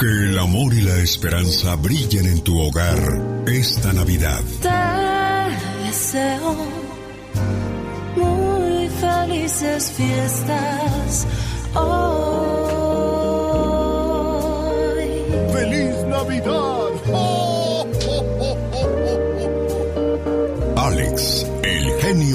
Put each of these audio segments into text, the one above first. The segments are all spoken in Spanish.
Que el amor y la esperanza brillen en tu hogar esta Navidad. Te deseo muy felices fiestas hoy. ¡Feliz Navidad!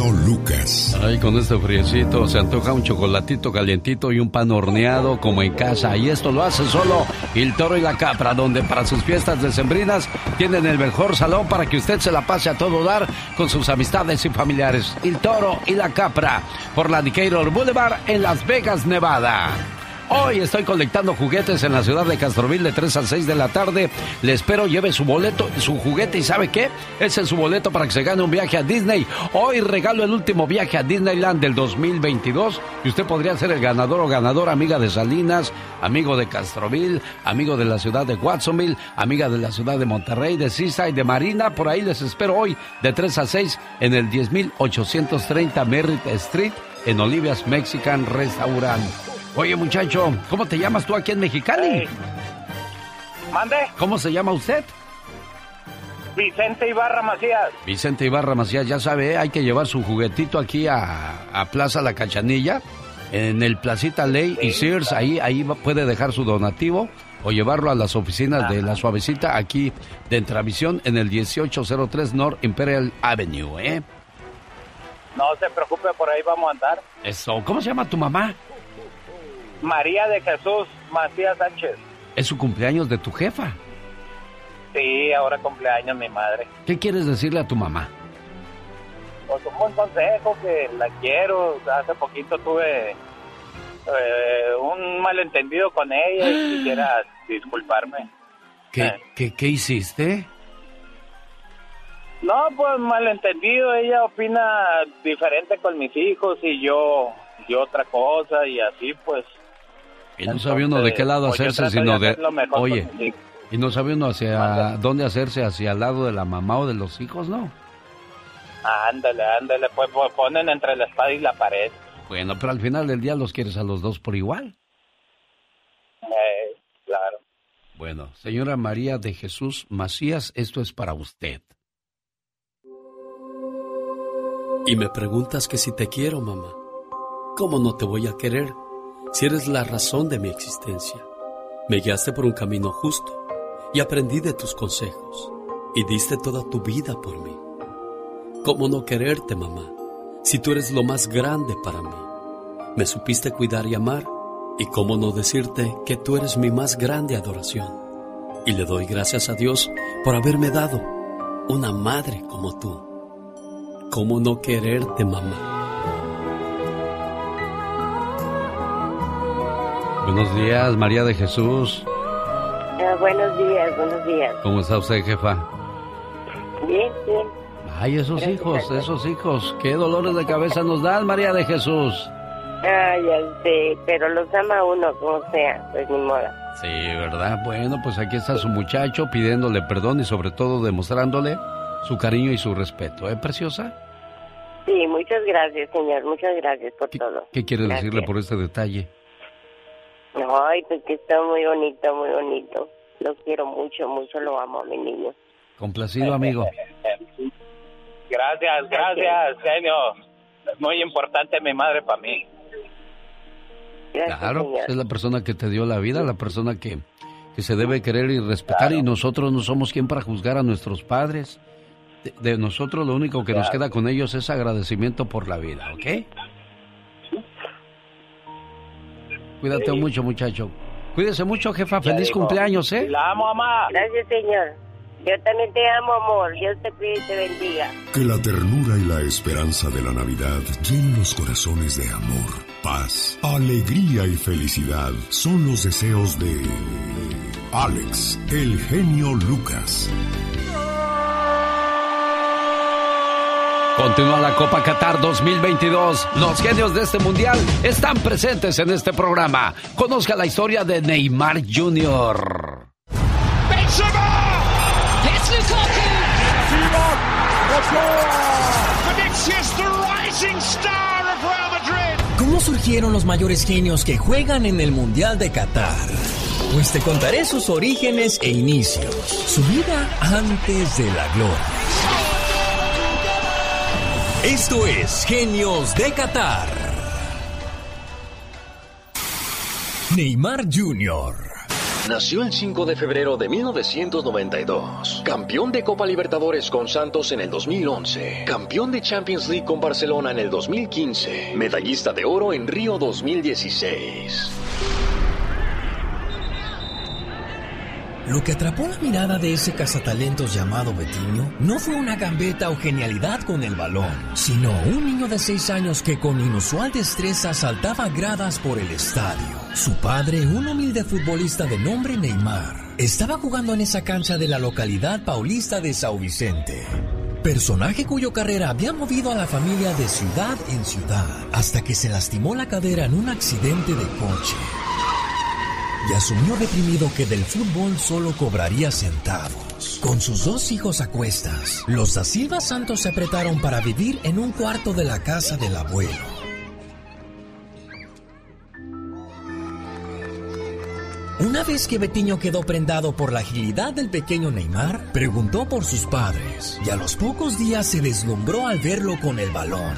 Lucas. Ay, con este friecito se antoja un chocolatito calientito y un pan horneado como en casa. Y esto lo hace solo el toro y la capra, donde para sus fiestas decembrinas tienen el mejor salón para que usted se la pase a todo dar con sus amistades y familiares. El toro y la capra por la Decatur Boulevard en Las Vegas, Nevada. Hoy estoy colectando juguetes en la ciudad de Castroville de 3 a 6 de la tarde. Le espero, lleve su boleto, su juguete y ¿sabe qué? Ese es su boleto para que se gane un viaje a Disney. Hoy regalo el último viaje a Disneyland del 2022 y usted podría ser el ganador o ganadora, amiga de Salinas, amigo de Castroville, amigo de la ciudad de Watsonville, amiga de la ciudad de Monterrey, de Sisa y de Marina. Por ahí les espero hoy de 3 a 6 en el 10830 Merritt Street en Olivia's Mexican Restaurant. Oye, muchacho, ¿cómo te llamas tú aquí en Mexicali? ¿Mande? ¿Cómo se llama usted? Vicente Ibarra Macías. Vicente Ibarra Macías, ya sabe, ¿eh? hay que llevar su juguetito aquí a, a Plaza La Cachanilla, en el Placita Ley y Sears, ahí, ahí puede dejar su donativo o llevarlo a las oficinas de La Suavecita aquí de Entravisión en el 1803 North Imperial Avenue, ¿eh? No se preocupe, por ahí vamos a andar. Eso, ¿cómo se llama tu mamá? María de Jesús Macías Sánchez. Es su cumpleaños de tu jefa. Sí, ahora cumpleaños mi madre. ¿Qué quieres decirle a tu mamá? Pues un buen consejo que la quiero. Hace poquito tuve eh, un malentendido con ella y quisiera disculparme. ¿Qué, qué, qué hiciste? No, pues malentendido. Ella opina diferente con mis hijos y yo, yo otra cosa y así pues. Y no sabe uno de qué lado pues, hacerse, sino de... hacer lo mejor Oye, y no sabe uno hacia dónde hacerse, hacia el lado de la mamá o de los hijos, ¿no? Ándale, ándale, pues, pues, ponen entre la espada y la pared. Bueno, pero al final del día los quieres a los dos por igual. Eh, claro. Bueno, señora María de Jesús Macías, esto es para usted. Y me preguntas que si te quiero, mamá. ¿Cómo no te voy a querer si eres la razón de mi existencia? Me guiaste por un camino justo y aprendí de tus consejos y diste toda tu vida por mí. ¿Cómo no quererte, mamá, si tú eres lo más grande para mí? Me supiste cuidar y amar y cómo no decirte que tú eres mi más grande adoración. Y le doy gracias a Dios por haberme dado una madre como tú. ¿Cómo no quererte, mamá? Buenos días, María de Jesús. Ah, buenos días, buenos días. ¿Cómo está usted, jefa? Bien, bien. Ay, esos Gracias, hijos, esos hijos. ¿Qué dolores de cabeza nos dan, María de Jesús? Ah, ya sé, pero los ama uno como sea, pues ni modo. Sí, ¿verdad? Bueno, pues aquí está su muchacho pidiéndole perdón y sobre todo demostrándole su cariño y su respeto, ¿eh, preciosa? Sí, muchas gracias, señor, muchas gracias por todo. ¿Qué quiere Gracias. decirle por este detalle? Ay, pues que está muy bonito, muy bonito. Lo quiero mucho, mucho lo amo a mi niño. Complacido, amigo. Gracias, gracias, genio. Es muy importante mi madre para mí. Gracias, Claro, señor. es la persona que te dio la vida, la persona que, que se debe querer y respetar y nosotros no somos quien para juzgar a nuestros padres. De, nosotros lo único que nos queda con ellos es agradecimiento por la vida, ¿ok? Cuídate mucho, muchacho. Cuídese mucho, jefa. Feliz cumpleaños, ¿eh? La amo, mamá. Gracias, señor. Yo también te amo, amor. Dios te cuide y te bendiga. Que la ternura y la esperanza de la Navidad llenen los corazones de amor, paz, alegría y felicidad. Son los deseos de Alex, el genio Lucas. Continúa la Copa Qatar 2022. Los genios de este mundial están presentes en este programa. Conozca la historia de Neymar Jr. ¿Cómo surgieron los mayores genios que juegan en el Mundial de Qatar? Pues te contaré sus orígenes e inicios, su vida antes de la gloria. Esto es Genios de Qatar. Neymar Jr. Nació el 5 de febrero de 1992. Campeón de Copa Libertadores con Santos en el 2011. Campeón de Champions League con Barcelona en el 2015. Medallista de oro en Río 2016. Lo que atrapó la mirada de ese cazatalentos llamado Betiño no fue una gambeta o genialidad con el balón, sino un niño de 6 años que con inusual destreza saltaba gradas por el estadio. Su padre, un humilde futbolista de nombre Neymar, estaba jugando en esa cancha de la localidad paulista de Sao Vicente. Personaje cuyo carrera había movido a la familia de ciudad en ciudad hasta que se lastimó la cadera en un accidente de coche y asumió deprimido que del fútbol solo cobraría centavos. Con sus dos hijos a cuestas, los da Silva Santos se apretaron para vivir en un cuarto de la casa del abuelo. Una vez que Betiño quedó prendado por la agilidad del pequeño Neymar, preguntó por sus padres y a los pocos días se deslumbró al verlo con el balón.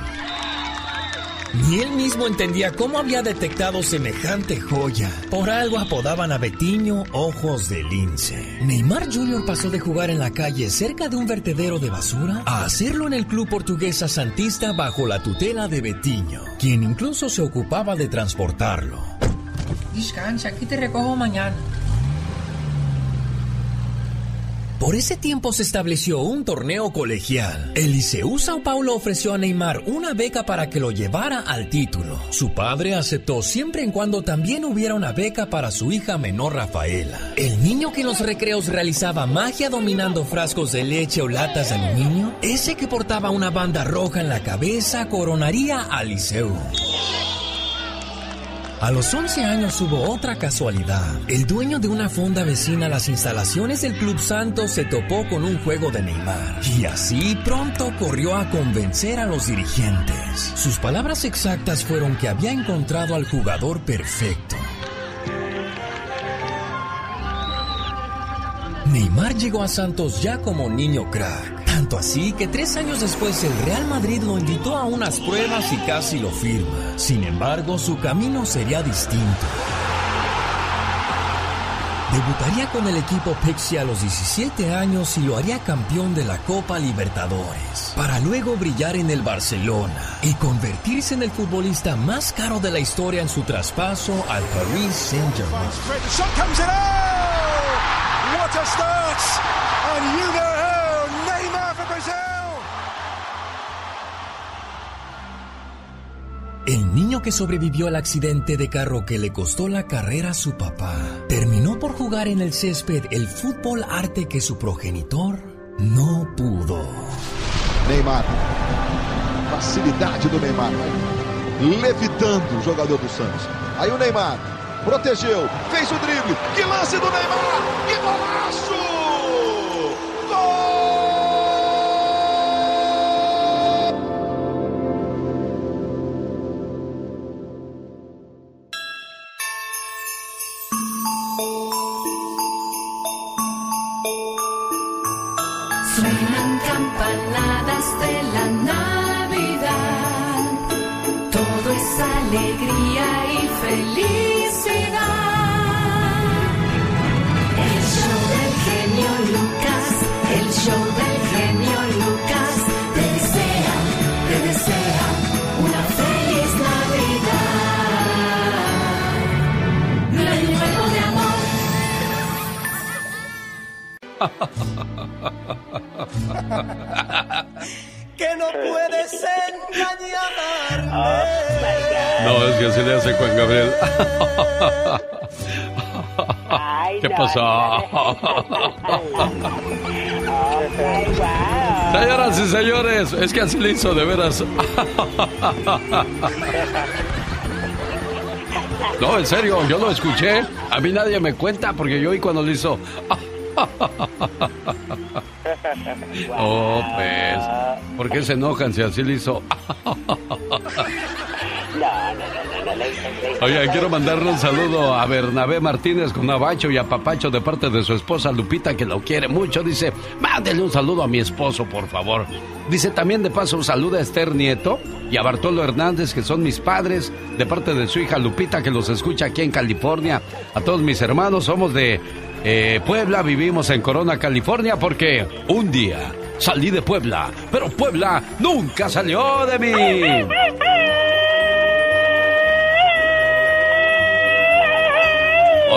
Ni él mismo entendía cómo había detectado semejante joya. Por algo apodaban a Betiño Ojos de Lince. Neymar Jr. pasó de jugar en la calle cerca de un vertedero de basura a hacerlo en el club portuguesa Santista bajo la tutela de Betiño, quien incluso se ocupaba de transportarlo. Descansa, aquí te recojo mañana. Por ese tiempo se estableció un torneo colegial. El Liceu Sao Paulo ofreció a Neymar una beca para que lo llevara al título. Su padre aceptó siempre en cuando también hubiera una beca para su hija menor Rafaela. El niño que en los recreos realizaba magia dominando frascos de leche o latas de aluminio, ese que portaba una banda roja en la cabeza coronaría al Liceu. A los 11 años hubo otra casualidad. El dueño de una fonda vecina a las instalaciones del Club Santos se topó con un juego de Neymar. Y así pronto corrió a convencer a los dirigentes. Sus palabras exactas fueron que había encontrado al jugador perfecto. Neymar llegó a Santos ya como niño crack. Tanto así que tres años después el Real Madrid lo invitó a unas pruebas y casi lo firma. Sin embargo, su camino sería distinto. Debutaría con el equipo Pexi a los 17 años y lo haría campeón de la Copa Libertadores, para luego brillar en el Barcelona y convertirse en el futbolista más caro de la historia en su traspaso al Paris Saint-Germain. El niño que sobrevivió al accidente de carro que le costó la carrera a su papá terminó por jugar en el césped el fútbol arte que su progenitor no pudo. Neymar. Facilidade do Neymar. Levitando o jogador do Santos. Aí o Neymar protegeu, fez o drible. Que lance do Neymar! Que golaço! Alegría y felicidad. Hace Juan Gabriel. ¿Qué pasó? Señoras y señores, es que así le hizo de veras. No, en serio, yo lo escuché. A mí nadie me cuenta porque yo oí cuando lo hizo. Oh, pues. ¿Por qué se enojan si así le hizo? Oye, quiero mandarle un saludo a Bernabé Martínez con Abacho y a Papacho de parte de su esposa Lupita, que lo quiere mucho. Dice, mándele un saludo a mi esposo, por favor. Dice también de paso un saludo a Esther Nieto y a Bartolo Hernández, que son mis padres, de parte de su hija Lupita, que los escucha aquí en California. A todos mis hermanos, somos de eh, Puebla, vivimos en Corona, California, porque un día salí de Puebla, pero Puebla nunca salió de mí.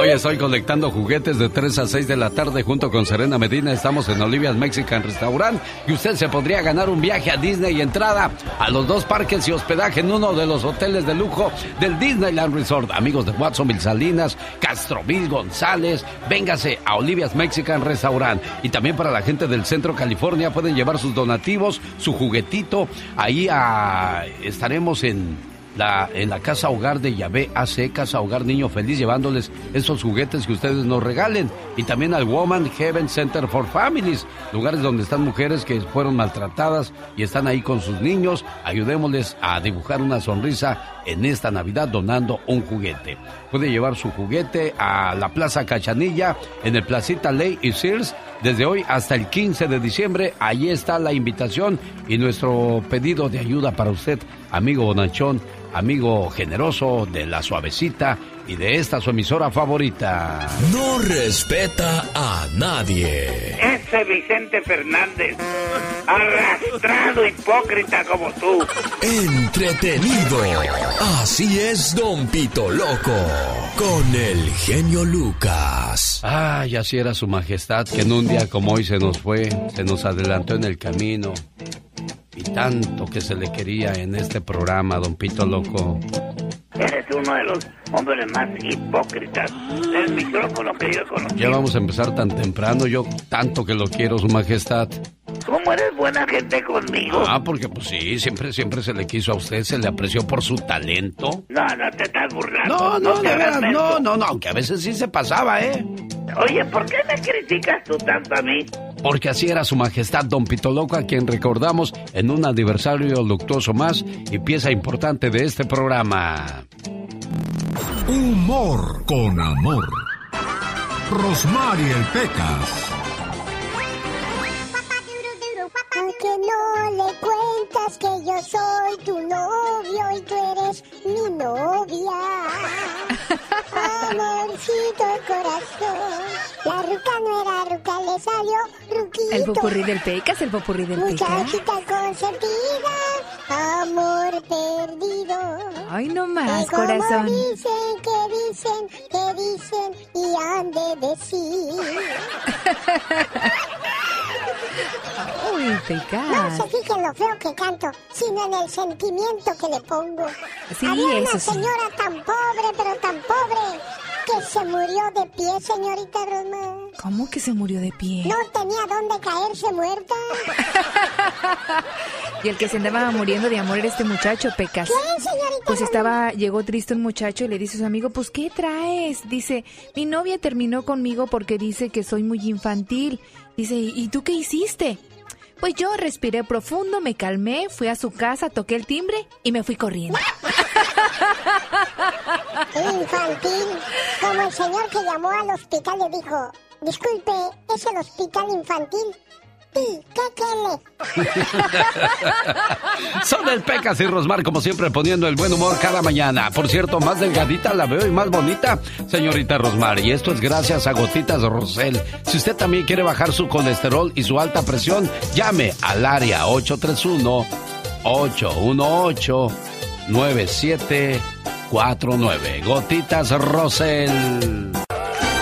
Hoy estoy colectando juguetes de 3 a 6 de la tarde junto con Serena Medina. Estamos en Olivia's Mexican Restaurant y usted se podría ganar un viaje a Disney y entrada a los dos parques y hospedaje en uno de los hoteles de lujo del Disneyland Resort. Amigos de Watsonville Salinas, Castroville, González, véngase a Olivia's Mexican Restaurant. Y también para la gente del centro California pueden llevar sus donativos, su juguetito. Ahí ah, estaremos en la, en la Casa Hogar de Yahvé AC, Casa Hogar Niño Feliz, llevándoles esos juguetes que ustedes nos regalen. Y también al Woman Heaven Center for Families, lugares donde están mujeres que fueron maltratadas y están ahí con sus niños. Ayudémosles a dibujar una sonrisa en esta Navidad donando un juguete. Puede llevar su juguete a la Plaza Cachanilla, en el Placita Ley y Sears, desde hoy hasta el 15 de diciembre. Allí está la invitación y nuestro pedido de ayuda para usted, amigo Bonachón, amigo generoso de la suavecita y de esta su emisora favorita. No respeta a nadie. Ese Vicente Fernández, arrastrado hipócrita como tú. Entretenido. Así es, Don Pito Loco. Con el genio Lucas. Ay, así era su majestad, que en un día como hoy se nos fue, se nos adelantó en el camino. Y tanto que se le quería en este programa, don Pito Loco. Eres uno de los hombres más hipócritas del micrófono que yo conocí. Ya vamos a empezar tan temprano, yo tanto que lo quiero, su majestad. ¿Cómo eres buena gente conmigo? Ah, porque pues sí, siempre, siempre se le quiso a usted, se le apreció por su talento. No, no te estás burlando. No, no, de veras, menso. no, no, no, aunque a veces sí se pasaba, ¿eh? Oye, ¿por qué me criticas tú tanto a mí? Porque así era su majestad Don Pito Loco, a quien recordamos en un aniversario luctuoso más y pieza importante de este programa. Humor con amor. Rosmarie el Pecas. Aunque no le cuentas que yo soy tu novio y tú eres mi novia. Amorcito corazón. La ruca no era ruca, le salió ruquito. El popurrí del Pecas, el popurrí del Pecas. Muchachita consentida, amor perdido. Ay, no Que más, como corazón. dicen, que dicen, que dicen y han de decir. Uy, No Pecas. se fijen lo feo que canto, sino en el sentimiento que le pongo. Sí, Había una eso sí. señora tan pobre, pero tan pobre, que se murió de pie, señorita Rosmar. ¿Cómo que se murió de pie? No tenía dónde caerse muerta. Y el que se andaba muriendo de amor era este muchacho, Pecas. ¿Quién, señorita? Pues estaba, llegó triste un muchacho y le dice a su amigo, pues ¿qué traes? Dice, mi novia terminó conmigo porque dice que soy muy infantil. Dice, ¿y tú qué hiciste? Pues yo respiré profundo, me calmé, fui a su casa, toqué el timbre y me fui corriendo. Infantil. Como el señor que llamó al hospital le dijo, disculpe, ¿es el hospital infantil? ti, ¿qué quiere? Son el Pecas y Rosmar, como siempre, poniendo el buen humor cada mañana. Por cierto, más delgadita la veo y más bonita, señorita Rosmar. Y esto es gracias a Gotitas Rosel. Si usted también quiere bajar su colesterol y su alta presión, llame al área 831-818-9749. Gotitas Rosel.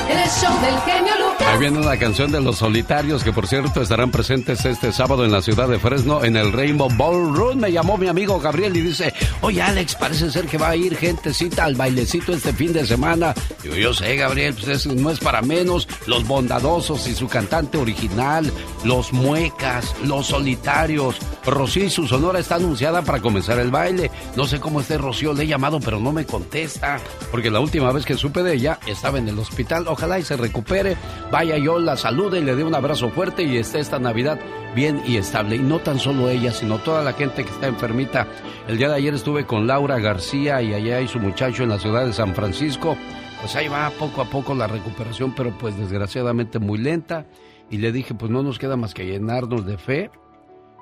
El show del genio. Ahí viene una canción de Los Solitarios que por cierto estarán presentes este sábado en la ciudad de Fresno en el Rainbow Ballroom. Me llamó mi amigo Gabriel y dice, oye Alex, parece ser que va a ir gentecita al bailecito este fin de semana. Digo, yo sé Gabriel, pues eso no es para menos. Los Bondadosos y su cantante original, Los Muecas, Los Solitarios. Rocío su sonora está anunciada para comenzar el baile. No sé cómo esté Rocío, le he llamado pero no me contesta. Porque la última vez que supe de ella estaba en el hospital. Ojalá y se recupere. Vaya yo la salude y le dé un abrazo fuerte y esté esta Navidad bien y estable. Y no tan solo ella, sino toda la gente que está enfermita. El día de ayer estuve con Laura García y allá y su muchacho en la ciudad de San Francisco. Pues ahí va poco a poco la recuperación, pero pues desgraciadamente muy lenta. Y le dije, pues no nos queda más que llenarnos de fe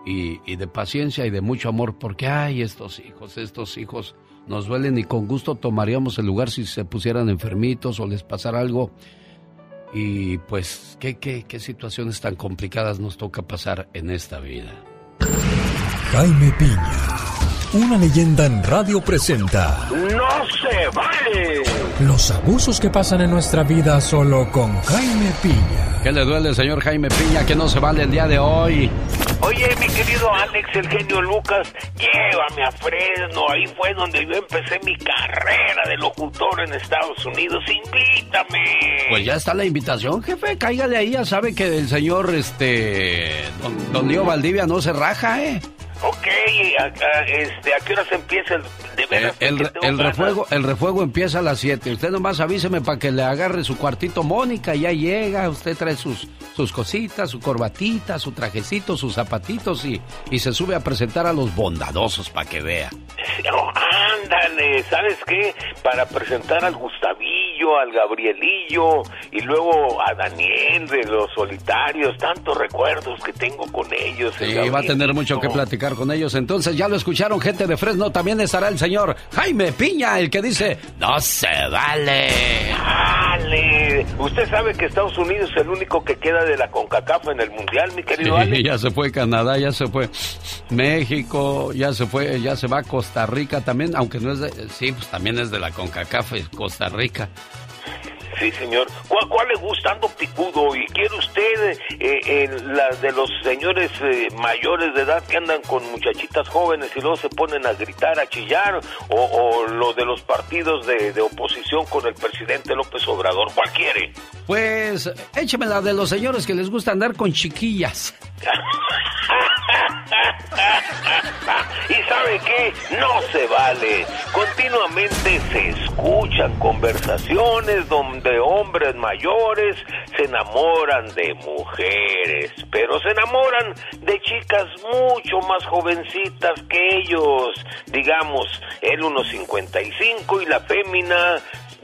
y, de paciencia y de mucho amor, porque ay, estos hijos, estos hijos nos duelen y con gusto tomaríamos el lugar si se pusieran enfermitos o les pasara algo. Y pues, ¿qué, qué, qué situaciones tan complicadas nos toca pasar en esta vida? Jaime Piña, una leyenda en radio presenta ¡No se vale! los abusos que pasan en nuestra vida solo con Jaime Piña. ¿Qué le duele, señor Jaime Piña, que no se vale el día de hoy? Oye, mi querido Alex, el genio Lucas, llévame a Fresno. Ahí fue donde yo empecé mi carrera de locutor en Estados Unidos. Invítame. Pues ya está la invitación, jefe. Cáigale ahí, ya sabe que el señor, este, don, don Leo Valdivia no se raja, ¿eh? Ok, a, a- este, ¿a qué hora se empieza el de veras? El, refuego, el refuego empieza a las 7. Usted nomás avíseme para que le agarre su cuartito Mónica. Ya llega, usted trae sus, sus cositas, su corbatita, su trajecito, sus zapatitos y, y se sube a presentar a los bondadosos para que vea. Oh, ándale, ¿sabes qué? Para presentar al Gustavillo, al Gabrielillo y luego a Daniel de los solitarios, tantos recuerdos que tengo con ellos. el Sí, va a tener mucho que platicar con ellos. Entonces, ya lo escucharon, gente de Fresno. También estará el señor Jaime Piña, el que dice: No se vale. Usted sabe que Estados Unidos es el único que queda de la CONCACAF en el Mundial, mi querido Sí, Alex. ya se fue Canadá, ya se fue México, ya se fue, ya se va Costa Rica también, aunque no es de, sí, pues también es de la CONCACAF, Costa Rica. Sí, señor. ¿Cuál, cuál le gusta? Ando picudo. ¿Y quiere usted eh, la de los señores eh, mayores de edad que andan con muchachitas jóvenes y luego se ponen a gritar, a chillar? ¿O, o lo de los partidos de, de oposición con el presidente López Obrador? ¿Cuál quiere? Pues écheme la de los señores que les gusta andar con chiquillas. ¿Y sabe qué? No se vale. Continuamente se escuchan conversaciones donde hombres mayores se enamoran de mujeres, pero se enamoran de chicas mucho más jovencitas que ellos. Digamos, él unos 55 y la fémina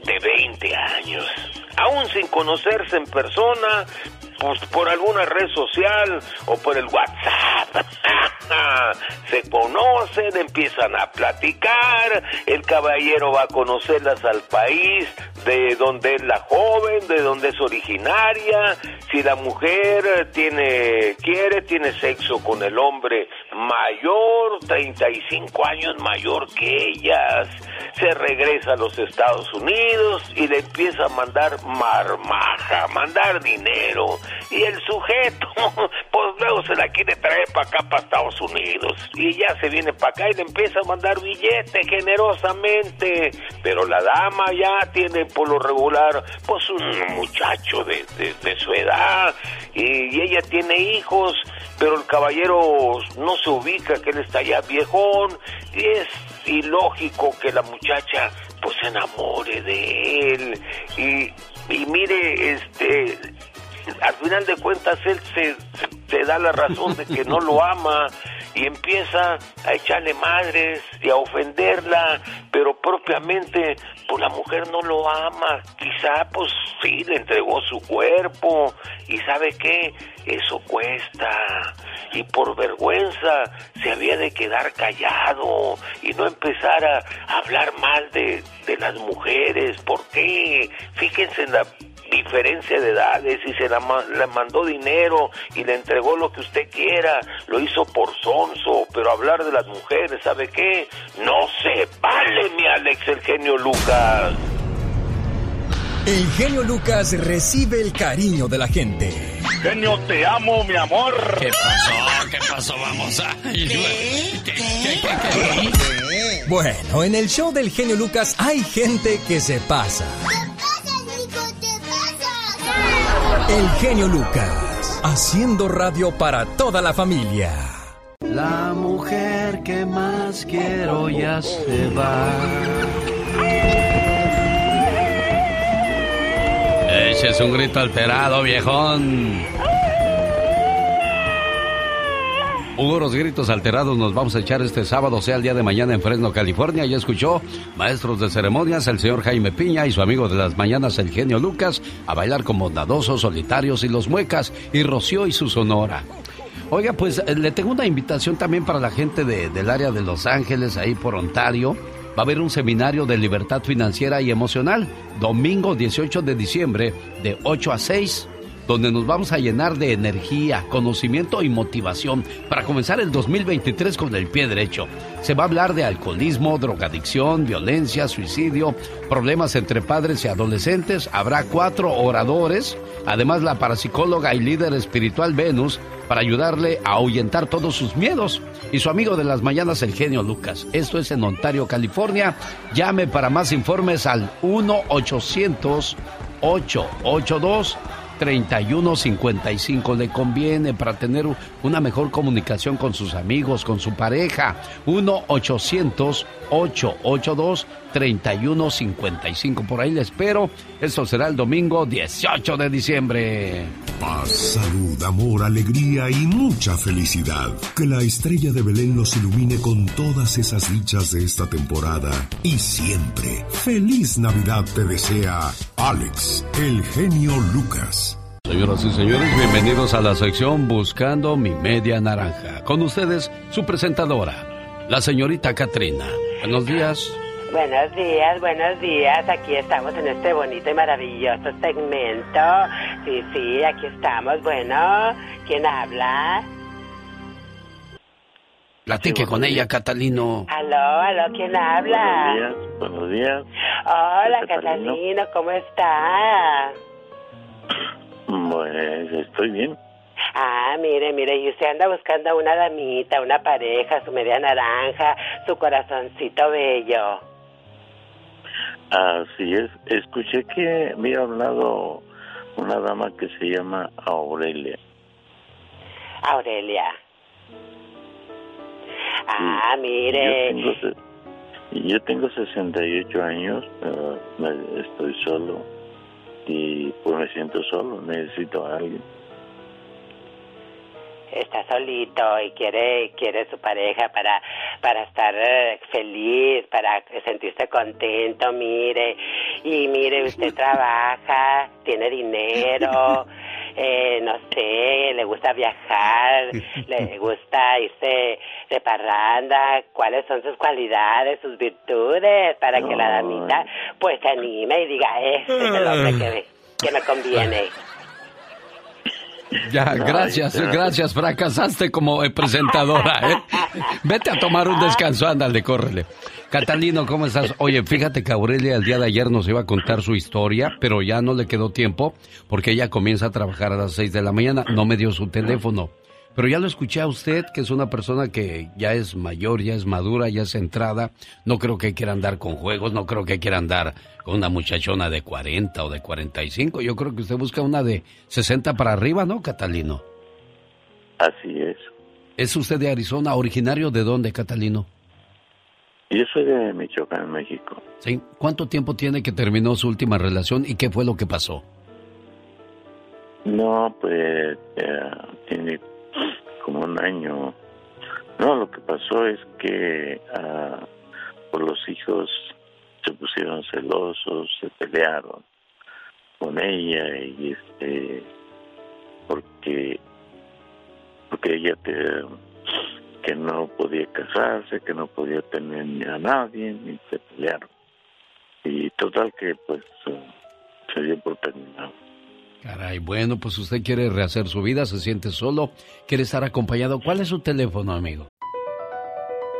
de 20 años. Aún sin conocerse en persona, pues por alguna red social o por el WhatsApp. Se conocen, empiezan a platicar, el caballero va a conocerlas al país de donde es la joven, de donde es originaria, si la mujer tiene quiere tiene sexo con el hombre mayor, 35 años mayor que ellas, se regresa a los Estados Unidos y le empieza a mandar marmaja, mandar dinero. Y el sujeto pues luego se la quiere traer para acá para Estados Unidos. Y ya se viene para acá y le empieza a mandar billete generosamente. Pero la dama ya tiene por lo regular pues un muchacho de, de- de su edad. Y, y ella tiene hijos pero el caballero no se ubica que él está ya viejón. Y es ilógico que la muchacha pues se enamore de él. Y, y mire este al final de cuentas él se, se- da la razón de que no lo ama y empieza a echarle madres y a ofenderla, pero propiamente pues la mujer no lo ama, quizá pues sí le entregó su cuerpo. Y sabe qué, eso cuesta. Y por vergüenza se había de quedar callado y no empezar a hablar mal de, de las mujeres, ¿por qué? Fíjense en la diferencia de edades y se la, mandó dinero y le entregó lo que usted quiera, lo hizo por sonso, pero hablar de las mujeres, ¿sabe qué? No se vale, mi Alex, el genio Lucas. El genio Lucas recibe el cariño de la gente. Genio, te amo, mi amor. ¿Qué pasó? ¿Qué pasó? Vamos a... Bueno, en el show del genio Lucas hay gente que se pasa. El genio Lucas, haciendo radio para toda la familia. La mujer que más quiero ya se va. Ese es un grito alterado, viejón. Los gritos alterados nos vamos a echar este sábado, sea el día de mañana en Fresno, California. Ya escuchó maestros de ceremonias, el señor Jaime Piña y su amigo de las mañanas, el genio Lucas, a bailar con bondadosos, solitarios y los muecas, y Rocío y su sonora. Oiga, pues eh, le tengo una invitación también para la gente de- del área de Los Ángeles, ahí por Ontario. Va a haber un seminario de libertad financiera y emocional, domingo 18 de diciembre, de 8 a 6 donde nos vamos a llenar de energía, conocimiento y motivación para comenzar el 2023 con el pie derecho. Se va a hablar de alcoholismo, drogadicción, violencia, suicidio, problemas entre padres y adolescentes. Habrá cuatro oradores, además la parapsicóloga y líder espiritual Venus para ayudarle a ahuyentar todos sus miedos. Y su amigo de las mañanas, el genio Lucas. Esto es en Ontario, California. Llame para más informes al 1-800-882. 3155 le conviene para tener una mejor comunicación con sus amigos, con su pareja. 1-800-882-3155. Por ahí le espero. Esto será el domingo 18 de diciembre. Paz, salud, amor, alegría y mucha felicidad. Que la estrella de Belén los ilumine con todas esas dichas de esta temporada y siempre. Feliz Navidad te desea Alex, el genio Lucas. Señoras y señores, bienvenidos a la sección Buscando mi media naranja. Con ustedes, su presentadora, la señorita Katrina. Buenos días. Buenos días, buenos días. Aquí estamos en este bonito y maravilloso segmento. Sí, sí, aquí estamos. Bueno, ¿quién habla? Platique con ella, Catalino. Aló, aló, ¿quién habla? Buenos días, buenos días. Hola, Catalino. Catalino, ¿cómo está? Pues estoy bien. Ah, mire, mire, y usted anda buscando una damita, una pareja, su media naranja, su corazoncito bello. Así es. Escuché que había hablado una dama que se llama Aurelia. Aurelia. Ah, mire. Yo tengo, yo tengo 68 años, me- estoy solo y pues me siento solo, necesito a alguien. está solito y quiere quiere su pareja para para estar eh, feliz para sentirse contento mire y mire usted trabaja tiene dinero eh, no sé le gusta viajar le gusta irse de parranda cuáles son sus cualidades sus virtudes para que la damita pues se anime y diga este es el hombre que, que me conviene Ya, gracias, gracias, fracasaste como eh, presentadora, ¿eh? Vete a tomar un descanso, ándale, córrele. Catalino, ¿cómo estás? Oye, fíjate que Aurelia el día de ayer nos iba a contar su historia, pero ya no le quedó tiempo porque ella comienza a trabajar a las 6 de la mañana, no me dio su teléfono. Pero ya lo escuché a usted, que es una persona que ya es mayor, ya es madura, ya es centrada. No creo que quiera andar con juegos, no creo que quiera andar con una muchachona de 40 o de 45. Yo creo que usted busca una de 60 para arriba, ¿no, Catalino? Así es. ¿Es usted de Arizona? ¿Originario de dónde, Catalino? Yo soy de Michoacán, México. ¿Sí? ¿Cuánto tiempo tiene que terminó su última relación y qué fue lo que pasó? No, pues eh, tiene un año. No, lo que pasó es que ah, por los hijos se pusieron celosos, se pelearon con ella y este porque porque ella te, que no podía casarse, que no podía tener ni a nadie, ni se pelearon. Y total que pues se dio por terminado. Caray, bueno, pues usted quiere rehacer su vida, se siente solo, quiere estar acompañado. ¿Cuál es su teléfono, amigo?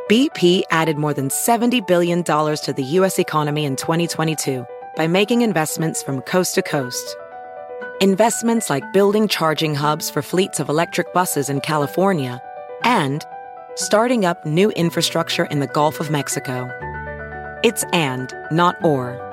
BP added more than $70 billion to the U.S. economy in 2022 by making investments from coast to coast. Investments like building charging hubs for fleets of electric buses in California and starting up new infrastructure in the Gulf of Mexico. It's and, not or.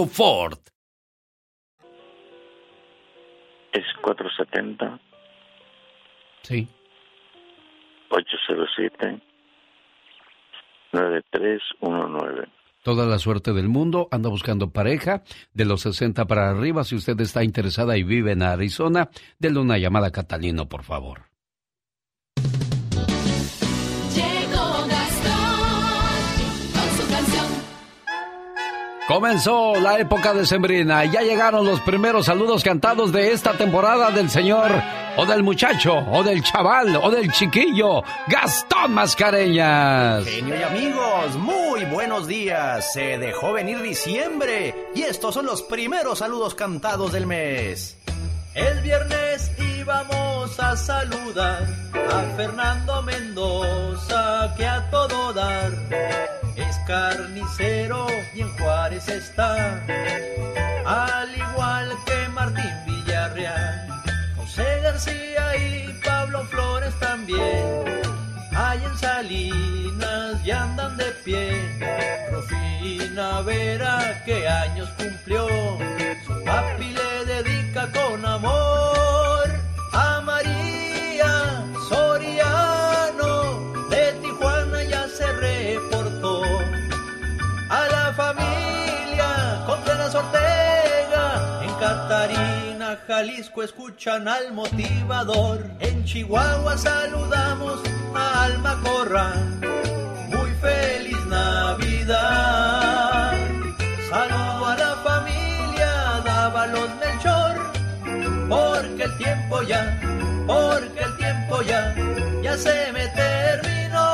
Ford. Es 470. Sí. 807 9319. Toda la suerte del mundo, anda buscando pareja de los 60 para arriba. Si usted está interesada y vive en Arizona, denle una llamada a Catalino, por favor. Comenzó la época de Sembrina y ya llegaron los primeros saludos cantados de esta temporada del señor o del muchacho o del chaval o del chiquillo Gastón Mascareñas. Genio y amigos, muy buenos días. Se dejó venir diciembre y estos son los primeros saludos cantados del mes. El viernes íbamos a saludar a Fernando Mendoza, que a todo dar es carnicero y en Juárez está, al igual que Martín Villarreal, José García y Pablo Flores también. Hay en Salinas y andan de pie. Rufina Vera, que años cumplió. Su papi le con amor a María Soriano. De Tijuana ya se reportó. A la familia Contreras Ortega en Catarina, Jalisco escuchan al motivador. En Chihuahua saludamos a Alma Corral. Muy feliz Navidad. Saludo a la familia Dávalos Melchor. Porque el tiempo ya, porque el tiempo ya, ya se me terminó.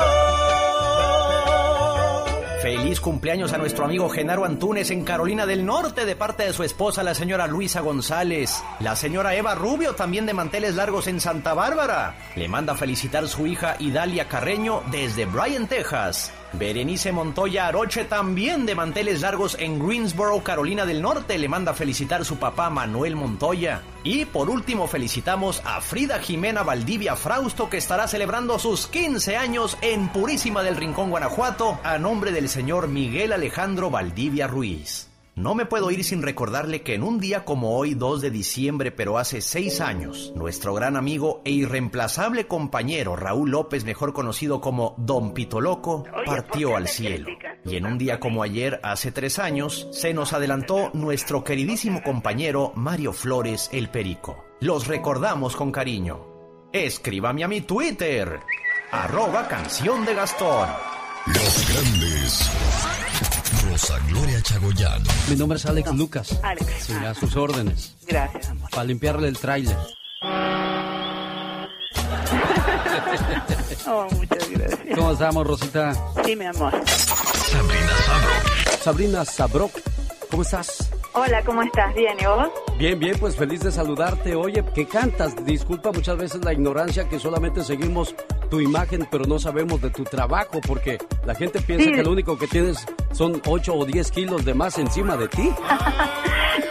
Feliz cumpleaños a nuestro amigo Genaro Antunes en Carolina del Norte de parte de su esposa, la señora Luisa González. La señora Eva Rubio, también de manteles largos en Santa Bárbara. Le manda felicitar su hija Idalia Carreño desde Bryan, Texas. Berenice Montoya Aroche, también de manteles largos en Greensboro, Carolina del Norte, le manda felicitar su papá Manuel Montoya. Y por último felicitamos a Frida Jimena Valdivia Frausto, que estará celebrando sus 15 años en Purísima del Rincón, Guanajuato, a nombre del señor Miguel Alejandro Valdivia Ruiz. No me puedo ir sin recordarle que en un día como hoy, 2 de diciembre, pero hace seis años, nuestro gran amigo e irreemplazable compañero Raúl López, mejor conocido como Don Pito Loco, partió al cielo. Y en un día como ayer, hace tres años, se nos adelantó nuestro queridísimo compañero Mario Flores el Perico. Los recordamos con cariño. Escríbame a mi Twitter, arroba canción de Gastón. Los grandes. Gloria Chagoyán. Mi nombre es Alex Lucas. Alex. Sí, a sus órdenes. Gracias, amor. Para limpiarle el tráiler. Oh, muchas gracias. ¿Cómo estamos, Rosita? Sí, mi amor. Sabrina Sabro. Sabrina Sabrok, ¿cómo estás? Hola, ¿cómo estás? ¿Bien? ¿Y vos? Bien, bien, pues feliz de saludarte. Oye, ¿qué cantas? Disculpa muchas veces la ignorancia que solamente seguimos tu imagen, pero no sabemos de tu trabajo, porque la gente piensa Sí. que lo único que tienes son 8 o 10 kilos de más encima de ti.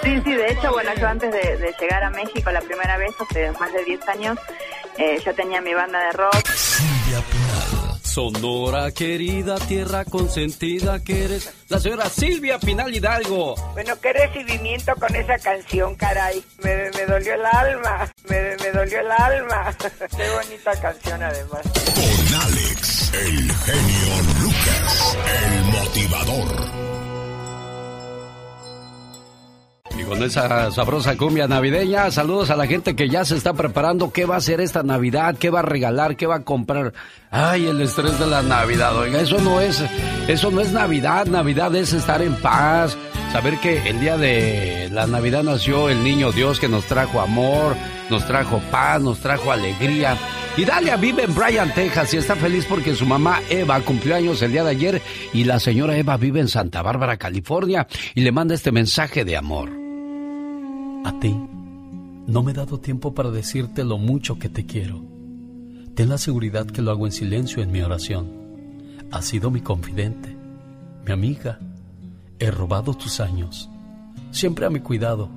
Sí, sí, de hecho, bueno, yo antes de, de llegar a México la primera vez, hace más de 10 años, eh, yo tenía mi banda de rock. Sonora querida, tierra consentida que eres. La señora Silvia Pinal Hidalgo. Bueno, qué recibimiento con esa canción, caray. Me, me dolió el alma, me, me dolió el alma. qué bonita canción además. Con Alex, el genio Lucas, el motivador. Con esa sabrosa cumbia navideña, saludos a la gente que ya se está preparando. ¿Qué va a hacer esta Navidad? ¿Qué va a regalar? ¿Qué va a comprar? Ay, el estrés de la Navidad. Oiga, eso no es, eso no es Navidad. Navidad es estar en paz. Saber que el día de la Navidad nació el niño Dios que nos trajo amor, nos trajo paz, nos trajo alegría. Y Dalia vive en Bryan, Texas y está feliz porque su mamá Eva cumplió años el día de ayer y la señora Eva vive en Santa Bárbara, California y le manda este mensaje de amor. A ti, no me he dado tiempo para decirte lo mucho que te quiero. Ten la seguridad que lo hago en silencio en mi oración. Has sido mi confidente, mi amiga. He robado tus años, siempre a mi cuidado.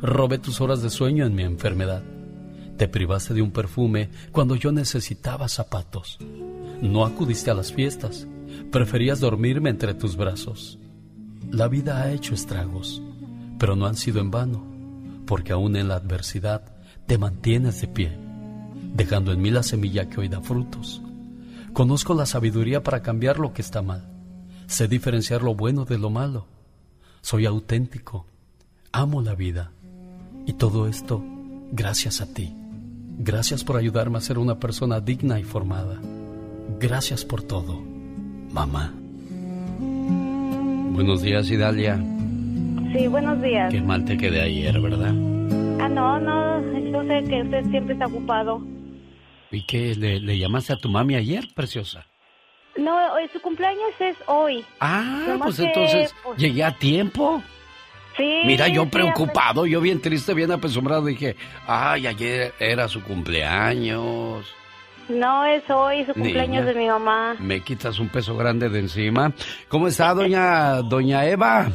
Robé tus horas de sueño en mi enfermedad. Te privaste de un perfume cuando yo necesitaba zapatos. No acudiste a las fiestas, preferías dormirme entre tus brazos. La vida ha hecho estragos, pero no han sido en vano porque aún en la adversidad te mantienes de pie, dejando en mí la semilla que hoy da frutos. Conozco la sabiduría para cambiar lo que está mal. Sé diferenciar lo bueno de lo malo. Soy auténtico. Amo la vida. Y todo esto gracias a ti. Gracias por ayudarme a ser una persona digna y formada. Gracias por todo, mamá. Buenos días, Idalia. Sí, buenos días. Qué mal te quedé ayer, ¿verdad? Ah, no, no, yo sé que usted siempre está ocupado. ¿Y qué? ¿Le, le llamaste a tu mami ayer, preciosa? No, hoy su cumpleaños es hoy. Ah, Nomás pues que, entonces pues, llegué a tiempo. Sí. Mira, yo preocupado, yo bien triste, bien apesumbrado, dije, ay, ayer era su cumpleaños. No, es hoy su cumpleaños Niña. de mi mamá. Me quitas un peso grande de encima. ¿Cómo está, doña, doña Eva?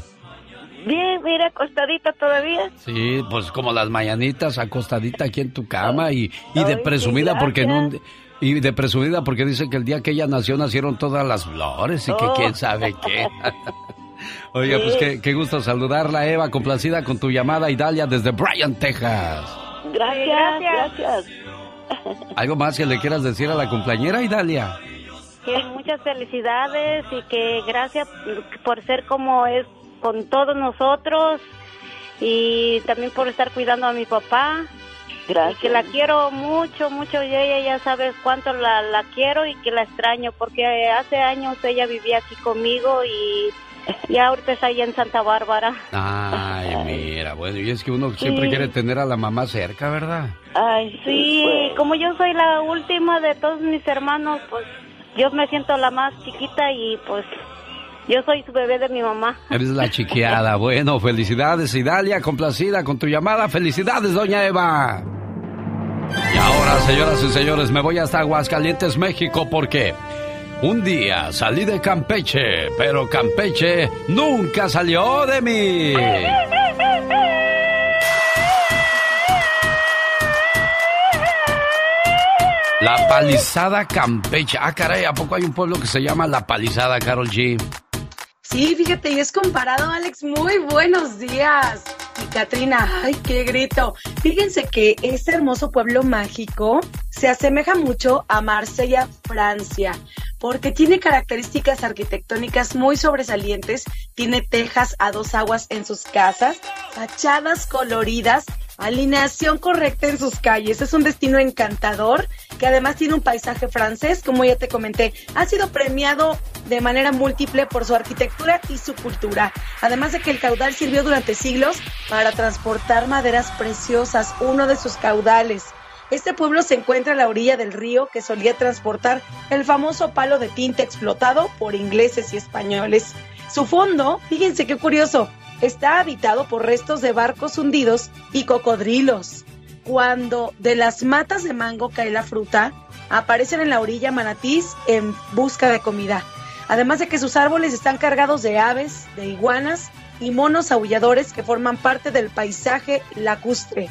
Bien, mira, acostadita todavía. Sí, pues como las mañanitas, acostadita aquí en tu cama y, y de presumida sí, porque en un... Y de presumida porque dice que el día que ella nació nacieron todas las flores y que Oh. quién sabe qué. Oiga, pues Sí. qué, qué gusto saludarla, Eva, complacida con tu llamada, Idalia, desde Bryan, Texas. Gracias, gracias. ¿Algo más que le quieras decir a la cumpleañera, Idalia? Que muchas felicidades y que gracias por ser como es con todos nosotros y también por estar cuidando a mi papá. Gracias. Y que la quiero mucho, mucho y ella ya sabes cuánto la, la quiero y que la extraño porque hace años ella vivía aquí conmigo y ya ahorita está allá en Santa Bárbara. Ay, mira, bueno, y es que uno siempre quiere tener a la mamá cerca, ¿verdad? Ay, sí, como yo soy la última de todos mis hermanos, pues yo me siento la más chiquita y pues yo soy su bebé de mi mamá. Eres la chiqueada. Bueno, felicidades, Idalia, complacida con tu llamada. Felicidades, doña Eva. Y ahora, señoras y señores, me voy hasta Aguascalientes, México, porque un día salí de Campeche, pero Campeche nunca salió de mí. La Palizada Campeche. Ah, caray, ¿a poco hay un pueblo que se llama La Palizada, Carol G? Sí, fíjate, y es comparado, Alex. Muy buenos días. Y Katrina, ay, qué grito. Fíjense que este hermoso pueblo mágico se asemeja mucho a Marsella, Francia, porque tiene características arquitectónicas muy sobresalientes, tiene tejas a dos aguas en sus casas, fachadas coloridas, alineación correcta en sus calles. Es un destino encantador que además tiene un paisaje francés, como ya te comenté. Ha sido premiado de manera múltiple por su arquitectura y su cultura. Además de que el caudal sirvió durante siglos para transportar maderas preciosas, uno de sus caudales. Este pueblo se encuentra a la orilla del río que solía transportar el famoso palo de tinta explotado por ingleses y españoles. Su fondo, fíjense qué curioso, está habitado por restos de barcos hundidos y cocodrilos. Cuando de las matas de mango cae la fruta, Aparecen en la orilla manatís en busca de comida. Además de que sus árboles están cargados de aves, de iguanas y monos aulladores que forman parte del paisaje lacustre.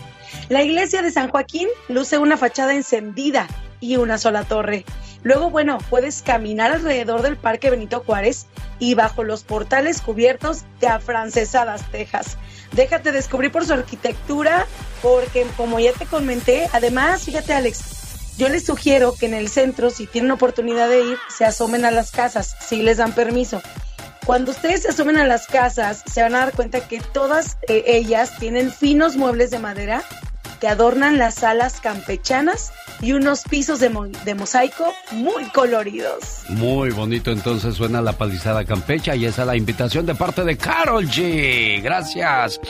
La iglesia de San Joaquín luce una fachada encendida y una sola torre. Luego, bueno, puedes caminar alrededor del Parque Benito Juárez y bajo los portales cubiertos de afrancesadas tejas. Déjate descubrir por su arquitectura, porque como ya te comenté, además, fíjate Alex, yo les sugiero que en el centro, si tienen oportunidad de ir, se asomen a las casas, si les dan permiso. Cuando ustedes se asomen a las casas, se van a dar cuenta que todas eh, ellas tienen finos muebles de madera que adornan las salas campechanas y unos pisos de, de mosaico muy coloridos. Muy bonito entonces suena la palizada campecha y esa es la invitación de parte de Carol G. Gracias.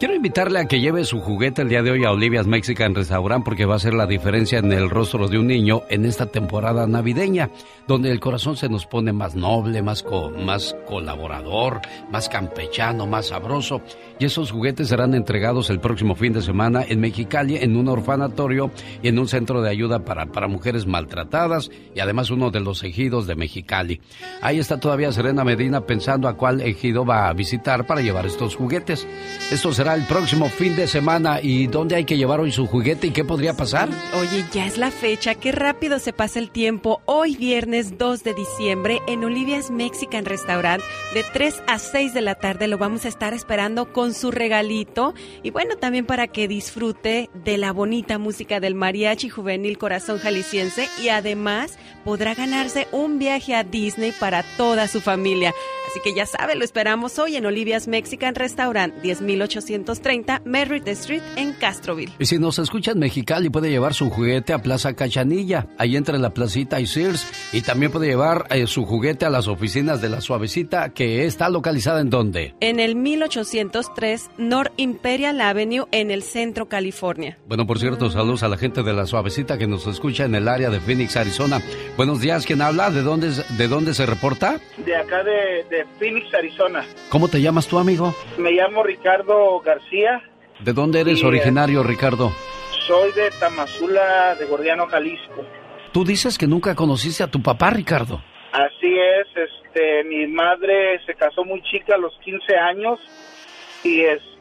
Quiero invitarle a que lleve su juguete el día de hoy a Olivia's Mexican Restaurant porque va a ser la diferencia en el rostro de un niño en esta temporada navideña, donde el corazón se nos pone más noble, más, co- más colaborador, más campechano, más sabroso. Y esos juguetes serán entregados el próximo fin de semana en Mexicali, en un orfanatorio y en un centro de ayuda para, para mujeres maltratadas y además uno de los ejidos de Mexicali. Ahí está todavía Serena Medina pensando a cuál ejido va a visitar para llevar estos juguetes. Esto será el próximo fin de semana. ¿Y dónde hay que llevar hoy su juguete y qué podría pasar? Oye, ya es la fecha, qué rápido se pasa el tiempo. Hoy viernes 2 de diciembre en Olivia's Mexican Restaurant de 3 a 6 de la tarde lo vamos a estar esperando con su regalito y bueno, también para que disfrute de la bonita música del mariachi juvenil Corazón Jalisciense y además podrá ganarse un viaje a Disney para toda su familia. Así que ya sabe, lo esperamos hoy en Olivia's Mexican Restaurant 10830 Merritt Street en Castroville. Y si nos escucha en Mexicali, puede llevar su juguete a Plaza Cachanilla, ahí entre la placita y Sears. Y también puede llevar eh, su juguete a las oficinas de la Suavecita, que está localizada en dónde. en el 1803 North Imperial Avenue en el centro California. Bueno, por cierto, saludos a la gente de la Suavecita que nos escucha en el área de Phoenix, Arizona. Buenos días, ¿quién habla? ¿De dónde, es- de dónde se reporta? de acá de, de Phoenix, Arizona. ¿Cómo te llamas tú, amigo? Me llamo Ricardo García, ¿De dónde eres eh. originario, Ricardo? soy de Tamazula, de Gordiano, Jalisco. Tú dices que nunca conociste a tu papá, Ricardo. Así es, este, mi madre se casó muy chica a los 15 años y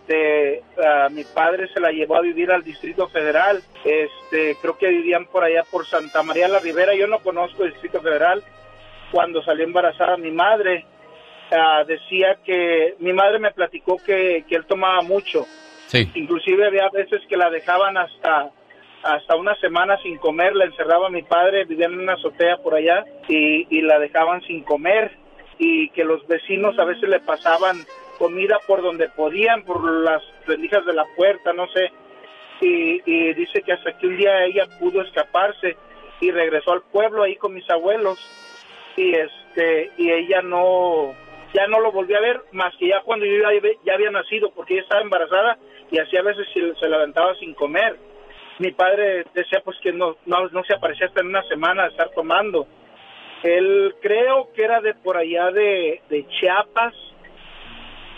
este, a mi padre se la llevó a vivir al Distrito Federal. Este, creo que vivían por allá por Santa María la Ribera. Yo no conozco el Distrito Federal. Cuando salió embarazada mi madre, decía que mi madre me platicó que, que él tomaba mucho. Sí. Inclusive había veces que la dejaban hasta hasta una semana sin comer, la encerraba mi padre, vivían en una azotea por allá y, y la dejaban sin comer y que los vecinos a veces le pasaban comida por donde podían, por las rendijas de la puerta, no sé. Y, y dice que hasta que un día ella pudo escaparse y regresó al pueblo ahí con mis abuelos. Y este y ella no ya no lo volví a ver más que ya cuando yo ya, ya había nacido porque ella estaba embarazada y así a veces se, levantaba sin comer. Mi padre decía pues que no, no no se aparecía hasta en una semana de estar tomando. Él creo que era de por allá de, de Chiapas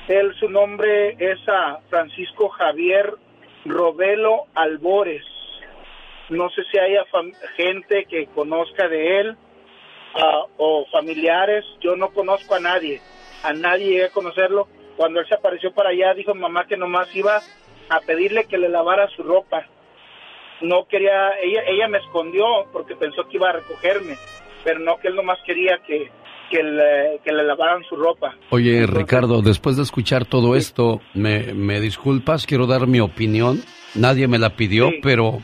él su nombre es a Francisco Javier Robelo Albores no sé si haya gente que conozca de él ah, o familiares, yo no conozco a nadie, a nadie llegué a conocerlo. Cuando él se apareció para allá, dijo mamá que nomás iba a pedirle que le lavara su ropa. No quería, ella, ella me escondió porque pensó que iba a recogerme, pero no que él nomás quería que, que, le, que le lavaran su ropa. Oye, Ricardo, después de escuchar todo esto, me, me disculpas, quiero dar mi opinión. Nadie me la pidió, Sí. pero,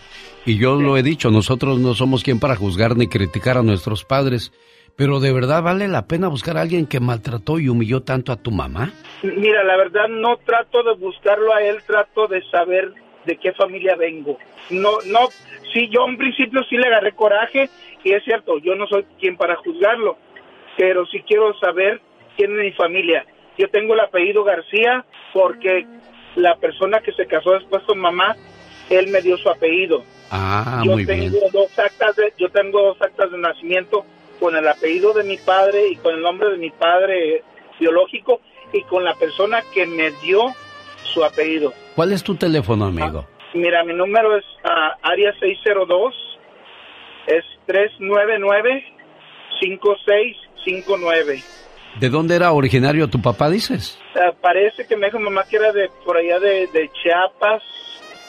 y yo lo he dicho, nosotros no somos quien para juzgar ni criticar a nuestros padres. Pero de verdad vale la pena buscar a alguien que maltrató y humilló tanto a tu mamá. Mira, la verdad no trato de buscarlo a él, trato de saber de qué familia vengo. No, no, sí, yo en principio sí le agarré coraje y es cierto, yo no soy quien para juzgarlo, pero sí quiero saber quién es mi familia. Yo tengo el apellido García porque la persona que se casó después con mamá, él me dio su apellido. Ah, yo muy bien. tengo dos actas de, yo tengo dos actas de nacimiento con el apellido de mi padre y con el nombre de mi padre biológico y con la persona que me dio su apellido. ¿Cuál es tu teléfono, amigo? Mira, mi número es ah, área 602 es 399-5659. ¿De dónde era originario tu papá, dices? Ah, parece que me dijo mamá que era de por allá de, de Chiapas,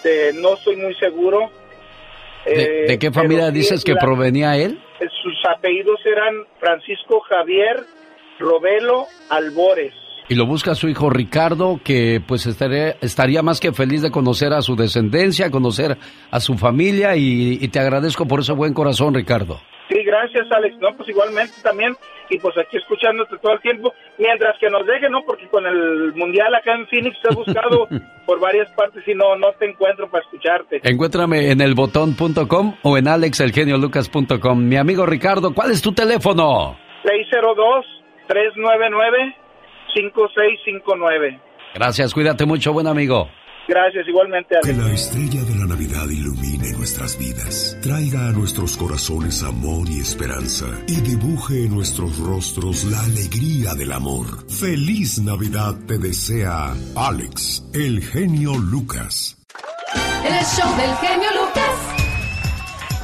de, no estoy muy seguro. ¿De, Eh, de qué familia dices que la- provenía él? eh, Sus apellidos eran Francisco Javier Robelo Albores. Y lo busca su hijo Ricardo, que pues estaría, estaría más que feliz de conocer a su descendencia, conocer a su familia y, y te agradezco por ese buen corazón, Ricardo. Sí, gracias Alex. No, pues igualmente también. Y pues aquí escuchándote todo el tiempo. Mientras que nos deje, ¿no? Porque con el mundial acá en Phoenix te he buscado por varias partes y no, no te encuentro para escucharte. Encuéntrame en elbotón.com o en alexelgeniolucas.com. Mi amigo Ricardo, ¿cuál es tu teléfono? 602-399-5659. Gracias, cuídate mucho, buen amigo. Gracias, igualmente Que Alex. la estrella de la Navidad ilumine nuestras vidas, traiga a nuestros corazones amor y esperanza y dibuje en nuestros rostros la alegría del amor. Feliz Navidad te desea Alex, el genio Lucas. El show del genio Lucas.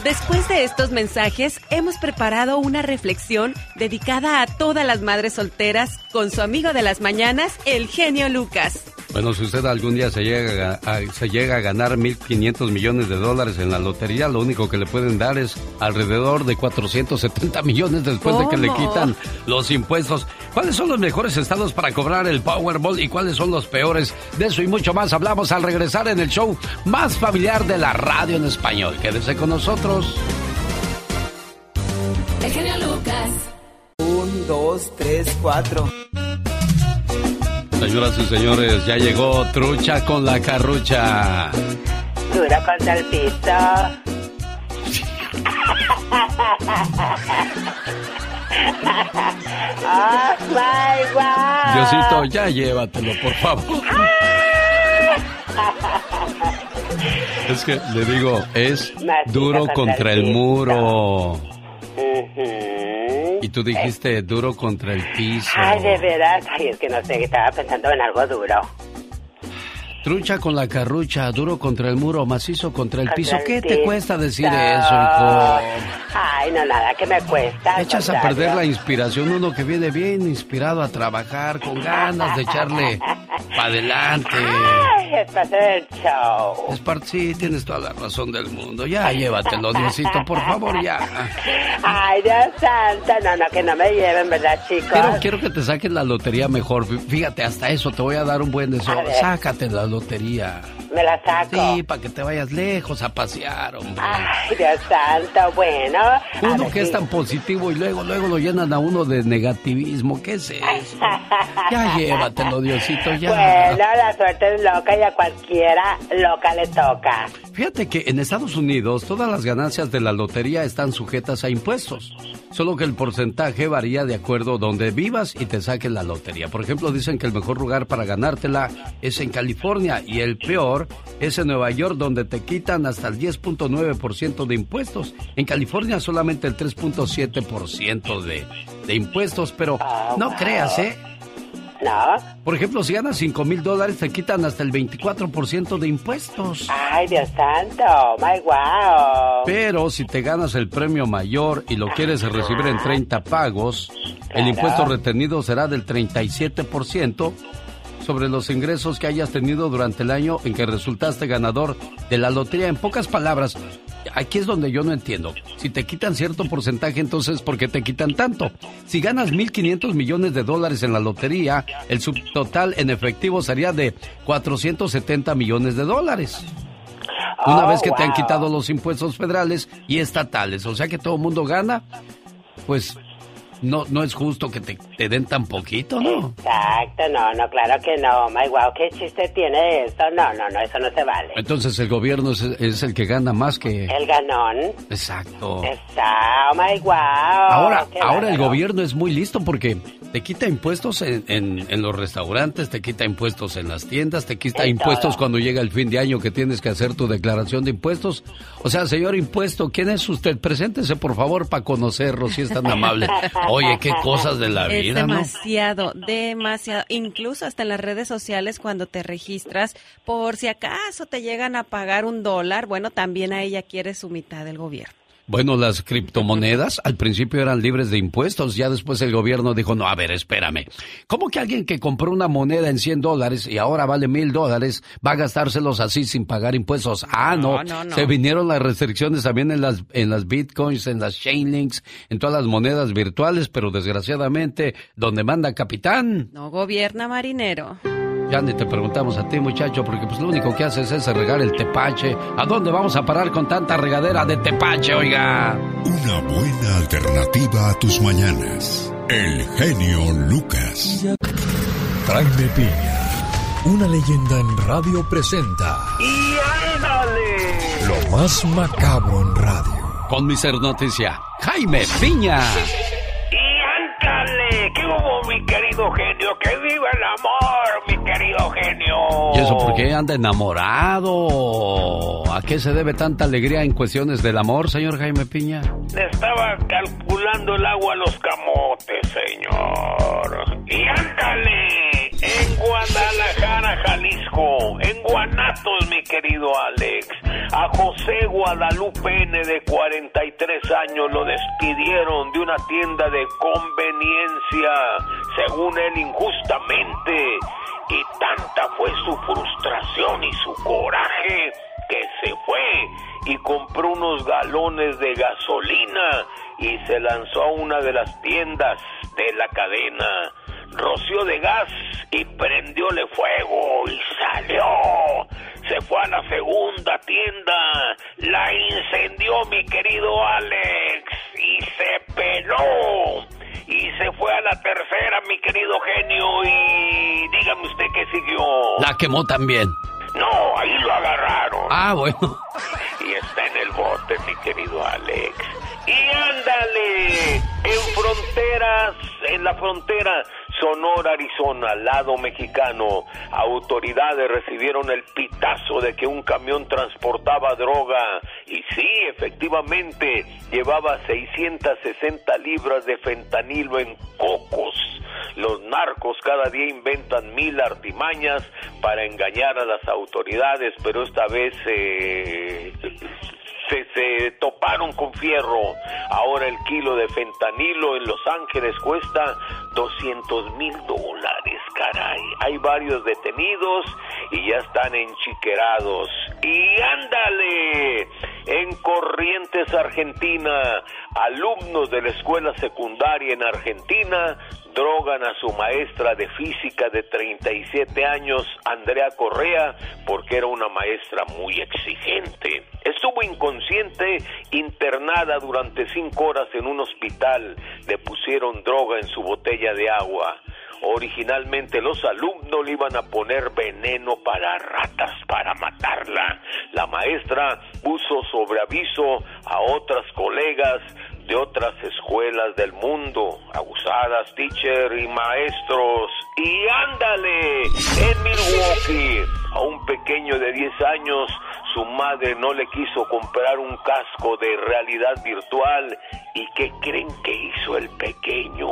Después de estos mensajes, hemos preparado una reflexión dedicada a todas las madres solteras con su amigo de las mañanas, el genio Lucas. Bueno, si usted algún día se llega a, se llega a ganar 1.500 millones de dólares en la lotería, lo único que le pueden dar es alrededor de 470 millones después de que le quitan los impuestos. ¿Cuáles son los mejores estados para cobrar el Powerball y cuáles son los peores? De eso y mucho más hablamos al regresar en el show más familiar de la radio en español. Quédese con nosotros. El genio Lucas. Un, dos, tres, cuatro. Señoras y señores, ya llegó Trucha con la Carrucha. Duro contra el piso. ¡Oh, my God! Diosito, ya llévatelo, por favor. Es que le digo, es duro contra el muro. Y tú dijiste duro contra el piso. Ay, de veras. Ay, es que no sé, estaba pensando en algo duro. Trucha con la carrucha, duro contra el muro, macizo contra el piso. ¿Qué te cuesta decir eso, hijo? Ay, no, nada, que me cuesta. Echas a perder la inspiración, uno que viene bien inspirado a trabajar, con ganas de echarle para adelante. Ay, es parte del show. Es parte, sí, tienes toda la razón del mundo. Ya, llévatelo, Diosito, por favor, ya. Ay, Dios santo. No, no, que no me lleven, ¿verdad, chicos? Quiero, quiero que te saques la lotería mejor. Fíjate, hasta eso te voy a dar un buen deseo. Sácate la lotería lotería. Me la saco. Sí, para que te vayas lejos a pasear, hombre. Ay, Dios santo. Bueno. Uno que es tan positivo y luego, luego lo llenan a uno de negativismo. ¿Qué es eso? Ya llévatelo, Diosito, ya. Bueno, la suerte es loca y a cualquiera loca le toca. Fíjate que en Estados Unidos todas las ganancias de la lotería están sujetas a impuestos, solo que el porcentaje varía de acuerdo a donde vivas y te saquen la lotería. Por ejemplo, dicen que el mejor lugar para ganártela es en California y el peor es en Nueva York, donde te quitan hasta el 10.9% de impuestos. En California solamente el 3.7% de, de impuestos, pero no creas, ¿eh? ¿No? Por ejemplo, si ganas 5 mil dólares, te quitan hasta el 24% de impuestos. Ay, Dios santo. My wow. Pero si te ganas el premio mayor y lo quieres recibir en 30 pagos, el impuesto retenido será del 37% sobre los ingresos que hayas tenido durante el año en que resultaste ganador de la lotería. En pocas palabras, aquí es donde yo no entiendo. Si te quitan cierto porcentaje, entonces ¿por qué te quitan tanto? Si ganas 1.500 millones de dólares en la lotería, el subtotal en efectivo sería de 470 millones de dólares. Una Oh, vez que te han quitado los impuestos federales y estatales, o sea que todo el mundo gana, pues no, no es justo que te, te den tan poquito, ¿no? Exacto, no, no, claro que no. My wow, ¿qué chiste tiene esto? No, no, no, eso no se vale. Entonces el gobierno es, es el que gana más que... El ganón. Exacto. Oh my wow. Ahora, ahora el gobierno es muy listo porque te quita impuestos en, en- en los restaurantes, te quita impuestos en las tiendas, te quita En impuestos todo. cuando llega el fin de año que tienes que hacer tu declaración de impuestos. O sea, señor impuesto, ¿quién es usted? Preséntese por favor para conocerlo si es tan amable. Oye, qué cosas de la Es vida, ¿no? demasiado, demasiado. Incluso hasta en las redes sociales cuando te registras, por si acaso te llegan a pagar un dólar, bueno, también a ella quiere su mitad del gobierno. Bueno, las criptomonedas al principio eran libres de impuestos, ya después el gobierno dijo, no, a ver, espérame. ¿Cómo que alguien que compró una moneda en 100 dólares y ahora vale mil dólares va a gastárselos así sin pagar impuestos? Ah, no, No, no, no. se vinieron las restricciones también en las, en las bitcoins, en las chainlinks, en todas las monedas virtuales, pero desgraciadamente, donde manda capitán, No gobierna marinero. Ya ni te preguntamos a ti, muchacho, porque pues lo único que haces es regar el tepache. ¿A dónde vamos a parar con tanta regadera de tepache, oiga? Una buena alternativa a tus mañanas. El genio Lucas. Jaime Piña, una leyenda en radio presenta ¡Y ándale! lo más macabro en radio. Con mi ser noticia, Jaime Piña. Querido genio? ¡Que viva el amor, mi querido genio! ¿Y eso por qué anda enamorado? ¿A qué se debe tanta alegría en cuestiones del amor, señor Jaime Piña? Le estaba calculando el agua a los camotes, señor. Y ándale, Guadalajara, Jalisco, en Guanatos, mi querido Alex, a José Guadalupe N de 43 años lo despidieron de una tienda de conveniencia, según él injustamente. Y tanta fue su frustración y su coraje que se fue y compró unos galones de gasolina y se lanzó a una de las tiendas de la cadena. Roció de gas y prendióle fuego y salió. Se fue a la segunda tienda, la incendió mi querido Alex y se peló. Y se fue a la tercera, mi querido genio, y dígame usted qué siguió. La quemó también. No, ahí lo agarraron. Ah, bueno. Y está en el bote, mi querido Alex. Y ándale, en fronteras, en la frontera Sonora, Arizona, lado mexicano, autoridades recibieron el pitazo de que un camión transportaba droga. Y sí, efectivamente, llevaba 660 libras de fentanilo en cocos. Los narcos cada día inventan mil artimañas para engañar a las autoridades, pero esta vez eh, se, se toparon con fierro. Ahora el kilo de fentanilo en Los Ángeles cuesta 200 mil dólares, caray. Hay varios detenidos y ya están enchiquerados. Y ándale, en Corrientes, Argentina, alumnos de la escuela secundaria en Argentina drogan a su maestra de física de 37 años, Andrea Correa, porque era una maestra muy exigente. Estuvo inconsciente, internada durante cinco horas en un hospital. Le pusieron droga en su botella de agua. Originalmente los alumnos le iban a poner veneno para ratas para matarla. La maestra puso sobre aviso a otras colegas de otras escuelas del mundo, abusadas, teacher y maestros. Y ándale, en Milwaukee, a un pequeño de 10 años, su madre no le quiso comprar un casco de realidad virtual. ¿Y qué creen que hizo el pequeño?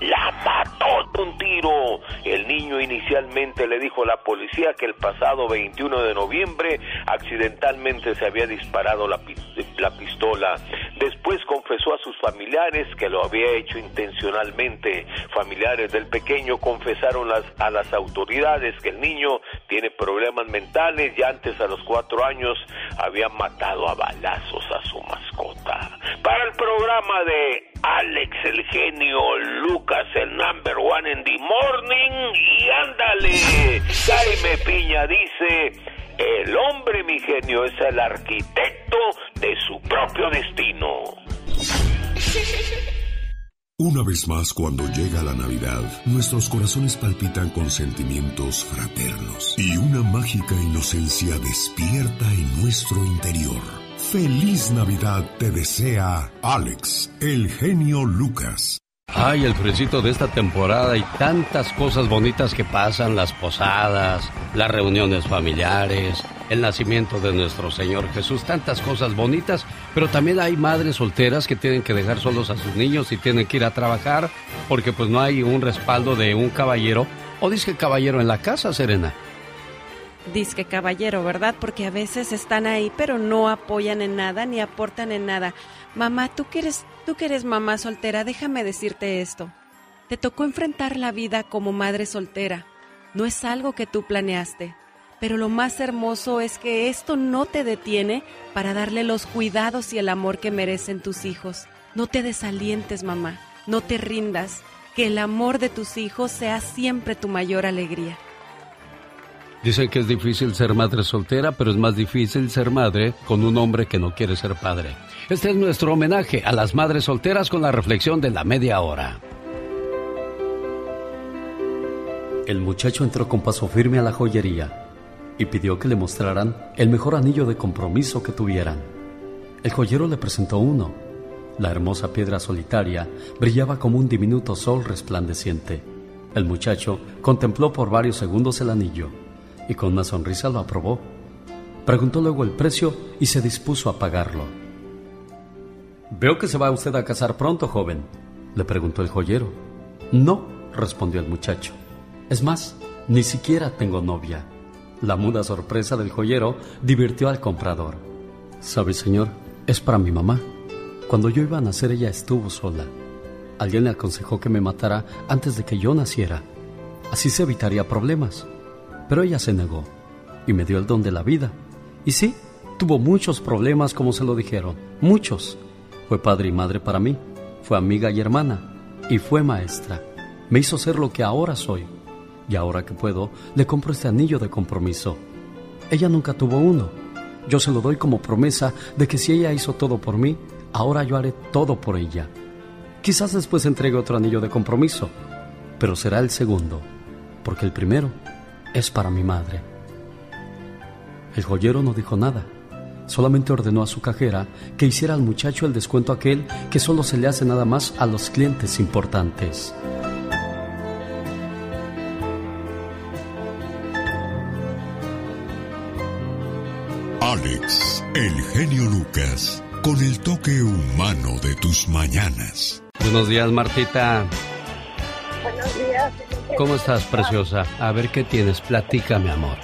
La mató de un tiro. El niño inicialmente le dijo a la policía que el pasado 21 de noviembre accidentalmente se había disparado la, la pistola. Después confesó a sus familiares que lo había hecho intencionalmente. Familiares del pequeño confesaron las- a las autoridades que el niño tiene problemas mentales y antes a los cuatro años había matado a balazos a su mascota. Para el programa de Alex el genio, Lucas el number one en the morning y ándale. Jaime Piña dice, el hombre mi genio es el arquitecto de su propio destino. Una vez más, cuando llega la Navidad, nuestros corazones palpitan con sentimientos fraternos y una mágica inocencia despierta en nuestro interior. Feliz Navidad te desea Alex, el genio Lucas. Ay, el fresito de esta temporada y tantas cosas bonitas que pasan, las posadas, las reuniones familiares, el nacimiento de nuestro Señor Jesús, tantas cosas bonitas, pero también hay madres solteras que tienen que dejar solos a sus niños y tienen que ir a trabajar porque pues no hay un respaldo de un caballero o dice caballero en la casa, Serena. Disque caballero, ¿verdad? Porque a veces están ahí, pero no apoyan en nada ni aportan en nada. Mamá, tú que eres, tú que eres mamá soltera, déjame decirte esto. Te tocó enfrentar la vida como madre soltera. No es algo que tú planeaste. Pero lo más hermoso es que esto no te detiene para darle los cuidados y el amor que merecen tus hijos. No te desalientes, mamá. No te rindas. Que el amor de tus hijos sea siempre tu mayor alegría. Dicen que es difícil ser madre soltera, pero es más difícil ser madre con un hombre que no quiere ser padre. Este es nuestro homenaje a las madres solteras con la reflexión de la media hora. El muchacho entró con paso firme a la joyería y pidió que le mostraran el mejor anillo de compromiso que tuvieran. El joyero le presentó uno. La hermosa piedra solitaria brillaba como un diminuto sol resplandeciente. El muchacho contempló por varios segundos el anillo y con una sonrisa lo aprobó. Preguntó luego el precio y se dispuso a pagarlo. Veo que se va usted a casar pronto, joven, le preguntó el joyero. No, respondió el muchacho. Es más, ni siquiera tengo novia. La muda sorpresa del joyero divirtió al comprador. ¿Sabe, señor? Es para mi mamá. Cuando yo iba a nacer ella estuvo sola. Alguien le aconsejó que me matara antes de que yo naciera. Así se evitaría problemas. Pero ella se negó y me dio el don de la vida. Y sí, tuvo muchos problemas como se lo dijeron, muchos. Fue padre y madre para mí, fue amiga y hermana, y fue maestra. Me hizo ser lo que ahora soy. Y ahora que puedo, le compro este anillo de compromiso. Ella nunca tuvo uno. Yo se lo doy como promesa de que si ella hizo todo por mí, ahora yo haré todo por ella. Quizás después entregue otro anillo de compromiso, pero será el segundo, porque el primero es para mi madre. El joyero no dijo nada, solamente ordenó a su cajera que hiciera al muchacho el descuento aquel que solo se le hace nada más a los clientes importantes. Alex, el genio Lucas, con el toque humano de tus mañanas. Buenos días, Martita. Buenos días. ¿Cómo estás, preciosa? A ver qué tienes. Platícame, amor.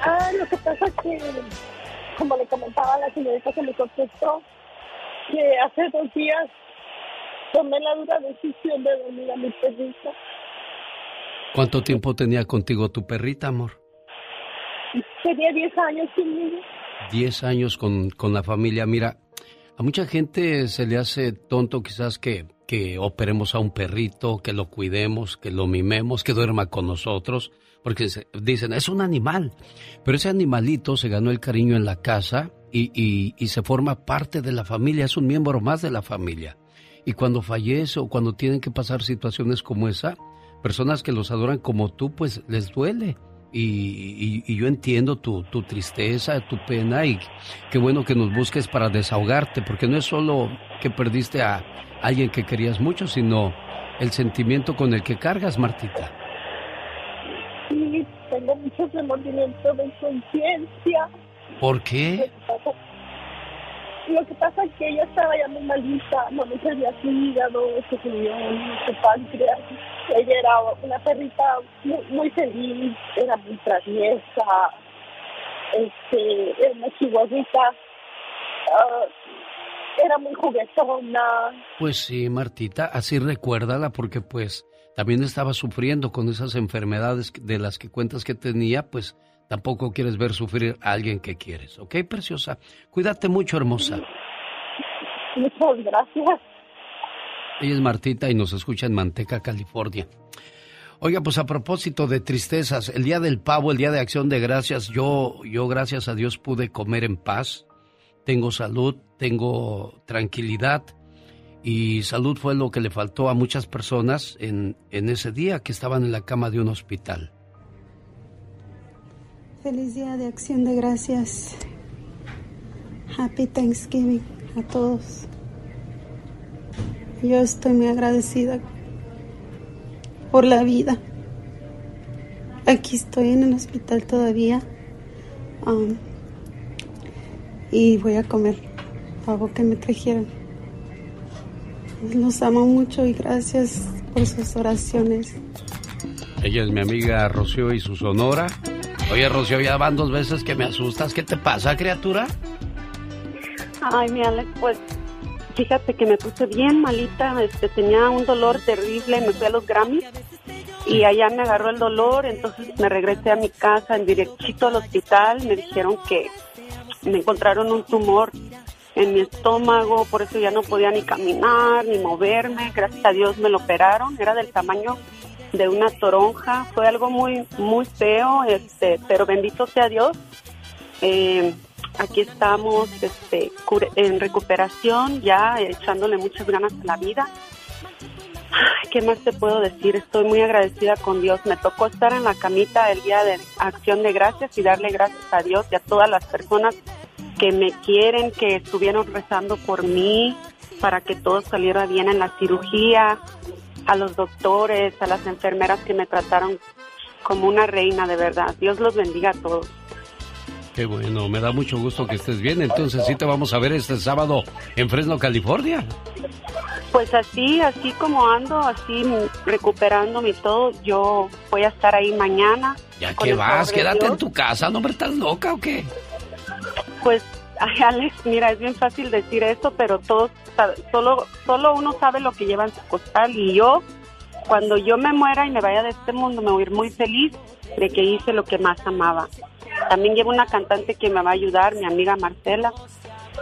Ah, lo que pasa es que, como le comentaba a la señorita que me contestó, que hace dos días tomé la dura decisión de dormir a mi perrita. ¿Cuánto tiempo tenía contigo tu perrita, amor? Tenía 10 años conmigo. 10 años con, con la familia. Mira, a mucha gente se le hace tonto quizás que, que operemos a un perrito, que lo cuidemos, que lo mimemos, que duerma con nosotros, porque dicen, es un animal. Pero ese animalito se ganó el cariño en la casa y, y- y se forma parte de la familia, es un miembro más de la familia. Y cuando fallece o cuando tienen que pasar situaciones como esa, personas que los adoran como tú, pues les duele. Y, y- y yo entiendo tu, tu tristeza, tu pena y qué bueno que nos busques para desahogarte, porque no es solo que perdiste a alguien que querías mucho, sino el sentimiento con el que cargas, Martita. Sí, tengo muchos remordimientos de conciencia. ¿Por qué? Lo que pasa es que ella estaba ya muy malita, no me servía su hígado, su riñón, su páncreas. Ella era una perrita muy, muy feliz, era muy traviesa, este, era una chihuahuita, ah, era muy juguetona. Pues sí, Martita, así recuérdala porque pues también estaba sufriendo con esas enfermedades de las que cuentas que tenía, pues tampoco quieres ver sufrir a alguien que quieres, ¿ok, preciosa? Cuídate mucho, hermosa. Muchas gracias. Ella es Martita y nos escucha en Manteca, California. Oiga, pues a propósito de tristezas, el día del pavo, el día de acción de gracias, yo, yo gracias a Dios pude comer en paz, tengo salud, tengo tranquilidad y salud fue lo que le faltó a muchas personas en, en ese día que estaban en la cama de un hospital. Feliz día de acción de gracias. Happy Thanksgiving a todos. Yo estoy muy agradecida por la vida. Aquí estoy en el hospital todavía. um, y voy a comer algo que me trajeron. Los amo mucho y gracias por sus oraciones. Ella es mi amiga Rocío y su sonora. Oye, Rocío, ya van dos veces que me asustas. ¿Qué te pasa, criatura? Ay, mi Alex, pues fíjate que me puse bien malita, este, tenía un dolor terrible, me fui a los Grammys y allá me agarró el dolor, entonces me regresé a mi casa en directito al hospital, me dijeron que me encontraron un tumor en mi estómago, por eso ya no podía ni caminar ni moverme, gracias a Dios me lo operaron, era del tamaño de una toronja, fue algo muy muy feo, este, pero bendito sea Dios. Eh, aquí estamos este, en recuperación, ya echándole muchas ganas a la vida. ¿Qué más te puedo decir? Estoy muy agradecida con Dios. Me tocó estar en la camita el día de acción de gracias y darle gracias a Dios y a todas las personas que me quieren, que estuvieron rezando por mí para que todo saliera bien en la cirugía, a los doctores, a las enfermeras que me trataron como una reina de verdad. Dios los bendiga a todos. Qué bueno, me da mucho gusto que estés bien. Entonces sí te vamos a ver este sábado en Fresno, California. Pues así, así como ando, así recuperándome y todo, yo voy a estar ahí mañana. ¿Ya que vas? Quédate en tu casa, ¿no me estás loca o qué? Pues, ay, Alex, mira, es bien fácil decir esto, pero todos, solo, solo uno sabe lo que lleva en su costal y yo, cuando yo me muera y me vaya de este mundo, me voy a ir muy feliz de que hice lo que más amaba. También llevo una cantante que me va a ayudar, mi amiga Marcela.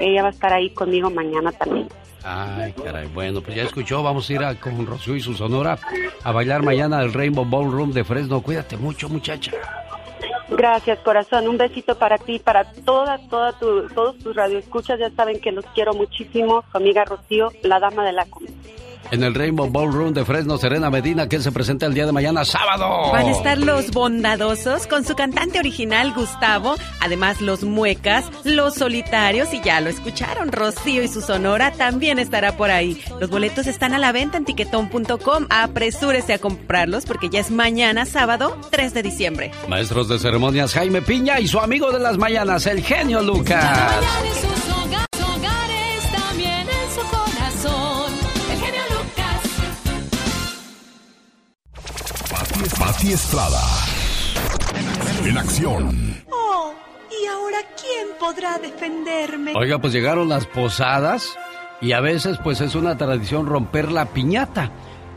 Ella va a estar ahí conmigo mañana también. Ay, caray. Bueno, pues ya escuchó. Vamos a ir a, con Rocío y su sonora a bailar mañana al Rainbow Ballroom de Fresno. Cuídate mucho, muchacha. Gracias, corazón. Un besito para ti, para todas, todas tu, todos tus radioescuchas. Ya saben que los quiero muchísimo. Su amiga Rocío, la dama de la comida en el Rainbow Ballroom de Fresno, Serena Medina, que se presenta el día de mañana sábado. Van a estar los bondadosos con su cantante original Gustavo, además los muecas, los solitarios y ya lo escucharon, Rocío y su sonora también estará por ahí. Los boletos están a la venta en tiquetón.com, apresúrese a comprarlos porque ya es mañana sábado 3 de diciembre. Maestros de ceremonias Jaime Piña y su amigo de las mañanas, el genio Lucas. Pati Estrada. En acción. Oh, ¿y ahora quién podrá defenderme? Oiga, pues llegaron las posadas y a veces pues es una tradición romper la piñata.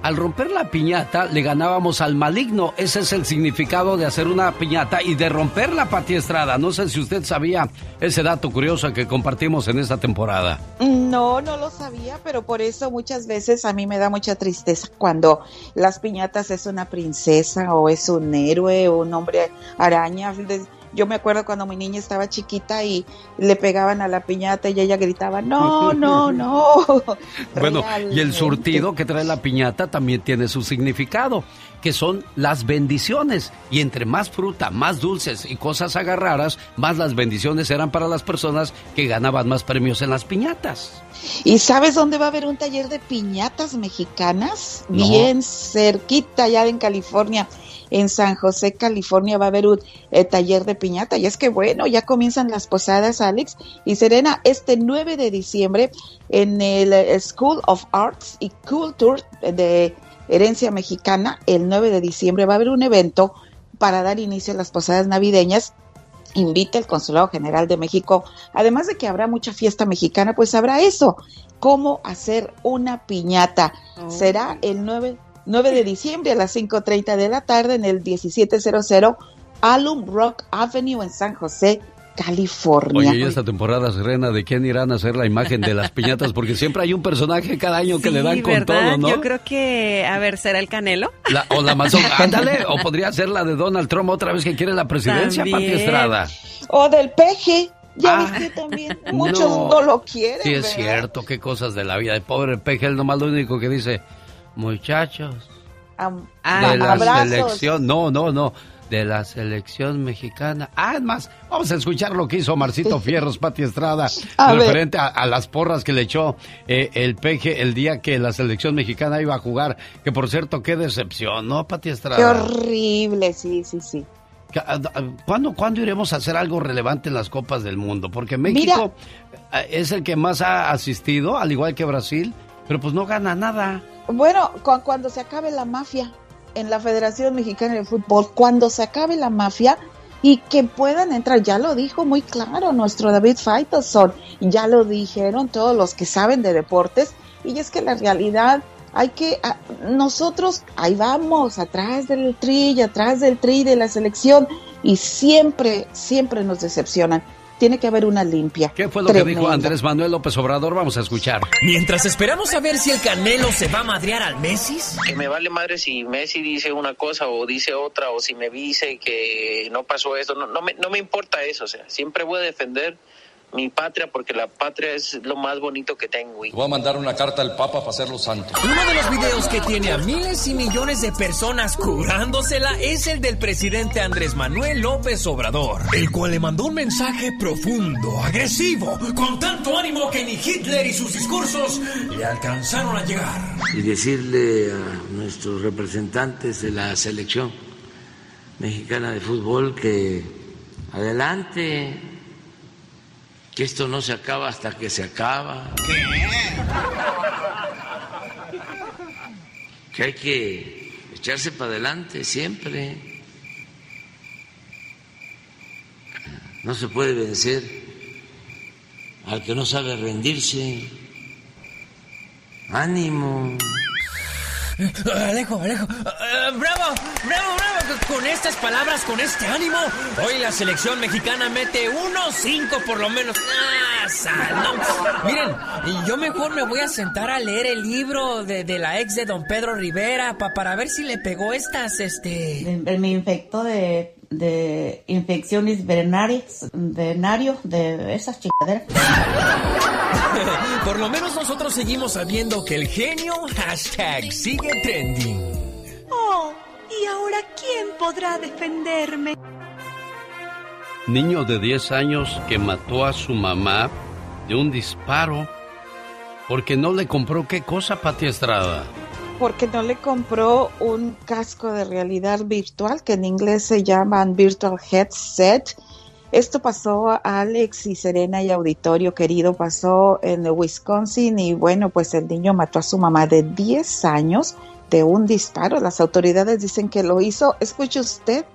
Al romper la piñata le ganábamos al maligno. Ese es el significado de hacer una piñata y de romper la patiestrada. No sé si usted sabía ese dato curioso que compartimos en esta temporada. No, no lo sabía, pero por eso muchas veces a mí me da mucha tristeza cuando las piñatas es una princesa o es un héroe o un hombre araña. Yo me acuerdo cuando mi niña estaba chiquita y le pegaban a la piñata y ella gritaba, no, no, no. bueno, y el surtido que trae la piñata también tiene su significado, que son las bendiciones. Y entre más fruta, más dulces y cosas agarradas, más las bendiciones eran para las personas que ganaban más premios en las piñatas. ¿Y sabes dónde va a haber un taller de piñatas mexicanas? Bien cerquita, allá en California en San José, California, va a haber un eh, taller de piñata. Y es que bueno, ya comienzan las posadas, Alex y Serena, este 9 de diciembre en el eh, School of Arts y Culture de Herencia Mexicana, el 9 de diciembre va a haber un evento para dar inicio a las posadas navideñas invita el Consulado General de México, además de que habrá mucha fiesta mexicana, pues habrá eso, cómo hacer una piñata. Oh. Será el 9 9 de diciembre a las 5.30 de la tarde en el 1700 Alum Rock Avenue en San José, California. Oye, y esta temporada, Serena, ¿de quién irán a hacer la imagen de las piñatas? Porque siempre hay un personaje cada año que le dan con todo, ¿no? Yo creo que, a ver, ¿será el Canelo? o la Amazon, ándale, o podría ser la de Donald Trump otra vez que quiere la presidencia, Pati Estrada. O del peje. Ya ah, viste también, muchos no, lo quieren. Sí, es cierto, qué cosas de la vida. El pobre peje, él nomás lo único que dice, muchachos, de la selección, no, no, no, de la selección mexicana. Además, ah, vamos a escuchar lo que hizo Marcito Fierros, Pati Estrada, referente a, las porras que le echó eh, el peje el día que la selección mexicana iba a jugar. Que por cierto, qué decepción, ¿no, Pati Estrada? Qué horrible, sí, sí, sí. Ah, ah, ¿Cuándo, ¿Cuándo, iremos a hacer algo relevante en las Copas del Mundo? Porque México eh, es el que más ha asistido, al igual que Brasil, pero pues no gana nada. Bueno, cuando se acabe la mafia en la Federación Mexicana de Fútbol, cuando se acabe la mafia y que puedan entrar. Ya lo dijo muy claro nuestro David Faitelson, ya lo dijeron todos los que saben de deportes, y es que la realidad hay que, a- nosotros ahí vamos, atrás del tri, atrás del tri de la selección, y siempre, siempre nos decepcionan. Tiene que haber una limpia. ¿Qué fue lo que dijo. Andrés Manuel López Obrador? Vamos a escuchar. Mientras esperamos a ver si el Canelo se va a madrear al Messi. que me vale madre si Messi dice una cosa o dice otra o si me dice que no pasó esto, no, no, me, no me importa eso, o sea, siempre voy a defender mi patria porque la patria es lo más bonito que tengo. Y... Voy a mandar una carta al Papa para hacerlo santo. Uno de los videos que tiene a miles y millones de personas curándosela es el del presidente Andrés Manuel López Obrador, el cual le mandó un mensaje profundo, agresivo, con tanto ánimo que ni Hitler y sus discursos le alcanzaron a llegar. y decirle a nuestros representantes de la selección mexicana de fútbol que adelante, que esto no se acaba hasta que se acaba. Que hay que echarse para adelante siempre. No se puede vencer al que no sabe rendirse. Ánimo. Alejo, Alejo. eh, bravo, bravo, bravo. Con estas palabras, con este ánimo, hoy la selección mexicana mete unos cinco por lo menos. Ah. Miren, yo mejor me voy a sentar a leer el libro de, de la ex de don Pedro Rivera pa- para ver si le pegó estas, este... Me infectó de, de infecciones verenarias, venario, de esas chingaderas. Por lo menos nosotros seguimos sabiendo que el genio hashtag sigue trending. Oh, ¿y ahora quién podrá defenderme? Niño de 10 años que mató a su mamá de un disparo porque no le compró qué cosa, Pati Estrada. Porque no le compró un casco de realidad virtual que en inglés se llaman virtual headset. Esto pasó a Alex y Serena y auditorio querido, pasó en Wisconsin y bueno, pues el niño mató a su mamá de 10 años de un disparo. Las autoridades dicen que lo hizo, escuche usted,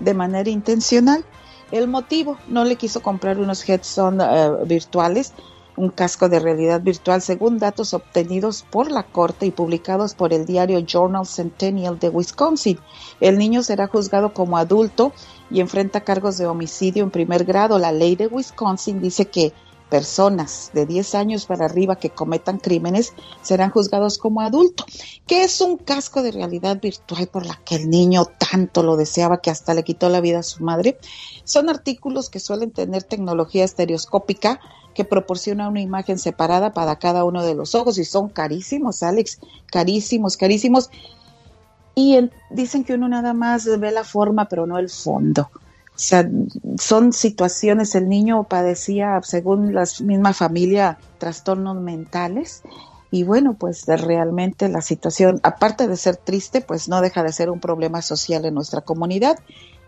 de manera intencional. El motivo, no le quiso comprar unos headset eh, virtuales, un casco de realidad virtual, según datos obtenidos por la corte y publicados por el diario Journal Centennial de Wisconsin. El niño será juzgado como adulto y enfrenta cargos de homicidio en primer grado. La ley de Wisconsin dice que personas de 10 años para arriba que cometan crímenes serán juzgados como adulto. ¿Qué es un casco de realidad virtual por la que el niño tanto lo deseaba que hasta le quitó la vida a su madre? Son artículos que suelen tener tecnología estereoscópica que proporciona una imagen separada para cada uno de los ojos y son carísimos, Alex, carísimos, carísimos. Y en- dicen que uno nada más ve la forma, pero no el fondo. Son situaciones, el niño padecía, según la misma familia, trastornos mentales. Y bueno, pues realmente la situación, aparte de ser triste, pues no deja de ser un problema social en nuestra comunidad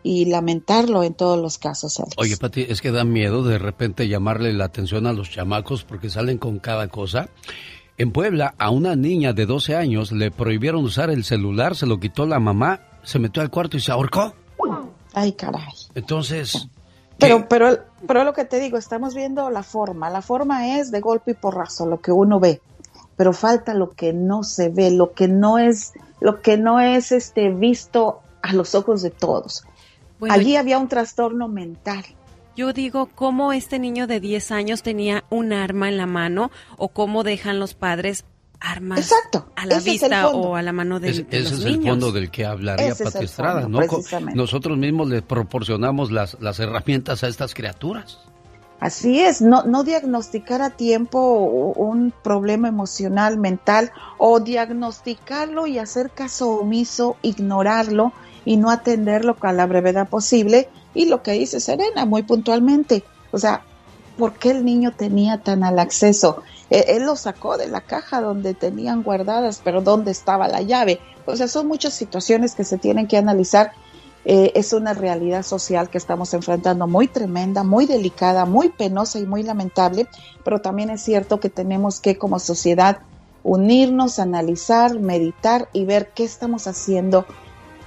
y lamentarlo en todos los casos. Oye, Pati, es que da miedo de repente llamarle la atención a los chamacos porque salen con cada cosa. En Puebla, a una niña de 12 años le prohibieron usar el celular, se lo quitó la mamá, se metió al cuarto y se ahorcó. Ay, caray. Entonces, Pero, pero, pero lo que te digo, estamos viendo la forma. La forma es de golpe y porrazo, lo que uno ve. Pero falta lo que no se ve, lo que no es, lo que no es este visto a los ojos de todos. Bueno, Allí había un trastorno mental. Yo digo, ¿cómo este niño de 10 años tenía un arma en la mano o cómo dejan los padres armas a la ese es vista o a la mano de, ese, de ese los es niños? el fondo del que hablaría Ese es Pati Estrada, fondo, ¿no? Nosotros mismos le proporcionamos las, las herramientas a estas criaturas. Así es, no, no diagnosticar a tiempo un problema emocional, mental, o diagnosticarlo y hacer caso omiso, ignorarlo y no atenderlo a la brevedad posible. Y lo que dice Serena muy puntualmente, o sea, ¿por qué el niño tenía tan al acceso? Eh, él lo sacó de la caja donde tenían guardadas, pero ¿dónde estaba la llave? O sea, son muchas situaciones que se tienen que analizar eh, es una realidad social que estamos enfrentando muy tremenda, muy delicada, muy penosa y muy lamentable, pero también es cierto que tenemos que como sociedad unirnos, analizar, meditar y ver qué estamos haciendo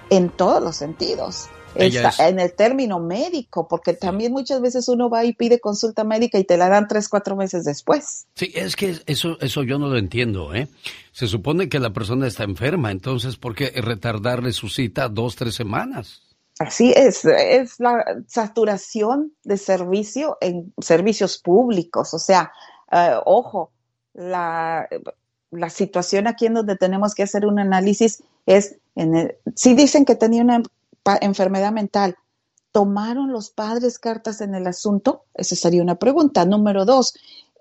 en todos los sentidos. Está es- en el término médico, porque también muchas veces uno va y pide consulta médica y te la dan tres, cuatro meses después. Sí, es que eso, eso yo no lo entiendo, ¿eh? Se supone que la persona está enferma, entonces, ¿por qué retardarle su cita dos, tres semanas? Así es, es la saturación de servicio en servicios públicos. O sea, eh, ojo, la, la situación aquí en donde tenemos que hacer un análisis es, en el, si dicen que tenía una enfermedad mental, ¿tomaron los padres cartas en el asunto? Esa sería una pregunta. Número dos,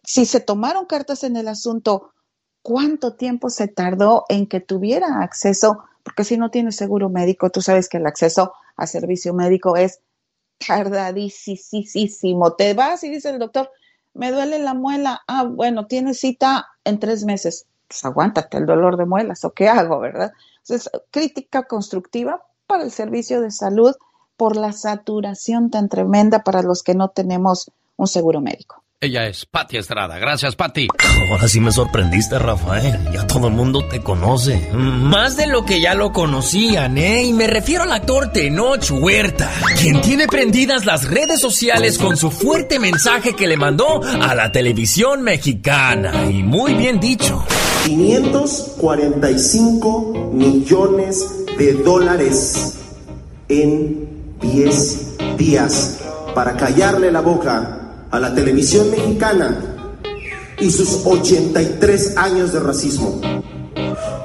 si se tomaron cartas en el asunto, ¿cuánto tiempo se tardó en que tuviera acceso? Porque si no tienes seguro médico, tú sabes que el acceso a servicio médico es tardadísimo. Te vas y dice el doctor, me duele la muela. Ah, bueno, tienes cita en tres meses. Pues aguántate el dolor de muelas, ¿o qué hago, verdad? Entonces, crítica constructiva para el servicio de salud por la saturación tan tremenda para los que no tenemos un seguro médico. Ella es Patti Estrada. Gracias, Patti. Ahora sí me sorprendiste, Rafael. Ya todo el mundo te conoce. Más de lo que ya lo conocían, ¿eh? Y me refiero al actor Tenoch Huerta, quien tiene prendidas las redes sociales con su fuerte mensaje que le mandó a la televisión mexicana. Y muy bien dicho. 545 millones de dólares en 10 días para callarle la boca a la televisión mexicana y sus 83 años de racismo.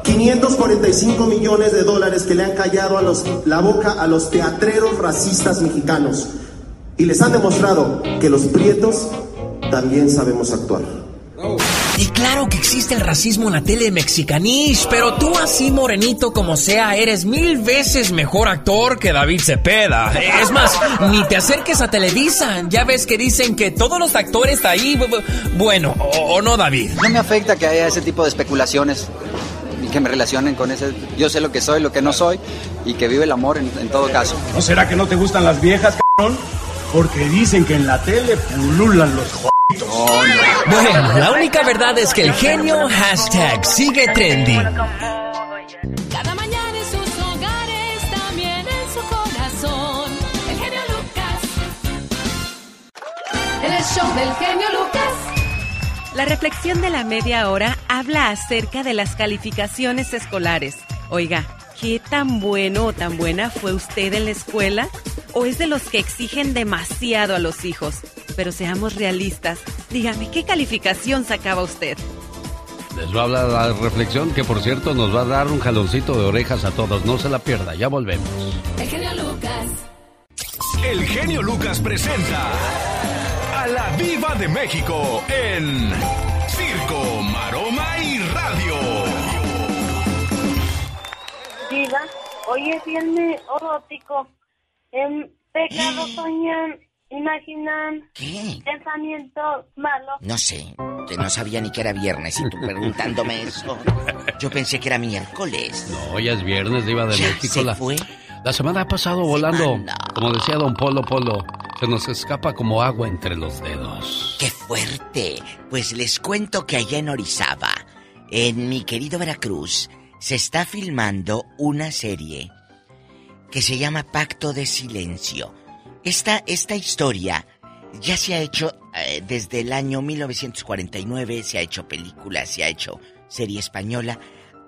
545 millones de dólares que le han callado a los, la boca a los teatreros racistas mexicanos y les han demostrado que los prietos también sabemos actuar. Y claro que existe el racismo en la tele mexicanish, pero tú así morenito como sea, eres mil veces mejor actor que David Cepeda. Es más, ni te acerques a Televisa. Ya ves que dicen que todos los actores ahí, bu- bu- bueno, o, o no David. No me afecta que haya ese tipo de especulaciones y que me relacionen con ese. Yo sé lo que soy, lo que no soy y que vive el amor en, en todo caso. ¿No será que no te gustan las viejas, cabrón? Porque dicen que en la tele pululan los. Bueno, la única verdad es que el genio hashtag sigue trending. Cada mañana en sus hogares, también en su corazón. El genio Lucas. El show del genio Lucas. La reflexión de la media hora habla acerca de las calificaciones escolares. Oiga, ¿qué tan bueno o tan buena fue usted en la escuela? ¿O es de los que exigen demasiado a los hijos? Pero seamos realistas. Dígame, ¿qué calificación sacaba usted? Les va a hablar la reflexión que, por cierto, nos va a dar un jaloncito de orejas a todos. No se la pierda. Ya volvemos. El genio Lucas. El genio Lucas presenta a la Viva de México en Diva, hoy es viernes erótico. En pecado soñan, imaginan, pensamientos malos. No sé, que no sabía ni que era viernes y tú preguntándome eso. Yo pensé que era miércoles. No, ya es viernes, Diva de Ya México. se la, fue. la semana ha pasado volando. Como decía don Polo Polo, se nos escapa como agua entre los dedos. ¡Qué fuerte! Pues les cuento que allá en Orizaba, en mi querido Veracruz, se está filmando una serie que se llama Pacto de Silencio. Esta, esta historia ya se ha hecho eh, desde el año 1949, se ha hecho película, se ha hecho serie española.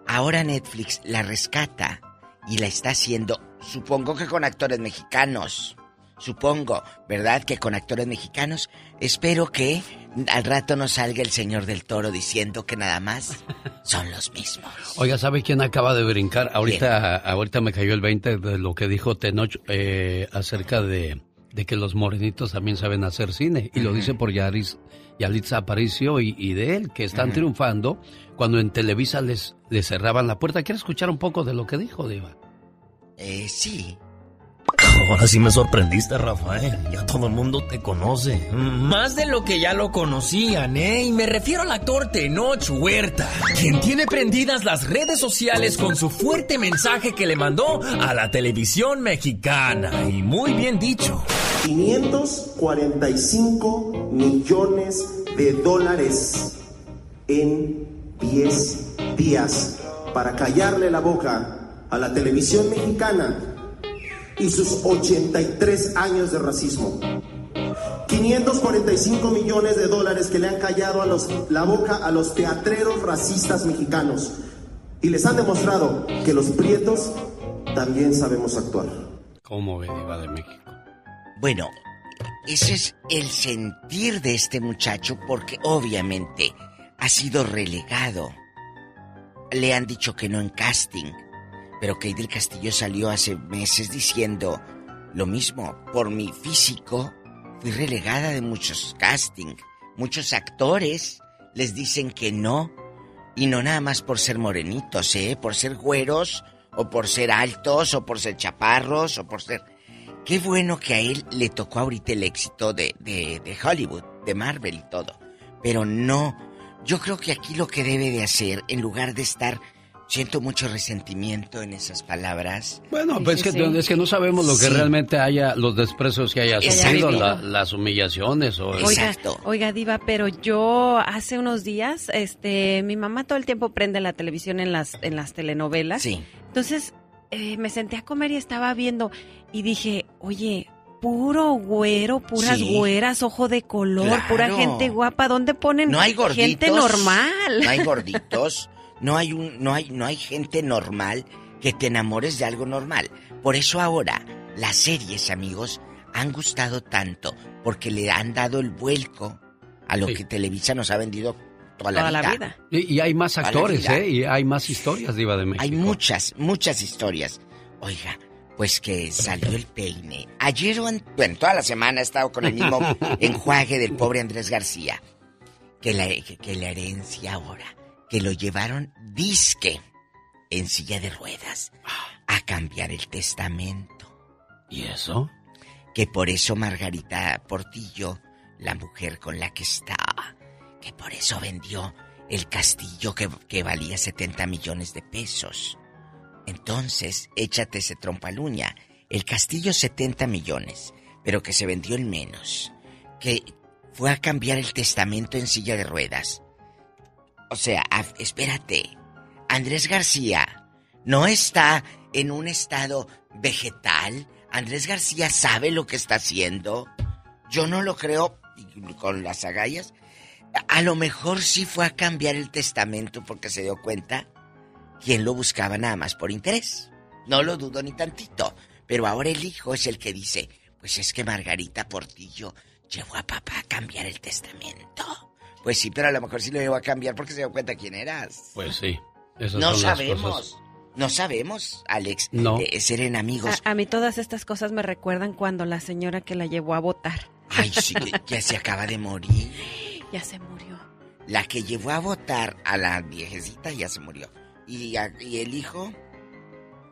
Ahora Netflix la rescata y la está haciendo, supongo que con actores mexicanos. Supongo, ¿verdad? Que con actores mexicanos. Espero que al rato no salga el señor del toro diciendo que nada más son los mismos. Oiga, ¿sabe quién acaba de brincar? Ahorita, ahorita me cayó el 20 de lo que dijo Tenoch eh, acerca de, de que los morenitos también saben hacer cine. Y lo dice por Yaris, Yalitza Aparicio y, y de él, que están triunfando cuando en Televisa les, les cerraban la puerta. ¿Quiere escuchar un poco de lo que dijo, Diva? Eh, sí. Ahora sí me sorprendiste, Rafael. Ya todo el mundo te conoce. Más de lo que ya lo conocían, ¿eh? Y me refiero al actor Tenoch Huerta, quien tiene prendidas las redes sociales con su fuerte mensaje que le mandó a la televisión mexicana. Y muy bien dicho. 545 millones de dólares en 10 días para callarle la boca a la televisión mexicana y sus 83 años de racismo. 545 millones de dólares que le han callado a los, la boca a los teatreros racistas mexicanos y les han demostrado que los prietos también sabemos actuar. ¿Cómo ve, Diva de México? Bueno, ese es el sentir de este muchacho porque obviamente ha sido relegado. Le han dicho que no en casting, pero Kate Castillo salió hace meses diciendo lo mismo. Por mi físico fui relegada de muchos casting. Muchos actores les dicen que no. Y no nada más por ser morenitos, ¿eh? Por ser güeros, o por ser altos, o por ser chaparros, o por ser... Qué bueno que a él le tocó ahorita el éxito de, de, de Hollywood, de Marvel y todo. Pero no, yo creo que aquí lo que debe de hacer, en lugar de estar Siento mucho resentimiento en esas palabras. Bueno, pues es, que, es que no sabemos lo que realmente haya, los desprecios que haya sufrido, las humillaciones o... Oiga, oiga, Diva, pero yo hace unos días, este, mi mamá todo el tiempo prende la televisión en las, en las telenovelas. Sí. Entonces, eh, me senté a comer y estaba viendo y dije, oye, puro güero, puras güeras, ojo de color, pura gente guapa. ¿Dónde ponen no hay gorditos, gente normal? No hay gorditos. No hay, un, no, hay, no hay gente normal que te enamores de algo normal. Por eso ahora las series, amigos, han gustado tanto porque le han dado el vuelco a lo que Televisa nos ha vendido toda, la, vida. Y, hay más actores, ¿eh? Y hay más historias, Diva de México. Hay muchas, muchas historias. Oiga, pues que salió el peine. Ayer, bueno, toda la semana he estado con el mismo enjuague del pobre Andrés García. Que la, que la herencia ahora que lo llevaron disque en silla de ruedas a cambiar el testamento. ¿Y eso? Que por eso Margarita Portillo, la mujer con la que está, que por eso vendió el castillo que, que valía 70 millones de pesos. Entonces, échate ese trompaluña. El castillo 70 millones, pero que se vendió en menos. Que fue a cambiar el testamento en silla de ruedas. O sea, espérate. Andrés García no está en un estado vegetal. Andrés García sabe lo que está haciendo. Yo no lo creo con las agallas. A lo mejor sí fue a cambiar el testamento porque se dio cuenta quién lo buscaba nada más por interés. No lo dudo ni tantito. Pero ahora el hijo es el que dice, pues es que Margarita Portillo llevó a papá a cambiar el testamento. Pues sí, pero a lo mejor sí lo llevó a cambiar porque se dio cuenta quién eras. Pues sí. no sabemos. No sabemos, Alex. No. ser amigos. A, mí todas estas cosas me recuerdan cuando la señora que la llevó a votar. Ay, sí, ya se acaba de morir. Ya se murió. La que llevó a votar a la viejecita ya se murió. Y, y el hijo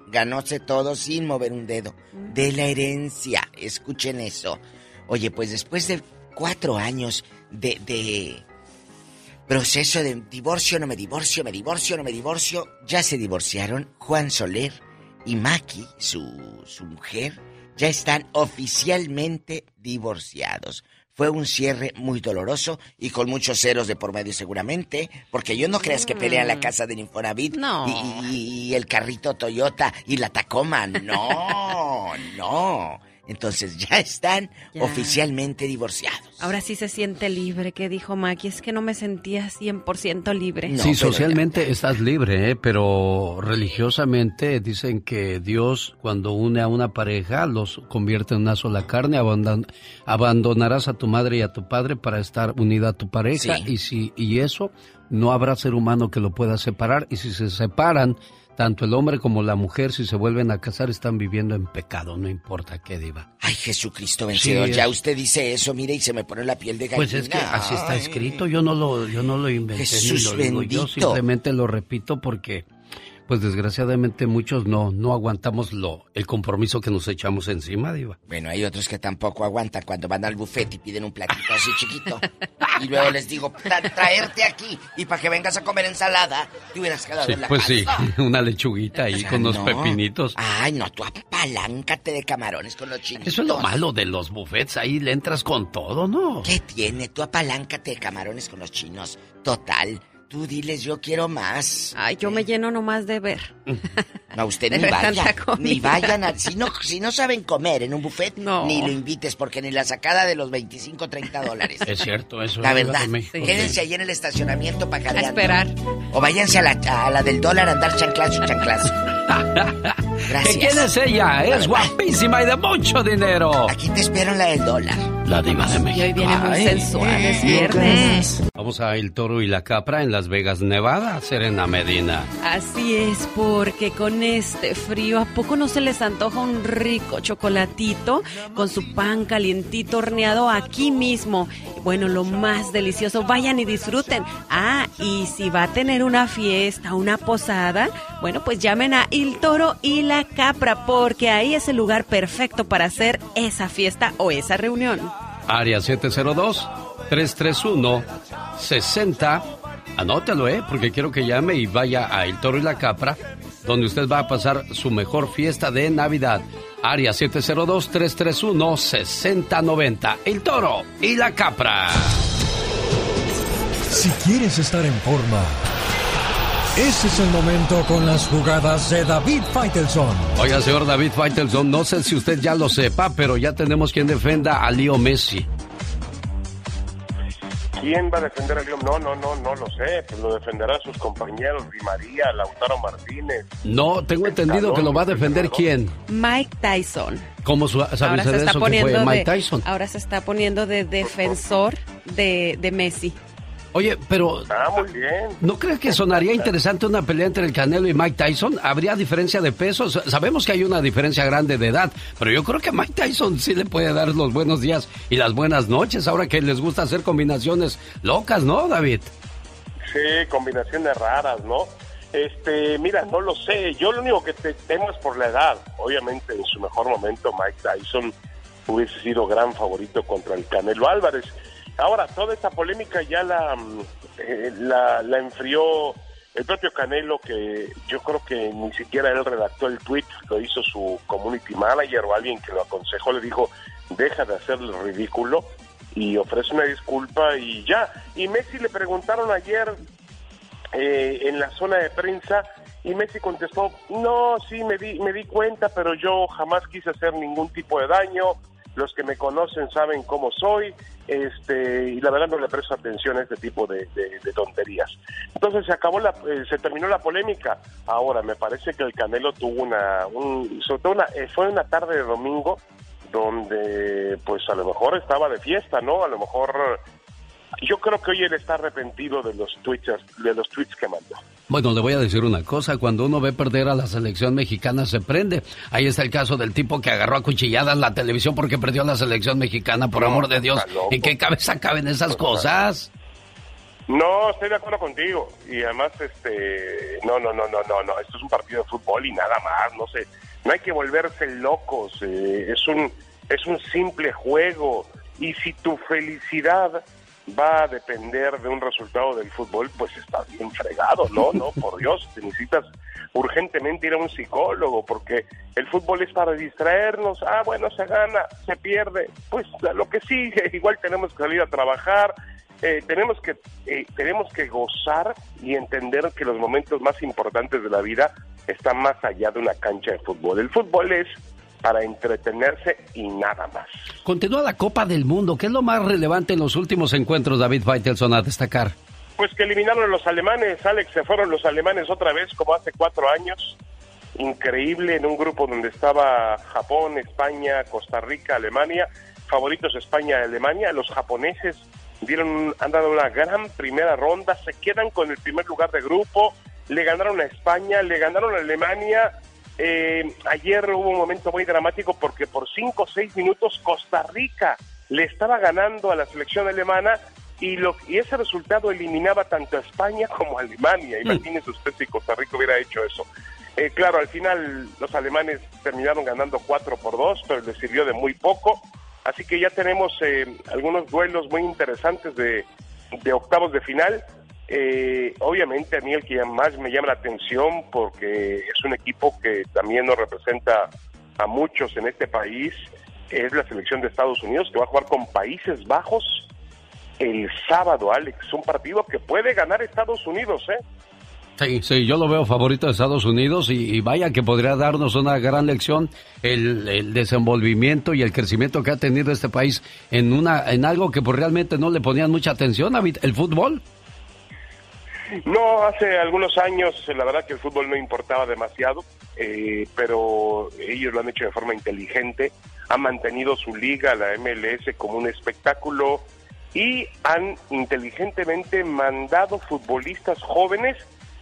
ganóse todo sin mover un dedo. Mm. De la herencia. Escuchen eso. Oye, pues después de cuatro años de, de Proceso de divorcio, no me divorcio, me divorcio, no me divorcio. Ya se divorciaron Juan Soler y Maki, su, su mujer, ya están oficialmente divorciados. Fue un cierre muy doloroso y con muchos ceros de por medio seguramente, porque yo no creas que pelea la mm. casa de Infonavit no. y, y, el carrito Toyota y la Tacoma. No, no. Entonces ya están oficialmente divorciados. Ahora sí se siente libre, ¿Qué dijo Maki, es que no me sentía 100% libre. sí, socialmente estás libre, ¿eh? pero religiosamente dicen que Dios cuando une a una pareja los convierte en una sola carne, abandonarás a tu madre y a tu padre para estar unida a tu pareja. Y, si, y eso no habrá ser humano que lo pueda separar. Y si se separan tanto el hombre como la mujer, si se vuelven a casar, están viviendo en pecado, no importa qué diva. Ay, Jesucristo vencedor, ya usted dice eso, mire, y se me pone la piel de gallina. Pues es que así está escrito, yo no lo, yo no lo inventé Jesús ni lo digo, yo simplemente lo repito porque pues desgraciadamente muchos no, no aguantamos lo, el compromiso que nos echamos encima, Diva. Bueno, hay otros que tampoco aguantan cuando van al buffet y piden un platito así chiquito. Y luego les digo, traerte aquí y para que vengas a comer ensalada, te hubieras quedado en la Pues sí, una lechuguita ahí con unos pepinitos. Ay, no, tú apaláncate de camarones con los chinos. Eso es lo malo de los buffets, ahí le entras con todo, ¿no? ¿Qué tiene? Tú apaláncate de camarones con los chinos. Total, Tú diles, yo quiero más. Ay, yo me lleno nomás de ver. No, usted ni vaya. Ni vayan a... Si no, si no saben comer en un buffet, No. ni lo invites, porque ni la sacada de los 25, 30 dólares. Es cierto, eso. La es verdad. Quédense ahí en el estacionamiento para A careando. esperar. O váyanse a la, a la del dólar a andar chanclazo, chanclazo. Gracias. ¿Que ¿Quién es ella? Es guapísima y de mucho dinero. Aquí te espero en la del dólar. La diva de Y México. hoy viene muy Ay. sensual, es viernes. Vamos a El Toro y la Capra en Las Vegas, Nevada, Serena Medina. Así es, porque con este frío, ¿a poco no se les antoja un rico chocolatito con su pan calientito horneado aquí mismo? Bueno, lo más delicioso, vayan y disfruten. Ah, y si va a tener una fiesta, una posada, bueno, pues llamen a El Toro y la Capra, porque ahí es el lugar perfecto para hacer esa fiesta o esa reunión. Área 702-331-60. Anótalo, ¿eh? Porque quiero que llame y vaya a El Toro y la Capra, donde usted va a pasar su mejor fiesta de Navidad. Área 702-331-6090. El Toro y la Capra. Si quieres estar en forma, ese es el momento con las jugadas de David Faitelson. Oiga, señor David Faitelson, no sé si usted ya lo sepa, pero ya tenemos quien defenda a Leo Messi. ¿Quién va a defender a León? No, no, no, no lo sé. Pues lo defenderá sus compañeros, Di María, Lautaro Martínez. No, tengo entendido que lo va a defender quién. Mike Tyson. ¿Cómo su- Ahora se está eso que poniendo Mike de, Tyson? ahora se está poniendo de defensor de, de Messi. Oye, pero Ah, muy bien. ¿no crees que sonaría interesante una pelea entre el Canelo y Mike Tyson? ¿Habría diferencia de pesos? Sabemos que hay una diferencia grande de edad, pero yo creo que Mike Tyson sí le puede dar los buenos días y las buenas noches ahora que les gusta hacer combinaciones locas, ¿no, David? Sí, combinaciones raras, ¿no? Este, mira, no lo sé. Yo lo único que te temo es por la edad. Obviamente, en su mejor momento, Mike Tyson hubiese sido gran favorito contra el Canelo Álvarez. Ahora, toda esta polémica ya la, mm, eh, la, la enfrió el propio Canelo, que yo creo que ni siquiera él redactó el tweet, lo hizo su community manager o alguien que lo aconsejó, le dijo, deja de hacer ridículo y ofrece una disculpa y ya. Y Messi le preguntaron ayer eh, en la zona de prensa y Messi contestó, no, sí, me di, me di cuenta, pero yo jamás quise hacer ningún tipo de daño, los que me conocen saben cómo soy, este, y la verdad no le presto atención a este tipo de, tonterías. Entonces se acabó la, eh, se terminó la polémica. Ahora, me parece que el Canelo tuvo una, un, sobre todo una, eh, fue una tarde de domingo donde pues a lo mejor estaba de fiesta, ¿no? A lo mejor yo creo que hoy él está arrepentido de los tweets, de los tweets que mandó. Bueno, le voy a decir una cosa, cuando uno ve perder a la selección mexicana se prende. Ahí está el caso del tipo que agarró a cuchilladas la televisión porque perdió a la selección mexicana, por No, amor de Dios. ¿En qué cabeza caben esas cosas? No, estoy de acuerdo contigo. Y además, este, no, no, no, no, no, no. Esto es un partido de fútbol y nada más. No sé, no hay que volverse locos. eh, es un, es un simple juego. Y si tu felicidad va a depender de un resultado del fútbol, pues está bien fregado, ¿no? No, por Dios, te necesitas urgentemente ir a un psicólogo porque el fútbol es para distraernos. Ah, bueno, se gana, se pierde. Pues lo que sigue, igual tenemos que salir a trabajar, eh, tenemos que eh, tenemos que gozar y entender que los momentos más importantes de la vida están más allá de una cancha de fútbol. El fútbol es para entretenerse y nada más. Continúa la Copa del Mundo. ¿Qué es lo más relevante en los últimos encuentros, David Faitelson, a destacar? Pues que eliminaron a los alemanes, Alex, se fueron los alemanes otra vez como hace cuatro años. Increíble en un grupo donde estaba Japón, España, Costa Rica, Alemania, favoritos España y Alemania. Los japoneses dieron, han dado una gran primera ronda, se quedan con el primer lugar de grupo, le ganaron a España, le ganaron a Alemania. Eh, ayer hubo un momento muy dramático porque por cinco o seis minutos Costa Rica le estaba ganando a la selección alemana y, lo, y ese resultado eliminaba tanto a España como a Alemania. Imagínese usted si Costa Rica hubiera hecho eso. Eh, claro, al final los alemanes terminaron ganando 4 por 2, pero les sirvió de muy poco. Así que ya tenemos eh, algunos duelos muy interesantes de, de octavos de final. Eh, obviamente a mí el que más me llama la atención porque es un equipo que también nos representa a muchos en este país, es la selección de Estados Unidos que va a jugar con Países Bajos el sábado, Alex. Un partido que puede ganar Estados Unidos, ¿eh? Sí, sí, yo lo veo favorito de Estados Unidos y, vaya que podría darnos una gran lección el, el, desenvolvimiento y el crecimiento que ha tenido este país en una en algo que pues realmente no le ponían mucha atención, el fútbol. No, hace algunos años la verdad que el fútbol no importaba demasiado, eh, pero ellos lo han hecho de forma inteligente, han mantenido su liga, la MLS, como un espectáculo y han inteligentemente mandado futbolistas jóvenes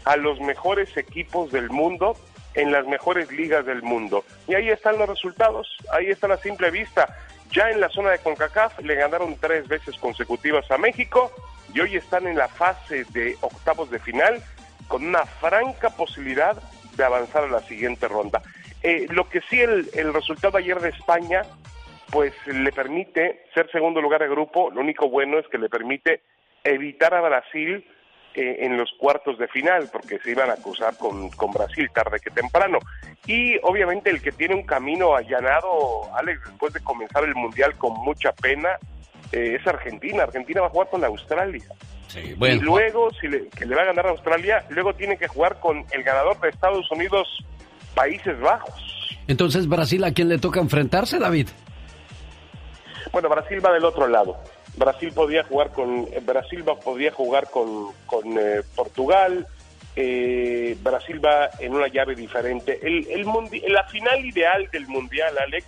a los mejores equipos del mundo en las mejores ligas del mundo. Y ahí están los resultados, ahí está la simple vista. Ya en la zona de CONCACAF le ganaron tres veces consecutivas a México y hoy están en la fase de octavos de final con una franca posibilidad de avanzar a la siguiente ronda. Eh, lo que sí el, el resultado ayer de España pues le permite ser segundo lugar de grupo, lo único bueno es que le permite evitar a Brasil eh, en los cuartos de final, porque se iban a cruzar con, con, Brasil tarde que temprano. Y obviamente el que tiene un camino allanado, Alex, después de comenzar el Mundial con mucha pena, eh, es Argentina. Argentina va a jugar con Australia. Sí, bueno. Y luego, si le, que le va a ganar a Australia, luego tiene que jugar con el ganador de Estados Unidos, Países Bajos. Entonces, ¿Brasil a quién le toca enfrentarse, David? Bueno, Brasil va del otro lado. Brasil podía jugar con Brasil va, podía jugar con, con eh, Portugal. Eh, Brasil va en una llave diferente. El, el la final ideal del mundial, Alex,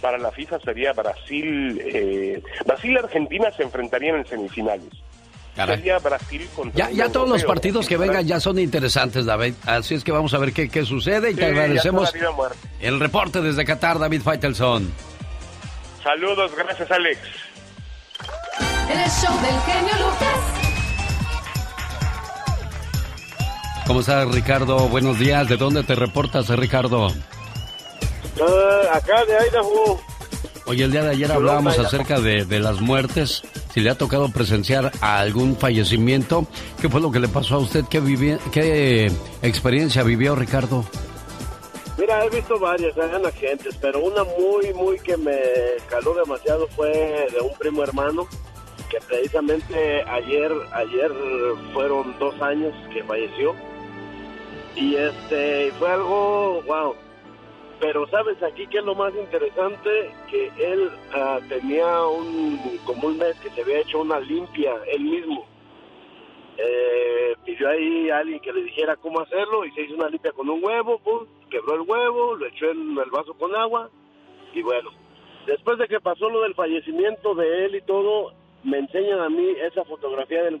para la FIFA sería Brasil. Eh, Brasil y Argentina se enfrentarían en semifinales. Sería Brasil contra ya, ya todos los partidos que vengan ya son interesantes, David. Así es que vamos a ver qué, qué sucede y te agradecemos el reporte desde Qatar, David Faitelson. Saludos, gracias Alex. El show del genio Lucas. ¿Cómo estás, Ricardo? Buenos días. ¿De dónde te reportas, Ricardo? Uh, acá de Idaho. Oye, el día de ayer hablábamos acerca de, de, las muertes. Si le ha tocado presenciar a algún fallecimiento, ¿qué fue lo que le pasó a usted? ¿Qué, vivi qué experiencia vivió, Ricardo? Mira, he visto varias, eran agentes, pero una muy, muy que me caló demasiado fue de un primo hermano que precisamente ayer, ayer fueron dos años que falleció y este fue algo, wow. Pero sabes aquí que es lo más interesante que él ah, tenía un como un mes que se había hecho una limpia él mismo. Eh, pidió ahí a alguien que le dijera cómo hacerlo y se hizo una limpia con un huevo, quebró el huevo, lo echó en el vaso con agua y bueno, después de que pasó lo del fallecimiento de él y todo, me enseñan a mí esa fotografía del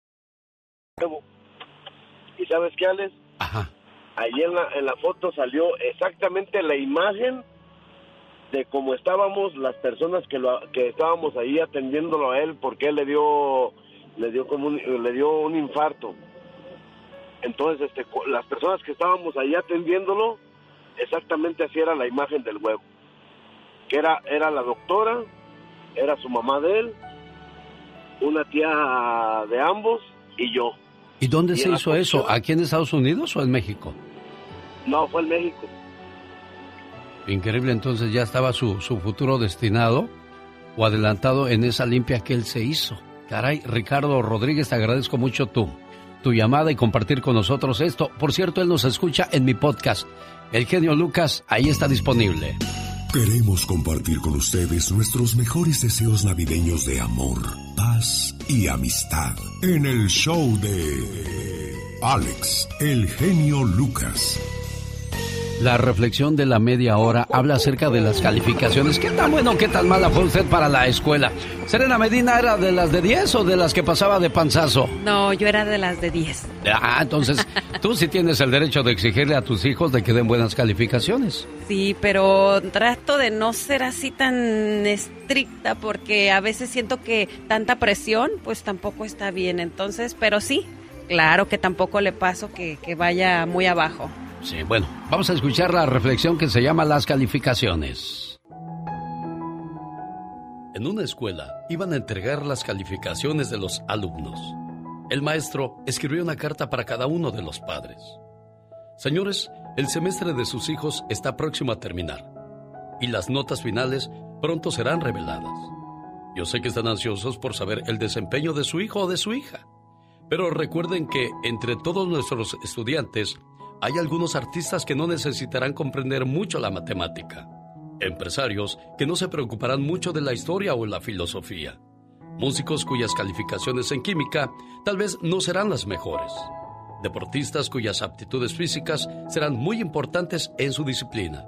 ¿Y sabes qué, Alex? Ajá. Ahí en la, en la foto salió exactamente la imagen de cómo estábamos las personas que lo, que estábamos ahí atendiéndolo a él porque él le dio le dio como un, le dio un infarto. Entonces, este, las personas que estábamos ahí atendiéndolo, exactamente así era la imagen del huevo. Que era, era la doctora, era su mamá de él, una tía de ambos y yo. ¿Y dónde se hizo eso? ¿Aquí en Estados Unidos o en México? No, fue en México. Increíble, entonces ya estaba su, su futuro destinado o adelantado en esa limpia que él se hizo. Caray, Ricardo Rodríguez, te agradezco mucho tu, tu llamada y compartir con nosotros esto. Por cierto, él nos escucha en mi podcast. El genio Lucas, ahí está disponible. Queremos compartir con ustedes nuestros mejores deseos navideños de amor, paz y amistad en el show de Alex, el genio Lucas. La reflexión de la media hora habla acerca de las calificaciones. ¿Qué tan bueno, qué tan mala fue usted para la escuela? ¿Serena Medina era de las de 10 o de las que pasaba de panzazo? No, yo era de las de 10. Ah, entonces tú sí tienes el derecho de exigirle a tus hijos de que den buenas calificaciones. Sí, pero trato de no ser así tan estricta porque a veces siento que tanta presión pues tampoco está bien. Entonces, pero sí, claro que tampoco le paso que, que vaya muy abajo. Sí, bueno, vamos a escuchar la reflexión que se llama las calificaciones. En una escuela iban a entregar las calificaciones de los alumnos. El maestro escribió una carta para cada uno de los padres. Señores, el semestre de sus hijos está próximo a terminar y las notas finales pronto serán reveladas. Yo sé que están ansiosos por saber el desempeño de su hijo o de su hija, pero recuerden que entre todos nuestros estudiantes hay algunos artistas que no necesitarán comprender mucho la matemática, empresarios que no se preocuparán mucho de la historia o la filosofía, músicos cuyas calificaciones en química tal vez no serán las mejores, deportistas cuyas aptitudes físicas serán muy importantes en su disciplina.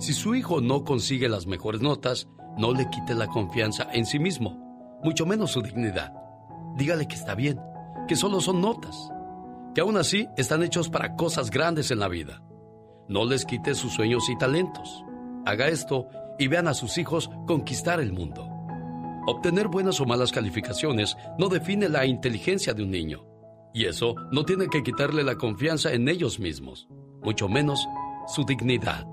Si su hijo no consigue las mejores notas, no le quite la confianza en sí mismo, mucho menos su dignidad. Dígale que está bien, que solo son notas que aún así están hechos para cosas grandes en la vida. No les quite sus sueños y talentos. Haga esto y vean a sus hijos conquistar el mundo. Obtener buenas o malas calificaciones no define la inteligencia de un niño. Y eso no tiene que quitarle la confianza en ellos mismos, mucho menos su dignidad.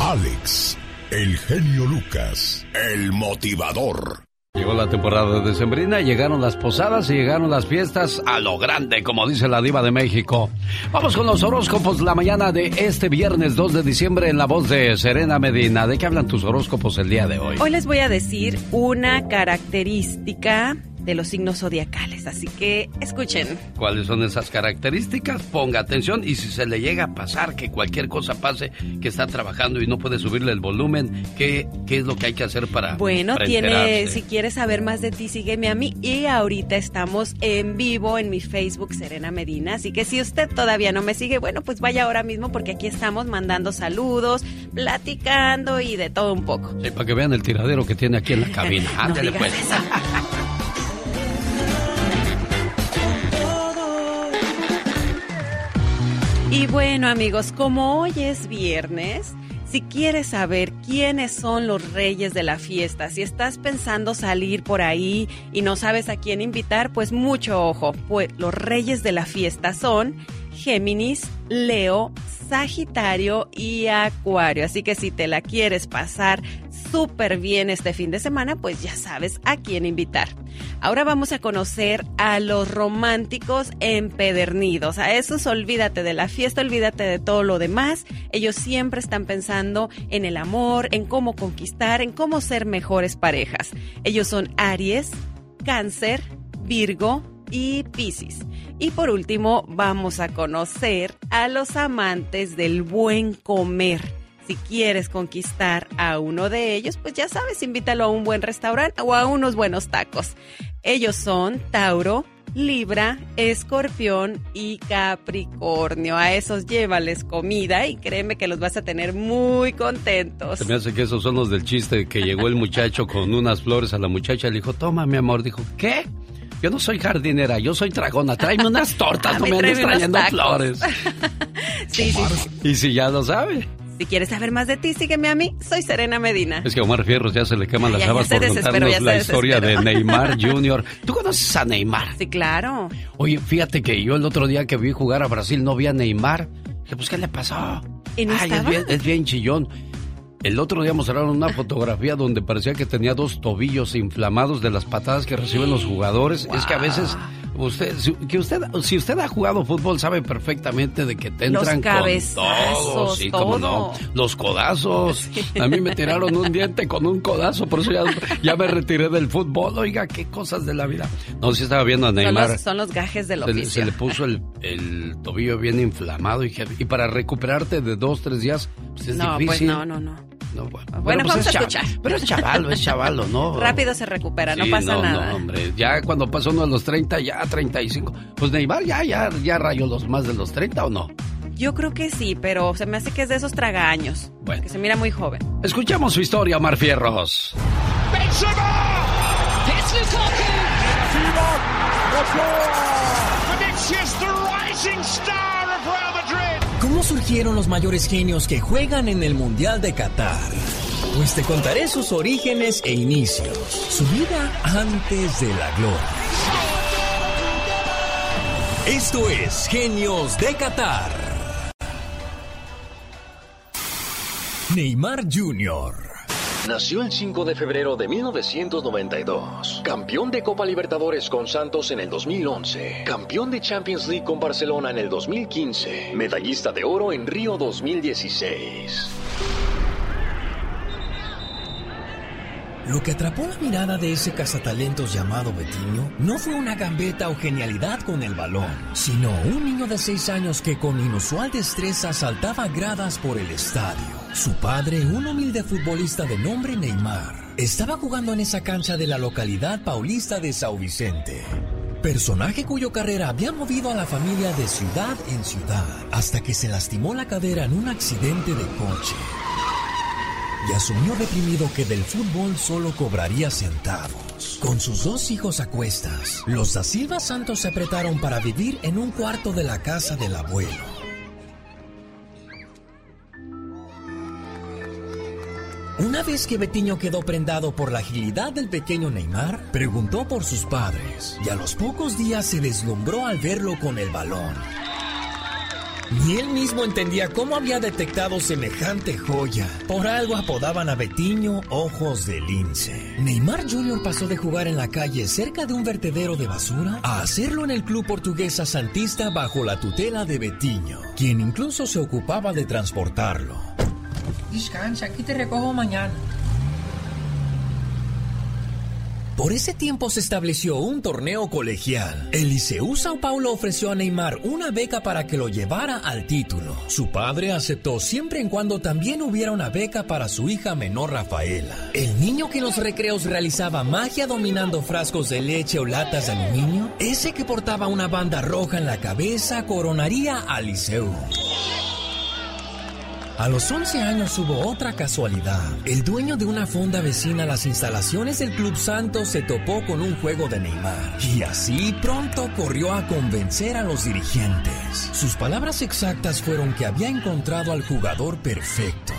Alex, el genio Lucas, el motivador. Llegó la temporada de decembrina, llegaron las posadas y llegaron las fiestas a lo grande, como dice la diva de México. Vamos con los horóscopos la mañana de este viernes 2 de diciembre en la voz de Serena Medina. ¿De qué hablan tus horóscopos el día de hoy? Hoy les voy a decir una característica de los signos zodiacales, así que escuchen. ¿Cuáles son esas características? Ponga atención y si se le llega a pasar que cualquier cosa pase, que está trabajando y no puede subirle el volumen, ¿qué, qué es lo que hay que hacer para... Bueno, para tiene, enterarse? si quieres saber más de ti, sígueme a mí y ahorita estamos en vivo en mi Facebook Serena Medina, así que si usted todavía no me sigue, bueno, pues vaya ahora mismo porque aquí estamos mandando saludos, platicando y de todo un poco. Sí, para que vean el tiradero que tiene aquí en la cabina. No Ándale pues. Y bueno amigos, como hoy es viernes, si quieres saber quiénes son los reyes de la fiesta, si estás pensando salir por ahí y no sabes a quién invitar, pues mucho ojo, pues los reyes de la fiesta son Géminis, Leo, Sagitario y Acuario. Así que si te la quieres pasar súper bien este fin de semana, pues ya sabes a quién invitar. Ahora vamos a conocer a los románticos empedernidos. A esos olvídate de la fiesta, olvídate de todo lo demás. Ellos siempre están pensando en el amor, en cómo conquistar, en cómo ser mejores parejas. Ellos son Aries, Cáncer, Virgo y Piscis. Y por último, vamos a conocer a los amantes del buen comer. Si quieres conquistar a uno de ellos, pues ya sabes, invítalo a un buen restaurante o a unos buenos tacos. Ellos son Tauro, Libra, Escorpión y Capricornio. A esos llévales comida y créeme que los vas a tener muy contentos. Se me hace que esos son los del chiste que llegó el muchacho con unas flores a la muchacha y le dijo, toma mi amor. Dijo, ¿qué? Yo no soy jardinera, yo soy dragona. Tráeme unas tortas, no me andes trayendo flores. Sí, sí. Y si ya lo sabe. Si quieres saber más de ti, sígueme a mí. Soy Serena Medina. Es que a Omar Fierros ya se le queman las Ya, habas por contarnos ya la historia de. Neymar Jr. ¿Tú conoces a Neymar? Sí, claro. Oye, fíjate que yo el otro día que vi jugar a Brasil no vi a Neymar. Dije, pues, ¿qué le pasó? ¿Y no Ay, es estaba? bien, es bien chillón. El otro día mostraron una fotografía donde parecía que tenía dos tobillos inflamados de las patadas que reciben los jugadores. Es que a veces usted, si, que usted, si usted ha jugado fútbol sabe perfectamente de que te Los entran con cabezazos, todo, sí, cómo no. todo. Los codazos. A mí me tiraron un diente con un codazo, por eso ya, ya me retiré del fútbol. Oiga, qué cosas de la vida. No, sí estaba viendo a Son Neymar. los, son los gajes del Se oficio. se le puso el, el tobillo bien inflamado y, para recuperarte de dos, tres días, Pues es no, pues difícil. no, no, no. No, bueno, Bueno, pues vamos es a escuchar. Pero es chavalo, es chavalo, ¿no? Rápido se recupera, no pasa no, nada. No, hombre, ya cuando pasó uno de los 30, ya 35. Pues Neymar ya, ya, ya rayó los más de los 30 o no. Yo creo que sí, pero se me hace que es de esos tragaños. Bueno. Que se mira muy joven. Escuchamos su historia, Omar Fierros. It's Lukaku. Vinicius, the rising star of Real Madrid. ¿Cómo surgieron los mayores genios que juegan en el Mundial de Qatar? Pues te contaré sus orígenes e inicios, su vida antes de la gloria. Esto es Genios de Qatar. Neymar Jr. Nació el 5 de febrero de 1992. Campeón de Copa Libertadores con Santos en el 2011. Campeón de Champions League con Barcelona en el 2015. Medallista de oro en Río 2016. Lo que atrapó la mirada de ese cazatalentos llamado Betiño no fue una gambeta o genialidad con el balón, sino un niño de 6 años que con inusual destreza saltaba gradas por el estadio. Su padre, un humilde futbolista de nombre Neymar, estaba jugando en esa cancha de la localidad paulista de Sao Vicente. Personaje cuyo carrera había movido a la familia de ciudad en ciudad hasta que se lastimó la cadera en un accidente de coche y asumió deprimido que del fútbol solo cobraría centavos. Con sus dos hijos a cuestas, los da Silva Santos se apretaron para vivir en un cuarto de la casa del abuelo. Una vez que Betiño quedó prendado por la agilidad del pequeño Neymar, preguntó por sus padres y a los pocos días se deslumbró al verlo con el balón. Ni él mismo entendía cómo había detectado semejante joya. Por algo apodaban a Betiño Ojos de Lince. Neymar Jr. pasó de jugar en la calle cerca de un vertedero de basura a hacerlo en el club portuguesa Santista bajo la tutela de Betiño, quien incluso se ocupaba de transportarlo. Descansa, aquí te recojo mañana. Por ese tiempo se estableció un torneo colegial. El Liceu Sao Paulo ofreció a Neymar una beca para que lo llevara al título. Su padre aceptó siempre en cuando también hubiera una beca para su hija menor Rafaela. El niño que en los recreos realizaba magia dominando frascos de leche o latas de aluminio, ese que portaba una banda roja en la cabeza coronaría al Liceu. A los 11 años hubo otra casualidad. El dueño de una fonda vecina a las instalaciones del Club Santos se topó con un juego de Neymar. Y así pronto corrió a convencer a los dirigentes. Sus palabras exactas fueron que había encontrado al jugador perfecto.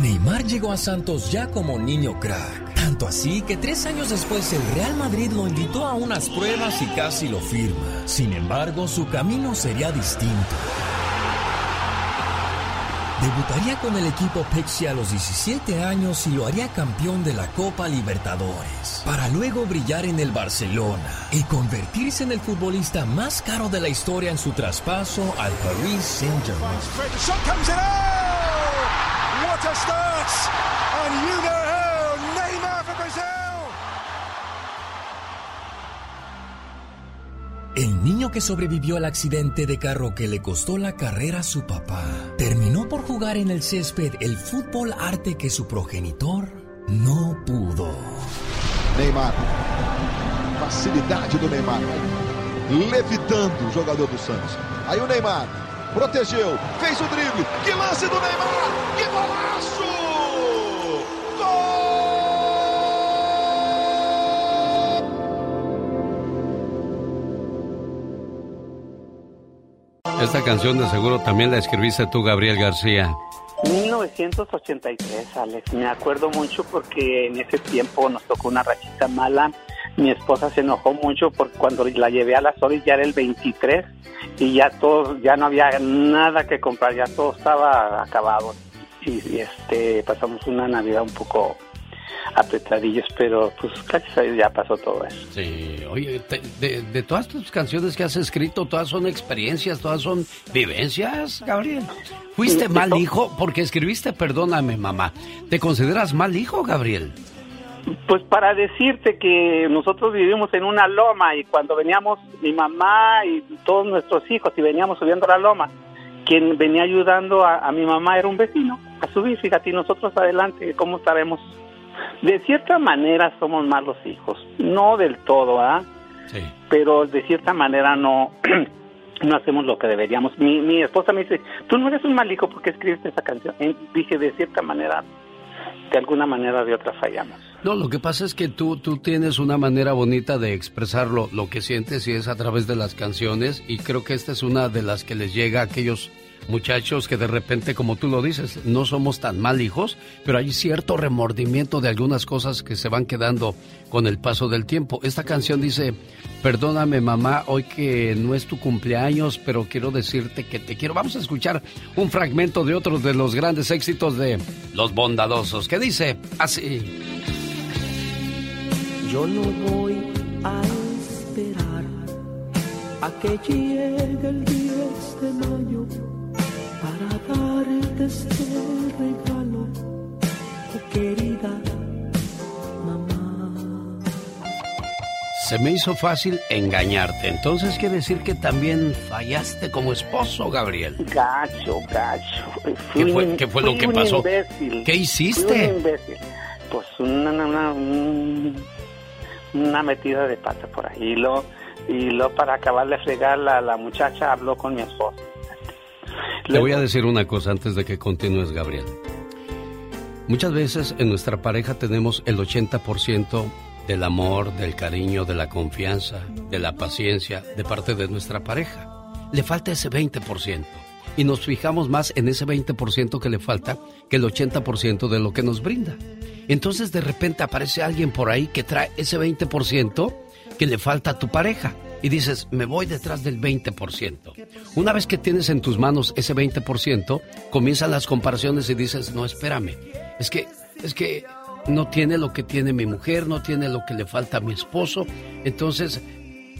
Neymar llegó a Santos ya como niño crack. Tanto así que tres años después el Real Madrid lo invitó a unas pruebas y casi lo firma. Sin embargo, su camino sería distinto. Debutaría con el equipo Pexi a los 17 años y lo haría campeón de la Copa Libertadores, para luego brillar en el Barcelona y convertirse en el futbolista más caro de la historia en su traspaso al Paris Saint-Germain. And you know who? Neymar for Brazil. El niño que sobrevivió al accidente de carro que le costó la carrera a su papá terminó por jugar en el césped el fútbol arte que su progenitor no pudo. Neymar. Facilidade do Neymar. Levitando o jogador do Santos. Aí o Neymar protegeu, fez o drible. Que lance do Neymar! Que golaço! Esta canción de seguro también la escribiste tú, Gabriel García. 1983, Alex. Me acuerdo mucho porque en ese tiempo nos tocó una rachita mala. Mi esposa se enojó mucho porque cuando la llevé a las horas ya era el 23 y ya todo, ya no había nada que comprar, ya todo estaba acabado. Y, y, este pasamos una Navidad un poco apretadillos, pero pues gracias a Dios ya pasó todo eso. Sí, oye, te- de, de todas tus canciones que has escrito, todas son experiencias, todas son vivencias, Gabriel. ¿Fuiste mal hijo? Porque escribiste Perdóname, mamá. ¿Te consideras mal hijo, Gabriel? Pues para decirte que nosotros vivimos en una loma y cuando veníamos mi mamá y todos nuestros hijos y veníamos subiendo la loma, quien venía ayudando a, a mi mamá era un vecino a subir, fíjate, y nosotros adelante, ¿cómo estaremos? De cierta manera somos malos hijos, no del todo, ¿ah? Sí. Pero de cierta manera no, no hacemos lo que deberíamos. Mi, mi esposa me dice, tú no eres un mal hijo porque escribiste esa canción. Y dije, de cierta manera, de alguna manera o de otra fallamos. No, lo que pasa es que tú, tú tienes una manera bonita de expresar lo, lo que sientes y es a través de las canciones y creo que esta es una de las que les llega a aquellos muchachos que de repente, como tú lo dices, no somos tan mal hijos, pero hay cierto remordimiento de algunas cosas que se van quedando con el paso del tiempo. Esta canción dice, perdóname mamá, hoy que no es tu cumpleaños, pero quiero decirte que te quiero. Vamos a escuchar un fragmento de otro de los grandes éxitos de Los Bondadosos, que dice así. Yo no voy a esperar a que llegue el 10 de mayo este regalo, oh querida mamá. Se me hizo fácil engañarte, entonces quiere decir que también fallaste como esposo, Gabriel. Gacho, gacho. ¿Qué Fui fue- un- qué fue lo que un pasó? imbécil. ¿Qué hiciste? Fui un imbécil. Pues una, una, un- una metida de pata por ahí. Y lo, y lo para acabar de fregar, la, la muchacha habló con mi esposo. Le voy a decir una cosa antes de que continúes, Gabriel. Muchas veces en nuestra pareja tenemos el 80% del amor, del cariño, de la confianza, de la paciencia de parte de nuestra pareja. Le falta ese 20%. Y nos fijamos más en ese 20% que le falta que el 80% de lo que nos brinda. Entonces de repente aparece alguien por ahí que trae ese 20% que le falta a tu pareja. Y dices, me voy detrás del 20%. Una vez que tienes en tus manos ese 20%, comienzan las comparaciones y dices, no, espérame. Es que, es que no tiene lo que tiene mi mujer, no tiene lo que le falta a mi esposo. Entonces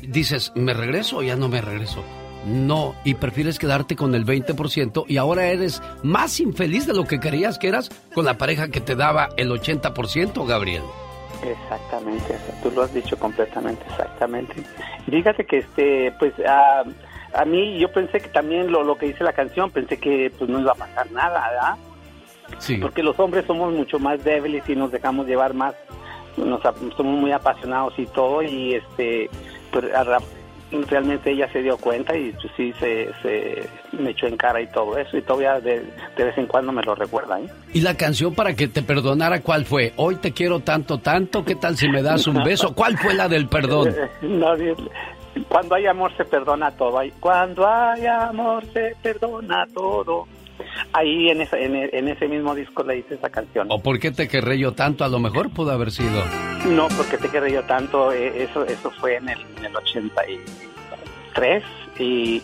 dices, ¿me regreso o ya no me regreso? No, y prefieres quedarte con el 20% y ahora eres más infeliz de lo que creías que eras con la pareja que te daba el 80%, Gabriel. Exactamente, tú lo has dicho completamente, exactamente. Fíjate que este, pues a, a mí yo pensé que también lo, lo que dice la canción, pensé que pues no iba a pasar nada, ¿verdad? Sí. Porque los hombres somos mucho más débiles y nos dejamos llevar más, nos, somos muy apasionados y todo y este, pero ra- realmente ella se dio cuenta y pues, sí se, se me echó en cara y todo eso y todavía de, de vez en cuando me lo recuerda, ¿eh? ¿Y la canción para que te perdonara cuál fue? Hoy te quiero tanto, tanto, ¿qué tal si me das un beso? ¿Cuál fue la del perdón? No, cuando hay amor se perdona todo. Cuando hay amor se perdona todo. Ahí en, esa- en, en ese mismo disco le hice esa canción. ¿O por qué te querré yo tanto? A lo mejor pudo haber sido. No, porque te quedé yo tanto. eh, Eso eso fue en el, en el 83 y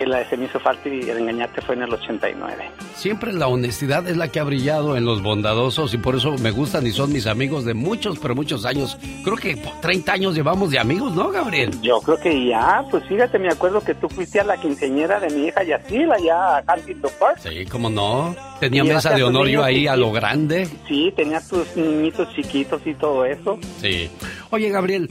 la de Se me hizo falta y el engañarte fue en el 89. Siempre la honestidad es la que ha brillado en los bondadosos y por eso me gustan y son mis amigos de muchos, pero muchos años. Creo que por 30 años llevamos de amigos, ¿no, Gabriel? Yo creo que ya, pues fíjate, me acuerdo que tú fuiste a la quinceñera de mi hija Yacil, allá a Huntington Park. Sí, cómo no. Tenía Y mesa de honor yo ahí a lo grande. Sí, tenías tus niñitos chiquitos y todo eso. Sí. Oye, Gabriel,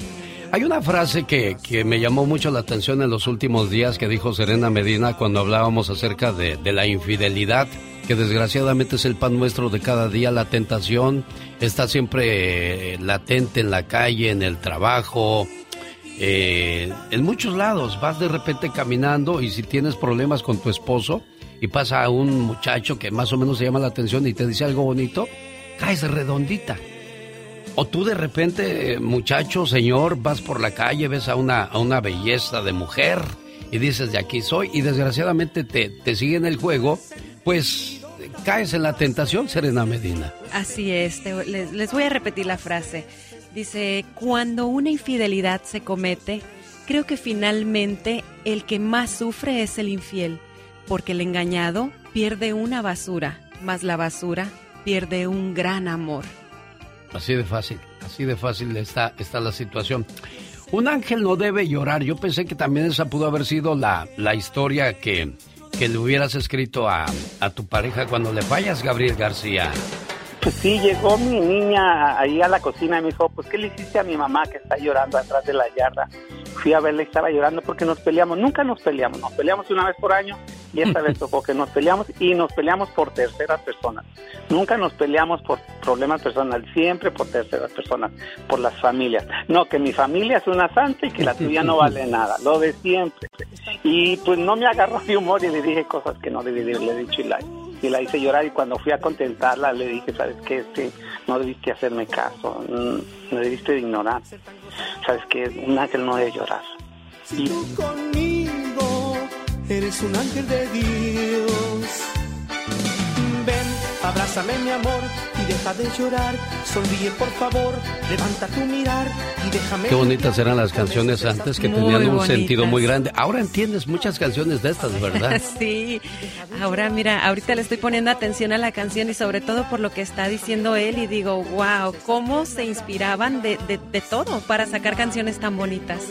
hay una frase que, que me llamó mucho la atención en los últimos días que dijo Serena Medina cuando hablábamos acerca de, la infidelidad, que desgraciadamente es el pan nuestro de cada día, la tentación está siempre eh, latente en la calle, en el trabajo, eh, en muchos lados. Vas de repente caminando y si tienes problemas con tu esposo y pasa un muchacho que más o menos se llama la atención y te dice algo bonito, caes redondita. O tú de repente, muchacho, señor, vas por la calle, ves a una, a una belleza de mujer y dices, de aquí soy, y desgraciadamente te, te sigue en el juego, pues caes en la tentación, Serena Medina. Así es, te- les, les voy a repetir la frase. Dice, cuando una infidelidad se comete, creo que finalmente el que más sufre es el infiel, porque el engañado pierde una basura, más la basura pierde un gran amor. Así de fácil, así de fácil está, está la situación. Un ángel no debe llorar. Yo pensé que también esa pudo haber sido la, la historia que, que le hubieras escrito a, a tu pareja cuando le fallas, Gabriel García. Pues sí, llegó mi niña ahí a la cocina y me dijo, pues ¿qué le hiciste a mi mamá que está llorando atrás de la yarda? Fui a verla y estaba llorando porque nos peleamos, nunca nos peleamos, nos peleamos una vez por año y esta vez tocó que nos peleamos y nos peleamos por terceras personas. Nunca nos peleamos por problemas personales, siempre por terceras personas, por las familias. No, que mi familia es una santa y que la tuya no vale nada, lo de siempre. Y pues no me agarró de humor y le dije cosas que no debí de haberle dicho y la, y la hice llorar y cuando fui a contentarla le dije, ¿sabes qué? Este, no debiste hacerme caso, mm, me debiste de ignorar. ¿Sabes qué? Un ángel no debe llorar. Y conmigo, eres un ángel de Dios. Ven, abrázame mi amor y deja de llorar. Sonríe por favor, levanta tu mirar y déjame. Qué bonitas eran las canciones antes que tenían un bonitas. sentido muy grande. Ahora entiendes muchas canciones de estas, ¿verdad? Sí, ahora mira, ahorita le estoy poniendo atención a la canción y sobre todo por lo que está diciendo él y digo, wow, cómo se inspiraban de, de, de todo para sacar canciones tan bonitas.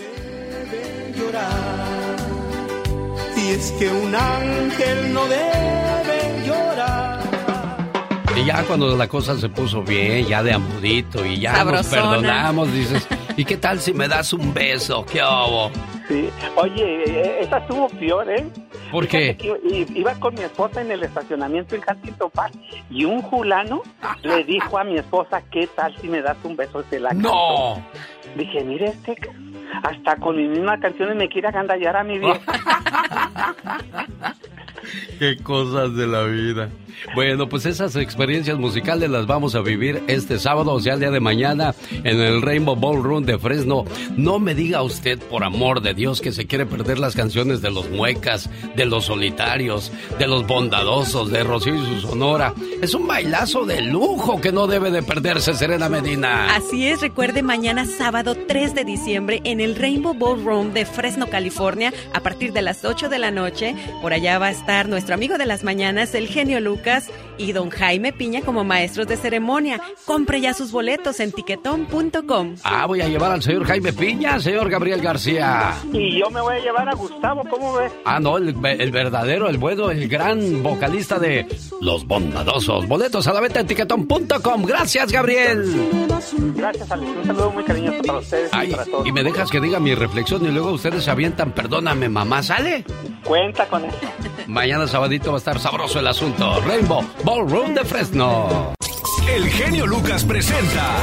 llorar. Y es que un ángel no debe. Y ya cuando la cosa se puso bien, ya de amudito y ya nos perdonamos, dices, ¿y qué tal si me das un beso? ¿Qué hago? Sí. Oye, eh, esa estuvo peor, ¿eh? ¿Por qué? Iba con mi esposa en el estacionamiento en Huntington Park y un fulano le dijo a mi esposa, ¿qué tal si me das un beso? Se la ¡No! cantó. Dije, mire este, hasta con mis mismas canciones me quiere agandallar a mi vieja. Qué cosas de la vida. Bueno, pues esas experiencias musicales las vamos a vivir este sábado, o sea, el día de mañana, en el Rainbow Ballroom de Fresno. No me diga usted, por amor de Dios, que se quiere perder las canciones de los muecas, de los solitarios, de los bondadosos, de Rocío y su Sonora. Es un bailazo de lujo que no debe de perderse, Serena Medina. Así es, recuerde mañana sábado 3 de diciembre en el Rainbow Ballroom de Fresno, California, a partir de las 8 de la noche. Por allá va a estar nuestro amigo de las mañanas, el genio Lucas, y don Jaime Piña como maestros de ceremonia. Compre ya sus boletos en tiquetón.com. Ah, voy a llevar al señor Jaime Piña, señor Gabriel García. Y yo me voy a llevar a Gustavo, ¿cómo ves? Ah, no, el, el verdadero, el bueno, el gran vocalista de Los Bondadosos. Boletos a la venta en tiquetón.com. Gracias, Gabriel. Gracias, Alex. Un saludo muy cariñoso para ustedes y para todos. y me dejas que diga mi reflexión y luego ustedes se avientan, perdóname, mamá, ¿sale? Cuenta con eso. Mañana sabadito va a estar sabroso el asunto. Rainbow Ballroom de Fresno. El genio Lucas presenta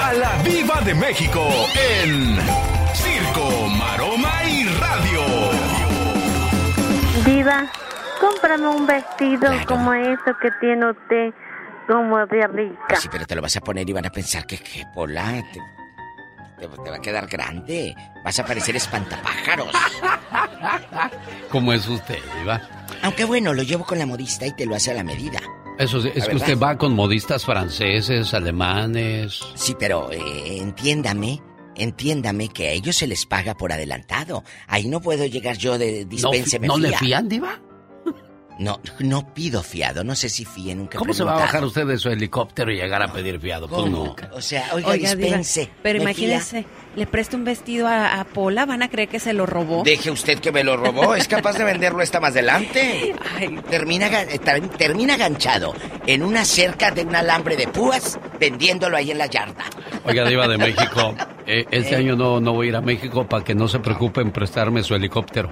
a la Viva de México en Circo, Maroma y Radio. Diva, cómprame un vestido como eso que tiene usted, como de rica. Sí, pero te lo vas a poner y van a pensar que, que Pola, te, va a quedar grande. Vas a parecer espantapájaros. ¿Cómo es usted, Iba? Aunque bueno, lo llevo con la modista y te lo hace a la medida. Eso es La que verdad. usted va con modistas franceses, alemanes. Sí, pero eh, entiéndame, entiéndame que a ellos se les paga por adelantado. Ahí no puedo llegar yo de dispénseme ¿no le fía. fían, Diva? No, no pido fiado, no sé si fíe, nunca ¿Cómo se va a bajar usted de su helicóptero y llegar a pedir fiado? Pues. O sea, oiga, Oiga, Diva, dispense. pero imagínese, le presta un vestido a, a Pola, van a creer que se lo robó. Deje usted que me lo robó, es capaz de venderlo esta más adelante. Termina, ga- eh, ter- termina ganchado en una cerca de un alambre de púas vendiéndolo ahí en la yarda. Oiga, Diva de México, eh, este año no, no voy a ir a México para que no se preocupe en prestarme su helicóptero.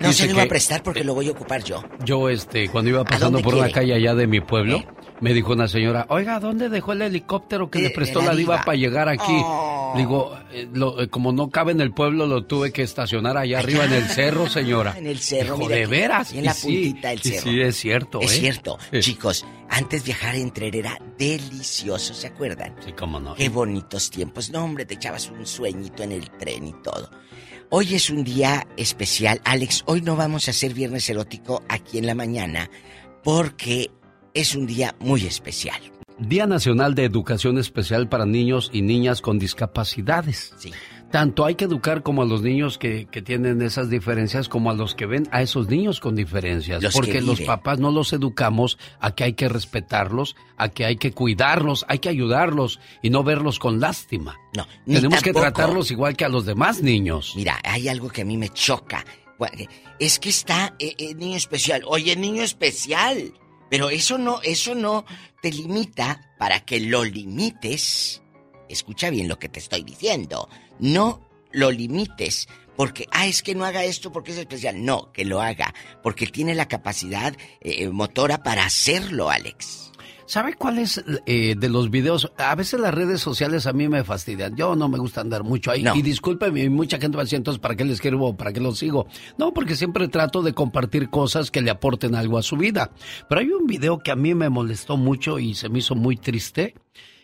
No Dice se lo iba a prestar porque lo voy a ocupar yo. Yo, este, cuando iba pasando por una quiere? calle allá de mi pueblo, me dijo una señora, oiga, ¿dónde dejó el helicóptero que le prestó la diva diva. para llegar aquí? Oh. Digo, eh, lo- eh, como no cabe en el pueblo, lo tuve que estacionar allá arriba en el cerro, señora. En el cerro, Dijo, ¿de aquí, veras? en la Y sí, puntita del y cerro. Sí, es cierto, Es ¿eh? cierto. Chicos, antes viajar en tren era delicioso, ¿se acuerdan? Sí, cómo no. Qué bonitos tiempos. No, hombre, te echabas un sueñito en el tren y todo. Hoy es un día especial. Alex, hoy no vamos a hacer viernes erótico aquí en la mañana porque es un día muy especial. Día Nacional de Educación Especial para Niños y Niñas con Discapacidades. Sí. Tanto hay que educar como a los niños que, que tienen esas diferencias como a los que ven a esos niños con diferencias. Los porque los papás no los educamos a que hay que respetarlos, a que hay que cuidarlos, hay que ayudarlos y no verlos con lástima. No, Tenemos que tratarlos igual que a los demás niños. Mira, hay algo que a mí me choca. Es que está eh, eh, niño especial. Oye, niño especial. Pero eso no, eso no te limita para que lo limites. Escucha bien lo que te estoy diciendo. No lo limites porque, ah, es que no haga esto porque es especial. No, que lo haga, porque tiene la capacidad eh, motora para hacerlo, Alex. ¿Sabe cuál es eh, de los videos? A veces las redes sociales a mí me fastidian. Yo no me gusta andar mucho ahí. Y discúlpeme, mucha gente va a decir entonces, ¿para qué le escribo? ¿Para qué lo sigo? No, porque siempre trato de compartir cosas que le aporten algo a su vida. Pero hay un video que a mí me molestó mucho y se me hizo muy triste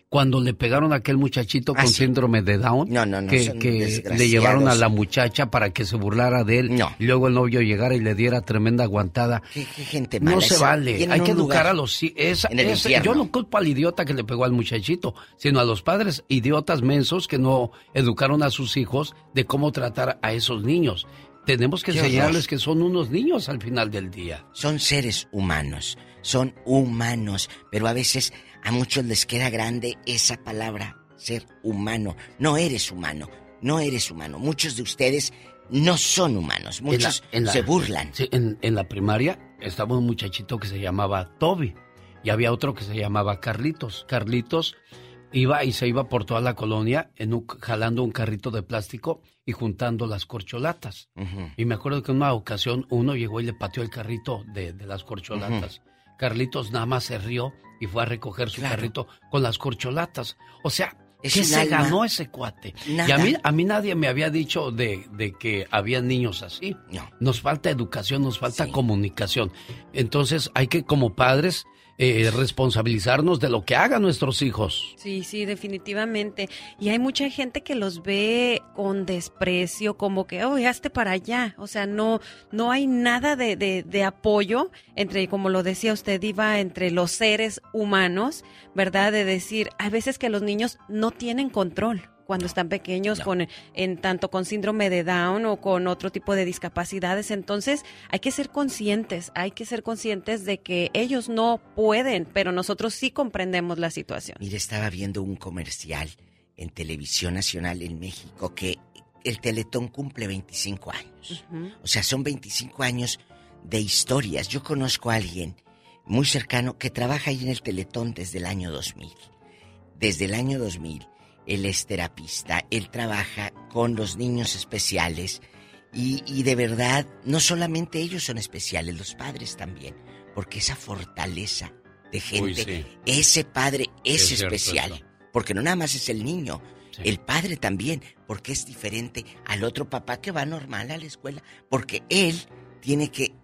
cuando le pegaron a aquel muchachito Ah, con sí. síndrome de Down, No, no, no, que, le llevaron a la muchacha para que se burlara de él, y luego el novio llegara y le diera tremenda aguantada. Qué, qué gente No se vale, hay que educar a los esa- en el. Yo no culpo al idiota que le pegó al muchachito, sino a los padres idiotas mensos que no educaron a sus hijos de cómo tratar a esos niños. Tenemos que enseñarles que son unos niños al final del día. Son seres humanos, son humanos, pero a veces a muchos les queda grande esa palabra, ser humano. No eres humano, no eres humano. Muchos de ustedes no son humanos, En la- muchos en la- se burlan. Sí, en, en la primaria estaba un muchachito que se llamaba Toby y había otro que se llamaba Carlitos. Carlitos iba y se iba por toda la colonia en un- jalando un carrito de plástico y juntando las corcholatas. Y me acuerdo que en una ocasión uno llegó y le pateó el carrito de, de las corcholatas. Carlitos nada más se rió y fue a recoger su carrito con las corcholatas. O sea, Es ¿qué se alma. ganó ese cuate? Y Nada. a mí, a mí nadie me había dicho de, de que había niños así. Nos falta educación, nos falta comunicación. Entonces hay que, como padres, eh, responsabilizarnos de lo que hagan nuestros hijos. Sí, sí, definitivamente. Y hay mucha gente que los ve con desprecio, como que, oh, hazte para allá. O sea, no, no hay nada de, de, de apoyo entre, como lo decía usted, Iba, entre los seres humanos, ¿verdad? De decir, hay veces que los niños no tienen control cuando están pequeños, con, en tanto con síndrome de Down o con otro tipo de discapacidades. Entonces, hay que ser conscientes, hay que ser conscientes de que ellos no pueden, pero nosotros sí comprendemos la situación. Mire, estaba viendo un comercial en Televisión Nacional en México que el Teletón cumple 25 años. O sea, son 25 años de historias. Yo conozco a alguien muy cercano que trabaja ahí en el Teletón desde el año 2000. Desde el año 2000, él es terapista, él trabaja con los niños especiales y, y de verdad, no solamente ellos son especiales, los padres también, porque esa fortaleza de gente, sí. ese padre es, especial, porque no nada más es el niño, el padre también, porque es diferente al otro papá que va normal a la escuela, porque él tiene que,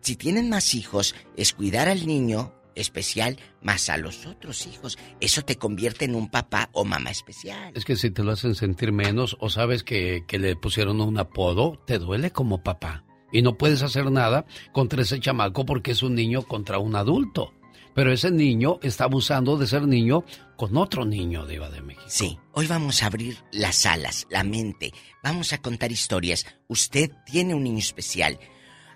si tienen más hijos, es cuidar al niño especial más a los otros hijos. Eso te convierte en un papá o mamá especial. Es que si te lo hacen sentir menos o sabes que, que le pusieron un apodo, te duele como papá. Y no puedes hacer nada contra ese chamaco porque es un niño contra un adulto. Pero ese niño está abusando de ser niño con otro niño de Iba de México. Sí, hoy vamos a abrir las alas, la mente. Vamos a contar historias. Usted tiene un niño especial.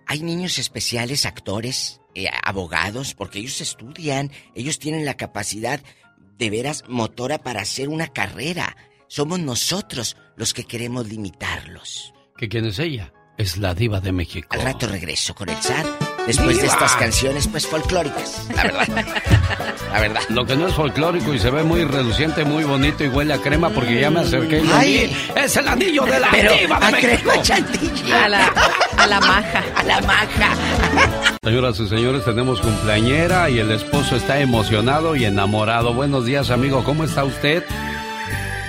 Hay niños especiales, actores, eh, abogados, porque ellos estudian, ellos tienen la capacidad de veras motora para hacer una carrera. Somos nosotros los que queremos limitarlos. ¿Que quién es ella? Es la diva de México. Al rato regreso con el zar, después de estas canciones pues folclóricas, la verdad. La verdad. Lo que no es folclórico y se ve muy reluciente, muy bonito y huele a crema porque ya me acerqué y Ay. Es el anillo de la Pero diva de a México. crema chantilly. A la, a la maja. A la maja. Señoras y señores, tenemos cumpleañera y el esposo está emocionado y enamorado. Buenos días, amigo. ¿Cómo está usted?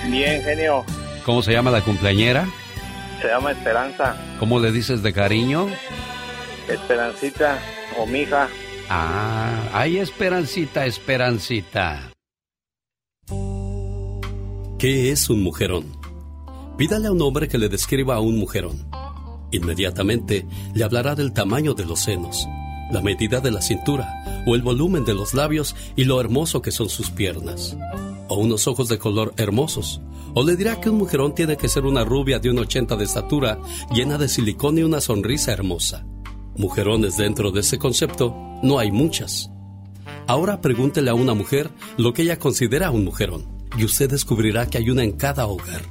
Bien, genio. ¿Cómo se llama la cumpleañera? Se llama Esperanza. ¿Cómo le dices de cariño? Esperancita o mija. Ah, ay, Esperancita, Esperancita. ¿Qué es un mujerón? Pídale a un hombre que le describa a un mujerón. Inmediatamente le hablará del tamaño de los senos, la medida de la cintura o el volumen de los labios y lo hermoso que son sus piernas. O unos ojos de color hermosos. O le dirá que un mujerón tiene que ser una rubia de un 80 de estatura, llena de silicón y una sonrisa hermosa. Mujerones dentro de ese concepto no hay muchas. Ahora pregúntele a una mujer lo que ella considera un mujerón y usted descubrirá que hay una en cada hogar.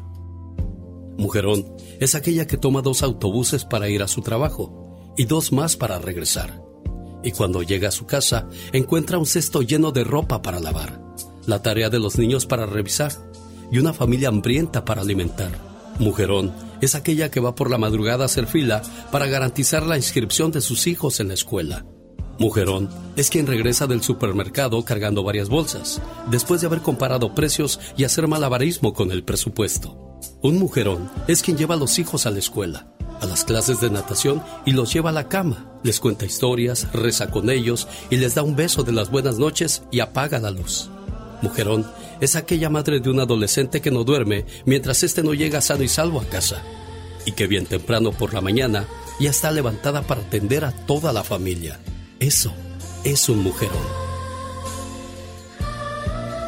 Mujerón es aquella que toma dos autobuses para ir a su trabajo y dos más para regresar. y cuando llega a su casa encuentra un cesto lleno de ropa para lavar, la tarea de los niños para revisar y una familia hambrienta para alimentar. Mujerón es aquella que va por la madrugada a hacer fila para garantizar la inscripción de sus hijos en la escuela. Mujerón es quien regresa del supermercado cargando varias bolsas, después de haber comparado precios y hacer malabarismo con el presupuesto. Un mujerón es quien lleva a los hijos a la escuela, a las clases de natación y los lleva a la cama, les cuenta historias, reza con ellos y les da un beso de las buenas noches y apaga la luz. Mujerón es aquella madre de un adolescente que no duerme mientras éste no llega sano y salvo a casa y que bien temprano por la mañana ya está levantada para atender a toda la familia. Eso es un mujerón.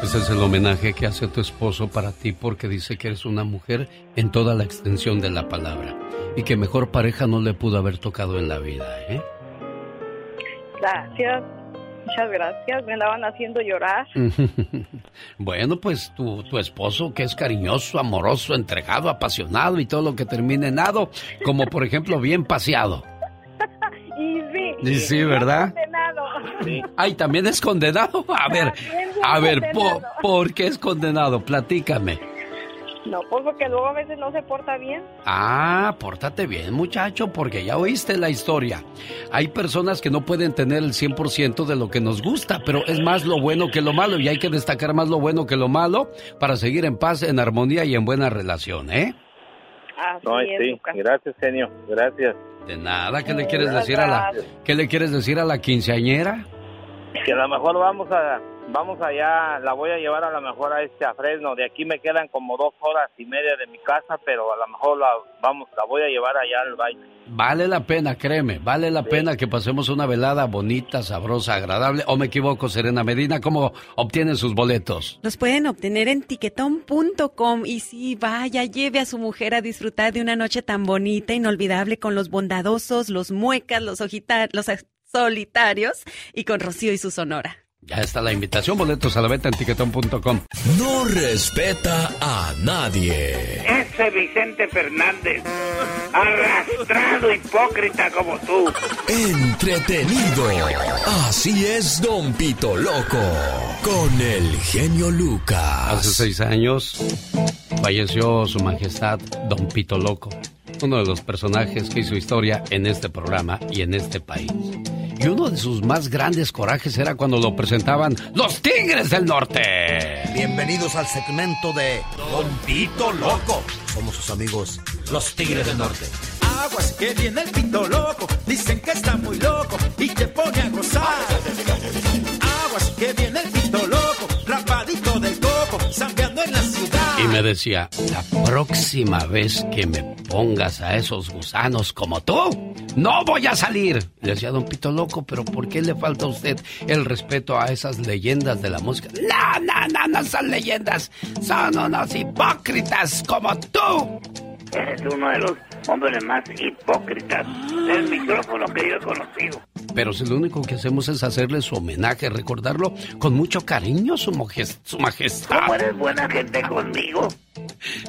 Ese es el homenaje que hace tu esposo para ti porque dice que eres una mujer en toda la extensión de la palabra y que mejor pareja no le pudo haber tocado en la vida, ¿eh? Gracias, muchas gracias, me andaban haciendo llorar. bueno, pues tu, tu esposo que es cariñoso, amoroso, entregado, apasionado y todo lo que termine en nado, como por ejemplo bien paseado. y sí. Y sí, ¿verdad? Condenado. Ay, también es condenado. A ver, a ver, ¿por, ¿por qué es condenado? Platícame. No, pues porque luego a veces no se porta bien. Ah, pórtate bien, muchacho, porque ya oíste la historia. Hay personas que no pueden tener el 100% de lo que nos gusta, pero es más lo bueno que lo malo y hay que destacar más lo bueno que lo malo para seguir en paz, en armonía y en buena relación, ¿eh? Así No, es, sí, Lucas. gracias, genio, gracias. De nada, ¿qué le quieres decir a la qué le quieres decir a la quinceañera? Que a lo mejor vamos a, vamos allá, la voy a llevar a lo mejor a este a Fresno. De aquí me quedan como dos horas y media de mi casa, pero a lo mejor la vamos, la voy a llevar allá al baile. Vale la pena, créeme, vale la pena que pasemos una velada bonita, sabrosa, agradable. ¿O me equivoco, Serena Medina? ¿Cómo obtienen sus boletos? Los pueden obtener en tiquetón.com y sí, vaya, lleve a su mujer a disfrutar de una noche tan bonita, inolvidable con los bondadosos, los muecas, los ojitar, los solitarios y con Rocío y su sonora. Ya está la invitación, boletos a la venta en tiquetón.com. No respeta a nadie. Ese Vicente Fernández, arrastrado hipócrita como tú. Entretenido. Así es, Don Pito Loco. Con el genio Lucas. Hace seis años falleció su majestad Don Pito Loco, uno de los personajes que hizo historia en este programa y en este país. Y uno de sus más grandes corajes era cuando lo presentaban los Tigres del Norte. Bienvenidos al segmento de Don Pito Loco. Somos sus amigos, los Tigres del Norte. Aguas que viene el pito loco, dicen que está muy loco y te pone a gozar. Aguas que viene el pito loco, rapadito del coco, zampeando en la ciudad. Y me decía, la próxima vez que me pongas a esos gusanos como tú, no voy a salir. Le decía Don Pito Loco, pero ¿por qué le falta a usted el respeto a esas leyendas de la música? No, no, no, no son leyendas, son unos hipócritas como tú. Eres uno de los hombres más hipócritas del micrófono que yo he conocido. Pero si lo único que hacemos es hacerle su homenaje, recordarlo con mucho cariño, su, majestad. ¿Cómo eres buena gente conmigo?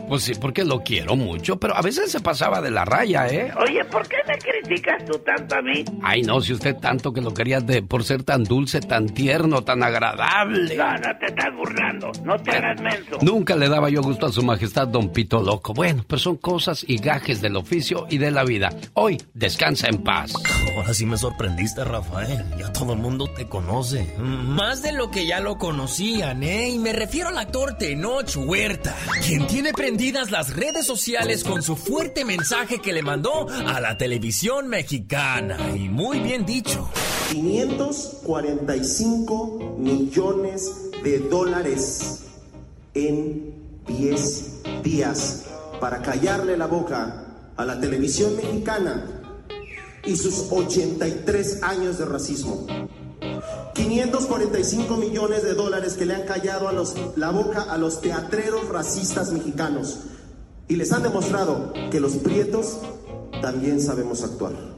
Pues sí, porque lo quiero mucho, pero a veces se pasaba de la raya, ¿eh? Oye, ¿por qué me criticas tú tanto a mí? Ay, no, si usted tanto que lo quería de, por ser tan dulce, tan tierno, tan agradable. No, no te estás burlando. No te hagas menso. Nunca le daba yo gusto a su majestad Don Pito Loco. Bueno, pero son cosas y gajes del oficio y de la vida. Hoy, descansa en paz. Ahora sí me sorprendiste, Rafael. Ya todo el mundo te conoce. Más de lo que ya lo conocían, ¿eh? Y me refiero al actor Tenoch Huerta, quien tiene prendidas las redes sociales con su fuerte mensaje que le mandó a la televisión mexicana. Y muy bien dicho. 545 millones de dólares en 10 días para callarle la boca a la televisión mexicana y sus 83 años de racismo. 545 millones de dólares que le han callado a los, la boca a los teatreros racistas mexicanos y les han demostrado que los prietos también sabemos actuar.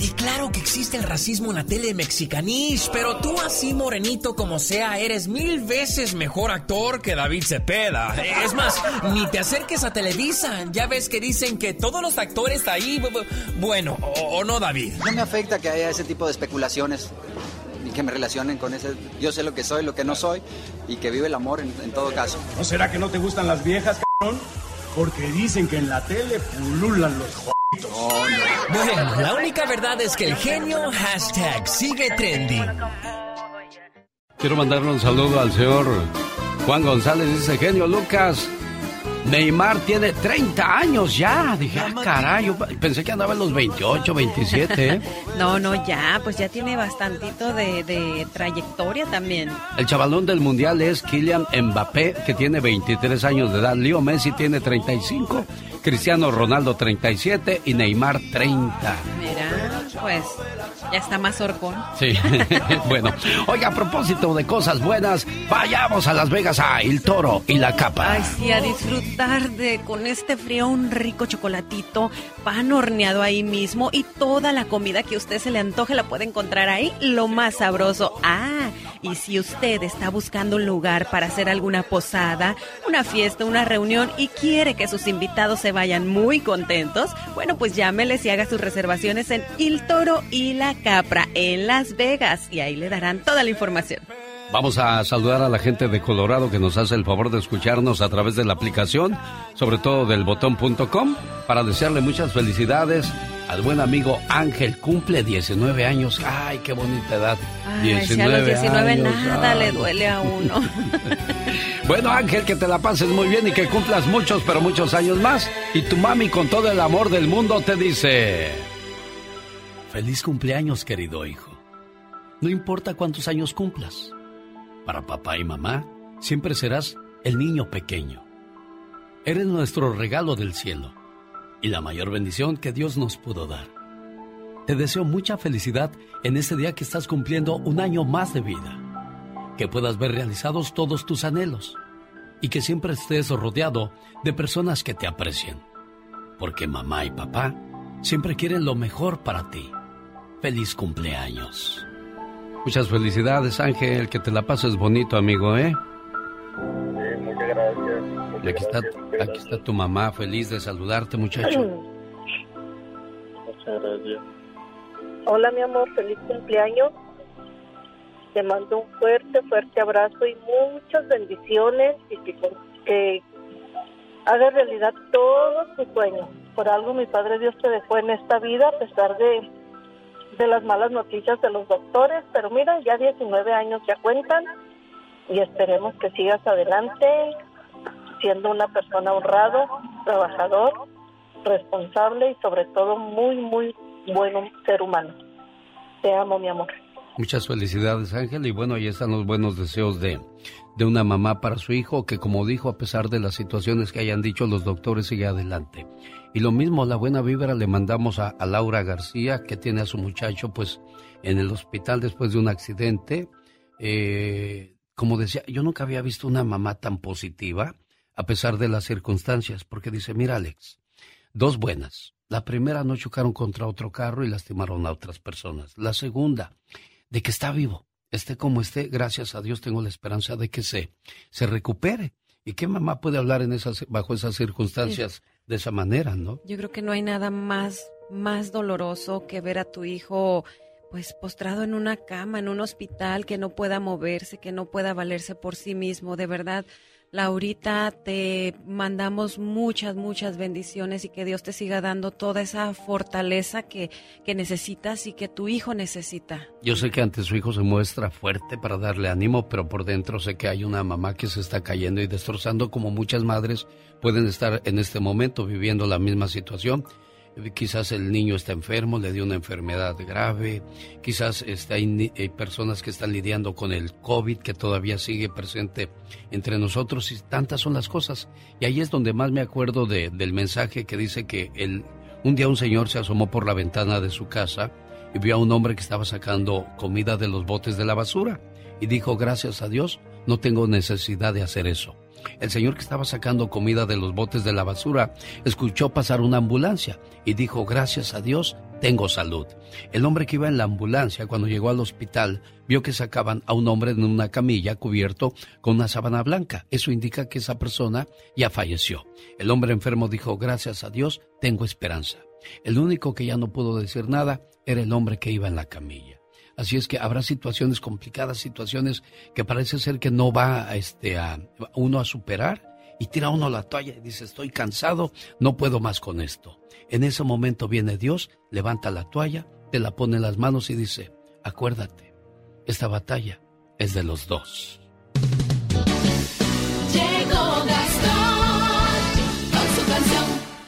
Y claro que existe el racismo en la tele mexicanish, pero tú así morenito como sea, eres mil veces mejor actor que David Cepeda. Es más, ni te acerques a Televisa. Ya ves que dicen que todos los actores ahí, bu- bu- bueno, o, o no David. No me afecta que haya ese tipo de especulaciones y que me relacionen con ese. Yo sé lo que soy, lo que no soy y que vive el amor en, en todo caso. ¿No será que no te gustan las viejas, cabrón? Porque dicen que en la tele pululan los. Bueno, la única verdad es que el genio hashtag sigue trending. Quiero mandarle un saludo al señor Juan González, dice genio Lucas. Neymar tiene 30 años ya. Dije, ah, caray, yo pensé que andaba en los 28, 27. ¿eh? No, no, ya, pues ya tiene bastantito de, de trayectoria también. El chavalón del mundial es Kylian Mbappé, que tiene 23 años de edad. Leo Messi tiene 35. Cristiano Ronaldo 37 y Neymar 30. Mira, pues ya está más horcón. Sí, bueno. Oiga, a propósito de cosas buenas, vayamos a Las Vegas a El Toro y la Capa. Ay, sí, a disfrutar de con este frío un rico chocolatito, pan horneado ahí mismo y toda la comida que a usted se le antoje la puede encontrar ahí, lo más sabroso. Ah, y si usted está buscando un lugar para hacer alguna posada, una fiesta, una reunión y quiere que sus invitados se vayan muy contentos, bueno, pues llámeles y haga sus reservaciones en Il Toro y la Capra en Las Vegas y ahí le darán toda la información. Vamos a saludar a la gente de Colorado que nos hace el favor de escucharnos a través de la aplicación, sobre todo del botón.com, para desearle muchas felicidades al buen amigo Ángel. Cumple 19 años. Ay, qué bonita edad. Ay, si a los 19 años. nada Ay. le duele a uno. Bueno, Ángel, que te la pases muy bien y que cumplas muchos, pero muchos años más. Y tu mami, con todo el amor del mundo, te dice... Feliz cumpleaños, querido hijo. No importa cuántos años cumplas. Para papá y mamá, siempre serás el niño pequeño. Eres nuestro regalo del cielo y la mayor bendición que Dios nos pudo dar. Te deseo mucha felicidad en este día que estás cumpliendo un año más de vida. Que puedas ver realizados todos tus anhelos y que siempre estés rodeado de personas que te aprecian. Porque mamá y papá siempre quieren lo mejor para ti. Feliz cumpleaños. Muchas felicidades, Ángel. Que te la pases bonito, amigo, ¿eh? muchas gracias. Y aquí está, aquí está tu mamá, feliz de saludarte, muchacho. Muchas gracias. Hola, mi amor, feliz cumpleaños. Te mando un fuerte, fuerte abrazo y muchas bendiciones y que, que hagas realidad todos tus sueños. Por algo mi Padre Dios te dejó en esta vida a pesar de, de las malas noticias de los doctores, pero mira, ya 19 años ya cuentan y esperemos que sigas adelante siendo una persona honrado, trabajador, responsable y sobre todo muy, muy buen ser humano. Te amo, mi amor. Muchas felicidades, Ángel. Y bueno, ahí están los buenos deseos de, de una mamá para su hijo, que como dijo, a pesar de las situaciones que hayan dicho los doctores, sigue adelante. Y lo mismo, la buena vibra le mandamos a, Laura García, que tiene a su muchacho, pues, en el hospital después de un accidente. Eh, como decía, yo nunca había visto una mamá tan positiva, a pesar de las circunstancias, porque dice, mira, Alex, dos buenas. La primera, no chocaron contra otro carro y lastimaron a otras personas. La segunda, de que está vivo. Esté como esté, gracias a Dios tengo la esperanza de que se, se recupere. ¿Y qué mamá puede hablar en esas, bajo esas circunstancias de esa manera, no? Yo creo que no hay nada más, más doloroso que ver a tu hijo pues postrado en una cama, en un hospital, que no pueda moverse, que no pueda valerse por sí mismo. De verdad, Laurita, te mandamos muchas, muchas bendiciones y que Dios te siga dando toda esa fortaleza que, que necesitas y que tu hijo necesita. Yo sé que ante su hijo se muestra fuerte para darle ánimo, pero por dentro sé que hay una mamá que se está cayendo y destrozando como muchas madres pueden estar en este momento viviendo la misma situación. Quizás el niño está enfermo, le dio una enfermedad grave, quizás está, hay, personas que están lidiando con el COVID que todavía sigue presente entre nosotros y tantas son las cosas. Y ahí es donde más me acuerdo de- del mensaje que dice que el, un día un señor se asomó por la ventana de su casa y vio a un hombre que estaba sacando comida de los botes de la basura y dijo, gracias a Dios, no tengo necesidad de hacer eso. El señor que estaba sacando comida de los botes de la basura escuchó pasar una ambulancia y dijo, gracias a Dios, tengo salud. El hombre que iba en la ambulancia cuando llegó al hospital vio que sacaban a un hombre en una camilla cubierto con una sábana blanca. Eso indica que esa persona ya falleció. El hombre enfermo dijo, gracias a Dios, tengo esperanza. El único que ya no pudo decir nada era el hombre que iba en la camilla. Así es que habrá situaciones complicadas, situaciones que parece ser que no va a, este, a uno a superar y tira uno la toalla y dice, estoy cansado, no puedo más con esto. En ese momento viene Dios, levanta la toalla, te la pone en las manos y dice, acuérdate, esta batalla es de los dos.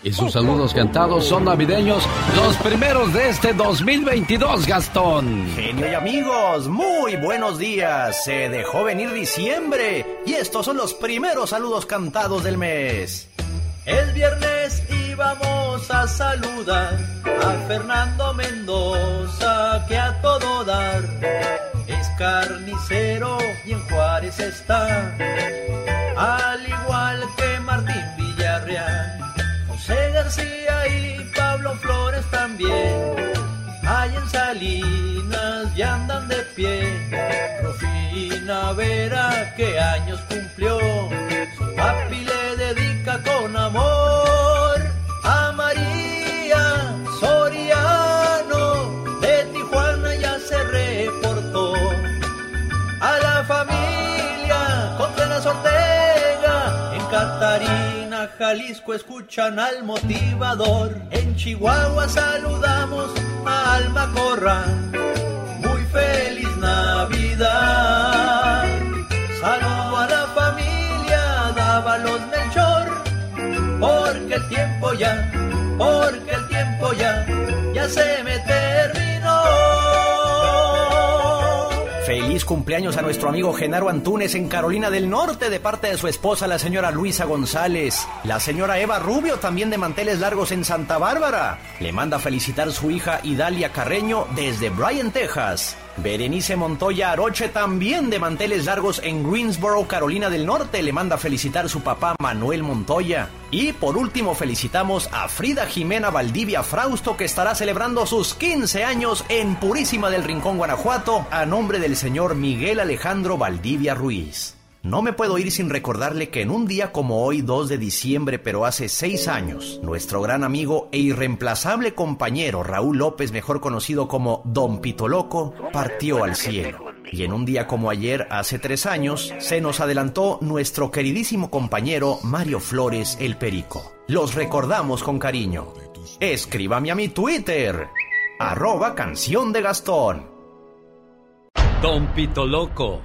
Y sus saludos cantados son navideños, los primeros de este 2022, Gastón. Genio y amigos, muy buenos días. Se dejó venir diciembre y estos son los primeros saludos cantados del mes. El viernes íbamos a saludar a Fernando Mendoza, que a todo dar es carnicero y en Juárez está, al igual que Martín. José García y Pablo Flores también. Hay en Salinas y andan de pie. Rufina Vera, que años cumplió. Su papi le dedica con amor Jalisco escuchan al motivador. En Chihuahua saludamos a Alma. Muy feliz Navidad. Saludo a la familia Dávalos Melchor. Porque el tiempo ya, porque el tiempo ya, ya se me cumpleaños a nuestro amigo Genaro Antunes en Carolina del Norte de parte de su esposa, la señora Luisa González. La señora Eva Rubio, también de manteles largos en Santa Bárbara. Le manda felicitar su hija Idalia Carreño desde Bryan, Texas. Berenice Montoya Aroche, también de manteles largos en Greensboro, Carolina del Norte, le manda felicitar su papá Manuel Montoya. Y por último felicitamos a Frida Jimena Valdivia Frausto, que estará celebrando sus 15 años en Purísima del Rincón, Guanajuato, a nombre del señor Miguel Alejandro Valdivia Ruiz. No me puedo ir sin recordarle que en un día como hoy, 2 de diciembre, pero hace seis años, nuestro gran amigo e irreemplazable compañero Raúl López, mejor conocido como Don Pito Loco, partió al cielo. Y en un día como ayer, hace tres años, se nos adelantó nuestro queridísimo compañero Mario Flores el Perico. Los recordamos con cariño. Escríbame a mi Twitter, arroba canción de Gastón. Don Pito Loco.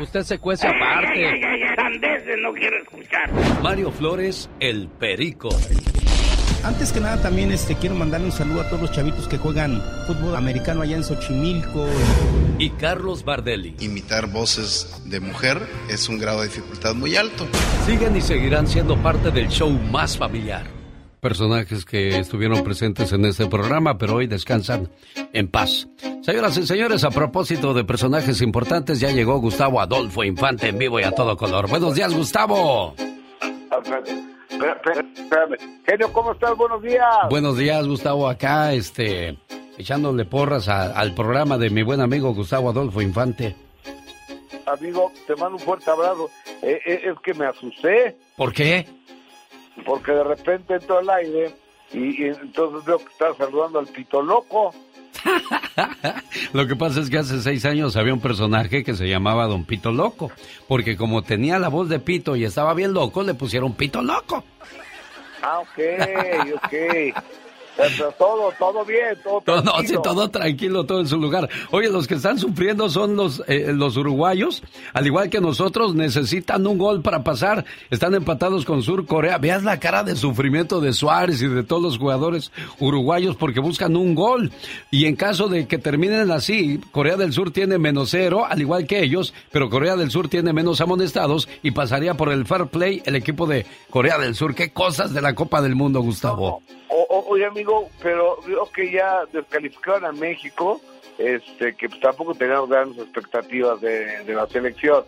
Usted se cuece aparte. Sandeces no quiero escuchar. Mario Flores, el Perico. Antes que nada también este quiero mandarle un saludo a todos los chavitos que juegan fútbol americano allá en Xochimilco. Y Carlos Bardelli. Imitar voces de mujer es un grado de dificultad muy alto. Siguen y seguirán siendo parte del show más familiar. Personajes que estuvieron presentes en este programa, pero hoy descansan en paz. Señoras y señores, a propósito de personajes importantes, ya llegó Gustavo Adolfo Infante en vivo y a todo color. Buenos días, Gustavo. Genio, ¿cómo estás? Buenos días. Buenos días, Gustavo. Acá, este, echándole porras a- al programa de mi buen amigo Gustavo Adolfo Infante. Amigo, te mando un fuerte abrazo. Eh, eh, es que me asusté ¿Por qué? Porque de repente entró al aire y, y entonces veo que estás saludando al pito loco. Lo que pasa es que hace seis años había un personaje que se llamaba Don Pito Loco, porque como tenía la voz de Pito y estaba bien loco, le pusieron Pito Loco. Ah, ok, ok. Pero todo, todo bien, todo Todo, no, tranquilo. sí, todo tranquilo, todo en su lugar. Oye, los que están sufriendo son los, eh, los uruguayos, al igual que nosotros, necesitan un gol para pasar. Están empatados con Sur Corea. Veas la cara de sufrimiento de Suárez y de todos los jugadores uruguayos porque buscan un gol. Y en caso de que terminen así, Corea del Sur tiene menos cero, al igual que ellos, pero Corea del Sur tiene menos amonestados y pasaría por el fair play el equipo de Corea del Sur. Qué cosas de la Copa del Mundo, Gustavo. O- o- oye, amigo, pero veo que ya descalificaron a México, este, que pues, tampoco teníamos grandes expectativas de, de la selección,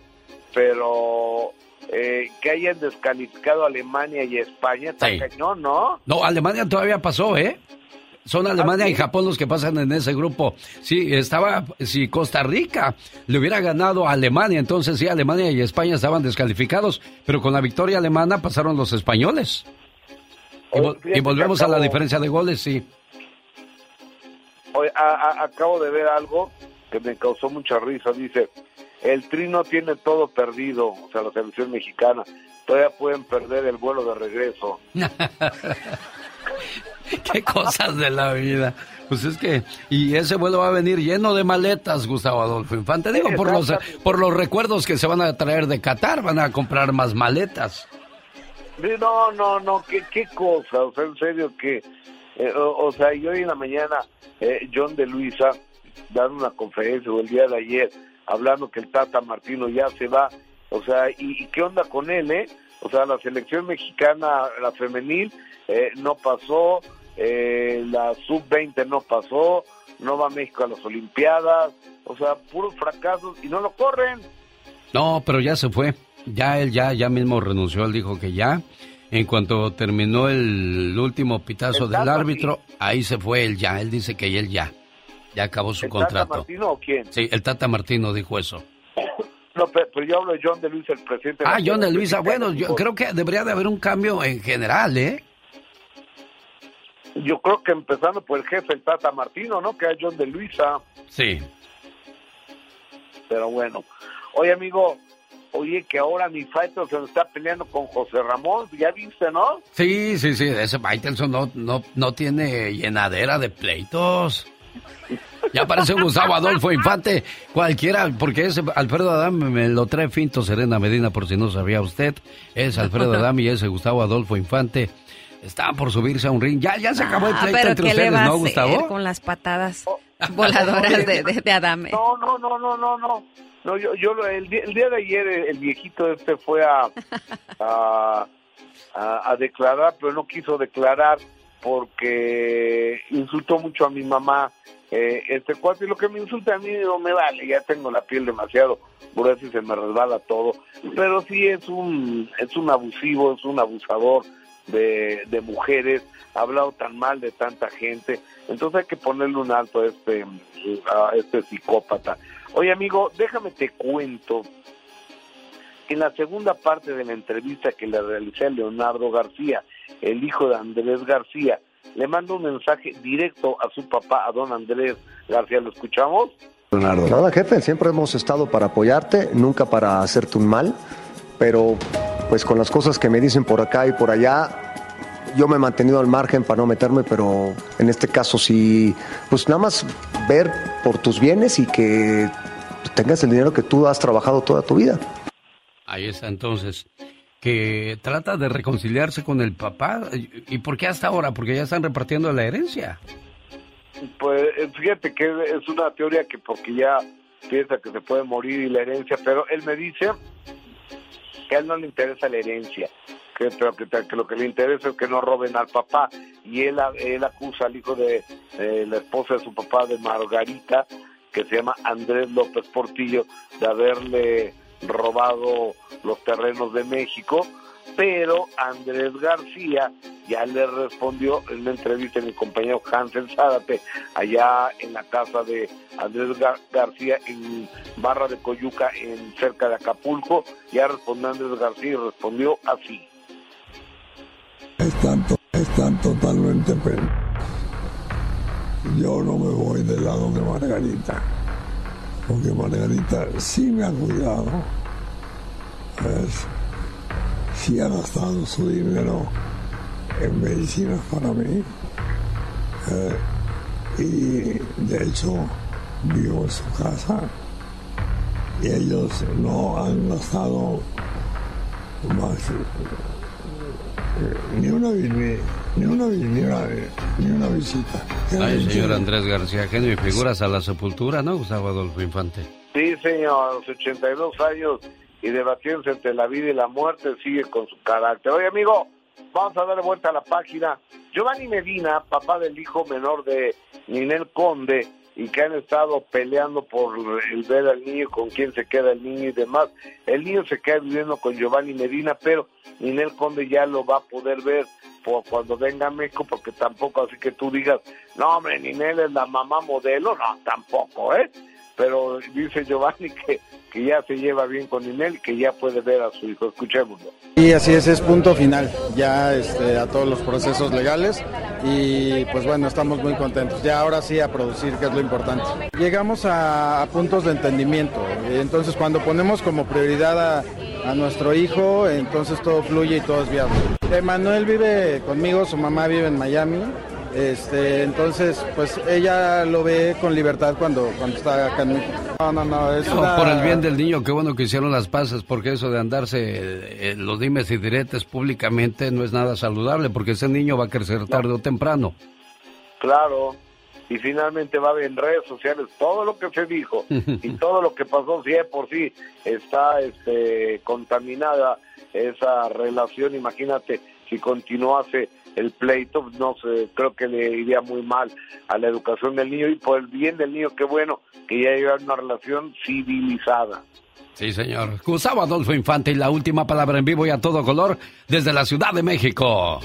pero eh, que hayan descalificado a Alemania y España, está Sí. cañón, ¿no? No, Alemania todavía pasó, ¿eh? son Alemania y Japón los que pasan en ese grupo. Sí, estaba, si Costa Rica le hubiera ganado a Alemania, entonces sí, Alemania y España estaban descalificados, pero con la victoria alemana pasaron los españoles. Y, vol- y volvemos a la diferencia de goles, sí. Oye, a- a- acabo de ver algo que me causó mucha risa. Dice, el Tri no tiene todo perdido, o sea, la selección mexicana. Todavía pueden perder el vuelo de regreso. Qué cosas de la vida. Pues es que, y ese vuelo va a venir lleno de maletas, Gustavo Adolfo Infante. Digo, por los, por los recuerdos que se van a traer de Qatar, van a comprar más maletas. No, no, no, qué, qué cosa, o sea, en serio que, eh, o, sea, y hoy en la mañana, eh, John de Luisa, dando una conferencia, o el día de ayer, hablando que el Tata Martino ya se va, o sea, ¿y, qué onda con él, eh? O sea, la selección mexicana, la femenil, eh, no pasó, eh, la sub-20 no pasó, no va México a las Olimpiadas, o sea, puros fracasos, y no lo corren. No, pero ya se fue. Ya él ya, ya mismo renunció. Él dijo que ya. En cuanto terminó el último pitazo El del Tata, árbitro, ahí se fue él ya. Él dice que él ya. Ya acabó su ¿El Tata contrato. Martino o quién? Sí, el Tata Martino dijo eso. No, pero, yo hablo de John de Luisa, el presidente. Ah, John de Luisa. Mexicana Bueno, yo creo que debería de haber un cambio en general, ¿eh? Yo creo que empezando por el jefe, el Tata Martino, ¿no? Que es John de Luisa. Sí. Pero bueno. Oye, amigo, oye, que ahora mi fighter se está peleando con José Ramón. Ya viste, ¿no? Sí, sí, sí. Ese Faitelson no, no, no tiene llenadera de pleitos. Ya parece un Gustavo Adolfo Infante, cualquiera, porque ese Alfredo Adame me lo trae finto Serena Medina, por si no sabía usted. Es Alfredo Adame y ese Gustavo Adolfo Infante. Están por subirse a un ring. Ya, ya se acabó el Ah, pleito pero entre ¿qué le ustedes, va ¿no, hacer Gustavo? con las patadas Oh. voladoras de, de, de Adame? No, no, no, no, no, no. No, yo, yo lo- el, día, el día de ayer el, el viejito este fue a, a, a, a declarar, pero no quiso declarar porque insultó mucho a mi mamá. Eh, este cuate, y lo que me insulta a mí no me vale, ya tengo la piel demasiado gruesa y se me resbala todo. Pero sí es un, es un abusivo, es un abusador de, de mujeres, ha hablado tan mal de tanta gente. Entonces hay que ponerle un alto a este, a este psicópata. Oye, amigo, déjame te cuento. En la segunda parte de la entrevista que le realicé a Leonardo García, el hijo de Andrés García, le mando un mensaje directo a su papá, a don Andrés García. ¿Lo escuchamos? Nada, jefe, siempre hemos estado para apoyarte, nunca para hacerte un mal, pero pues con las cosas que me dicen por acá y por allá, yo me he mantenido al margen para no meterme, pero en este caso sí, pues nada más ver por tus bienes y que tengas el dinero que tú has trabajado toda tu vida. Ahí está entonces. Que trata de reconciliarse con el papá. ¿Y por qué hasta ahora? Porque ya están repartiendo la herencia. Pues eh, fíjate que es una teoría que porque ya piensa que se puede morir y la herencia, pero él me dice que a él no le interesa la herencia, que, lo que le interesa es que no roben al papá. Y él, él acusa al hijo de eh, la esposa de su papá, de Margarita, que se llama Andrés López Portillo, de haberle robado los terrenos de México, pero Andrés García ya le respondió en una entrevista a mi compañero Hansel Zárate, allá en la casa de Andrés Gar- García en Barra de Coyuca, en cerca de Acapulco, ya respondió Andrés García y respondió así. Están, to- están totalmente pen. Yo no me voy del lado de Margarita, porque Margarita sí me ha cuidado. Sí ha gastado su dinero en medicinas para mí. Eh, y de hecho vivo en su casa y ellos no han gastado más ni una vi- ni una ni una, ni una visita. Ay, señor Andrés García, genio y figuras a la sepultura, ¿no, Gustavo Adolfo Infante? Sí, señor, a los 82 años y debatiéndose entre la vida y la muerte, sigue con su carácter. Oye, amigo, vamos a darle vuelta a la página. Giovanni Medina, papá del hijo menor de Ninel Conde, y que han estado peleando por el ver al niño, con quién se queda el niño y demás. El niño se queda viviendo con Giovanni Medina, pero Ninel Conde ya lo va a poder ver por cuando venga a México, porque tampoco así que tú digas, no hombre, Ninel es la mamá modelo, no, tampoco, ¿eh? Pero dice Giovanni que, que ya se lleva bien con Ninel que ya puede ver a su hijo. Escuchémoslo. Y así es, es punto final, ya este, a todos los procesos legales y pues bueno, estamos muy contentos. Ya ahora sí a producir, que es lo importante. Llegamos a, a puntos de entendimiento, entonces cuando ponemos como prioridad a, a nuestro hijo, entonces todo fluye y todo es viable. Emanuel vive conmigo, su mamá vive en Miami, este, entonces, pues ella lo ve con libertad cuando, cuando está acá en México. No, no, no, es No, una- Por el bien del niño, qué bueno que hicieron las pasas, porque eso de andarse eh, los dimes y diretes públicamente no es nada saludable, porque ese niño va a crecer tarde o temprano. Claro, y finalmente va a haber en redes sociales todo lo que se dijo y todo lo que pasó, si de por sí está este, contaminada esa relación, imagínate si continuase el pleito, no sé, creo que le iría muy mal a la educación del niño y por el bien del niño, qué bueno que ya llevan una relación civilizada. Sí, señor. Gustavo Adolfo Infante y la última palabra en vivo y a todo color desde la Ciudad de México.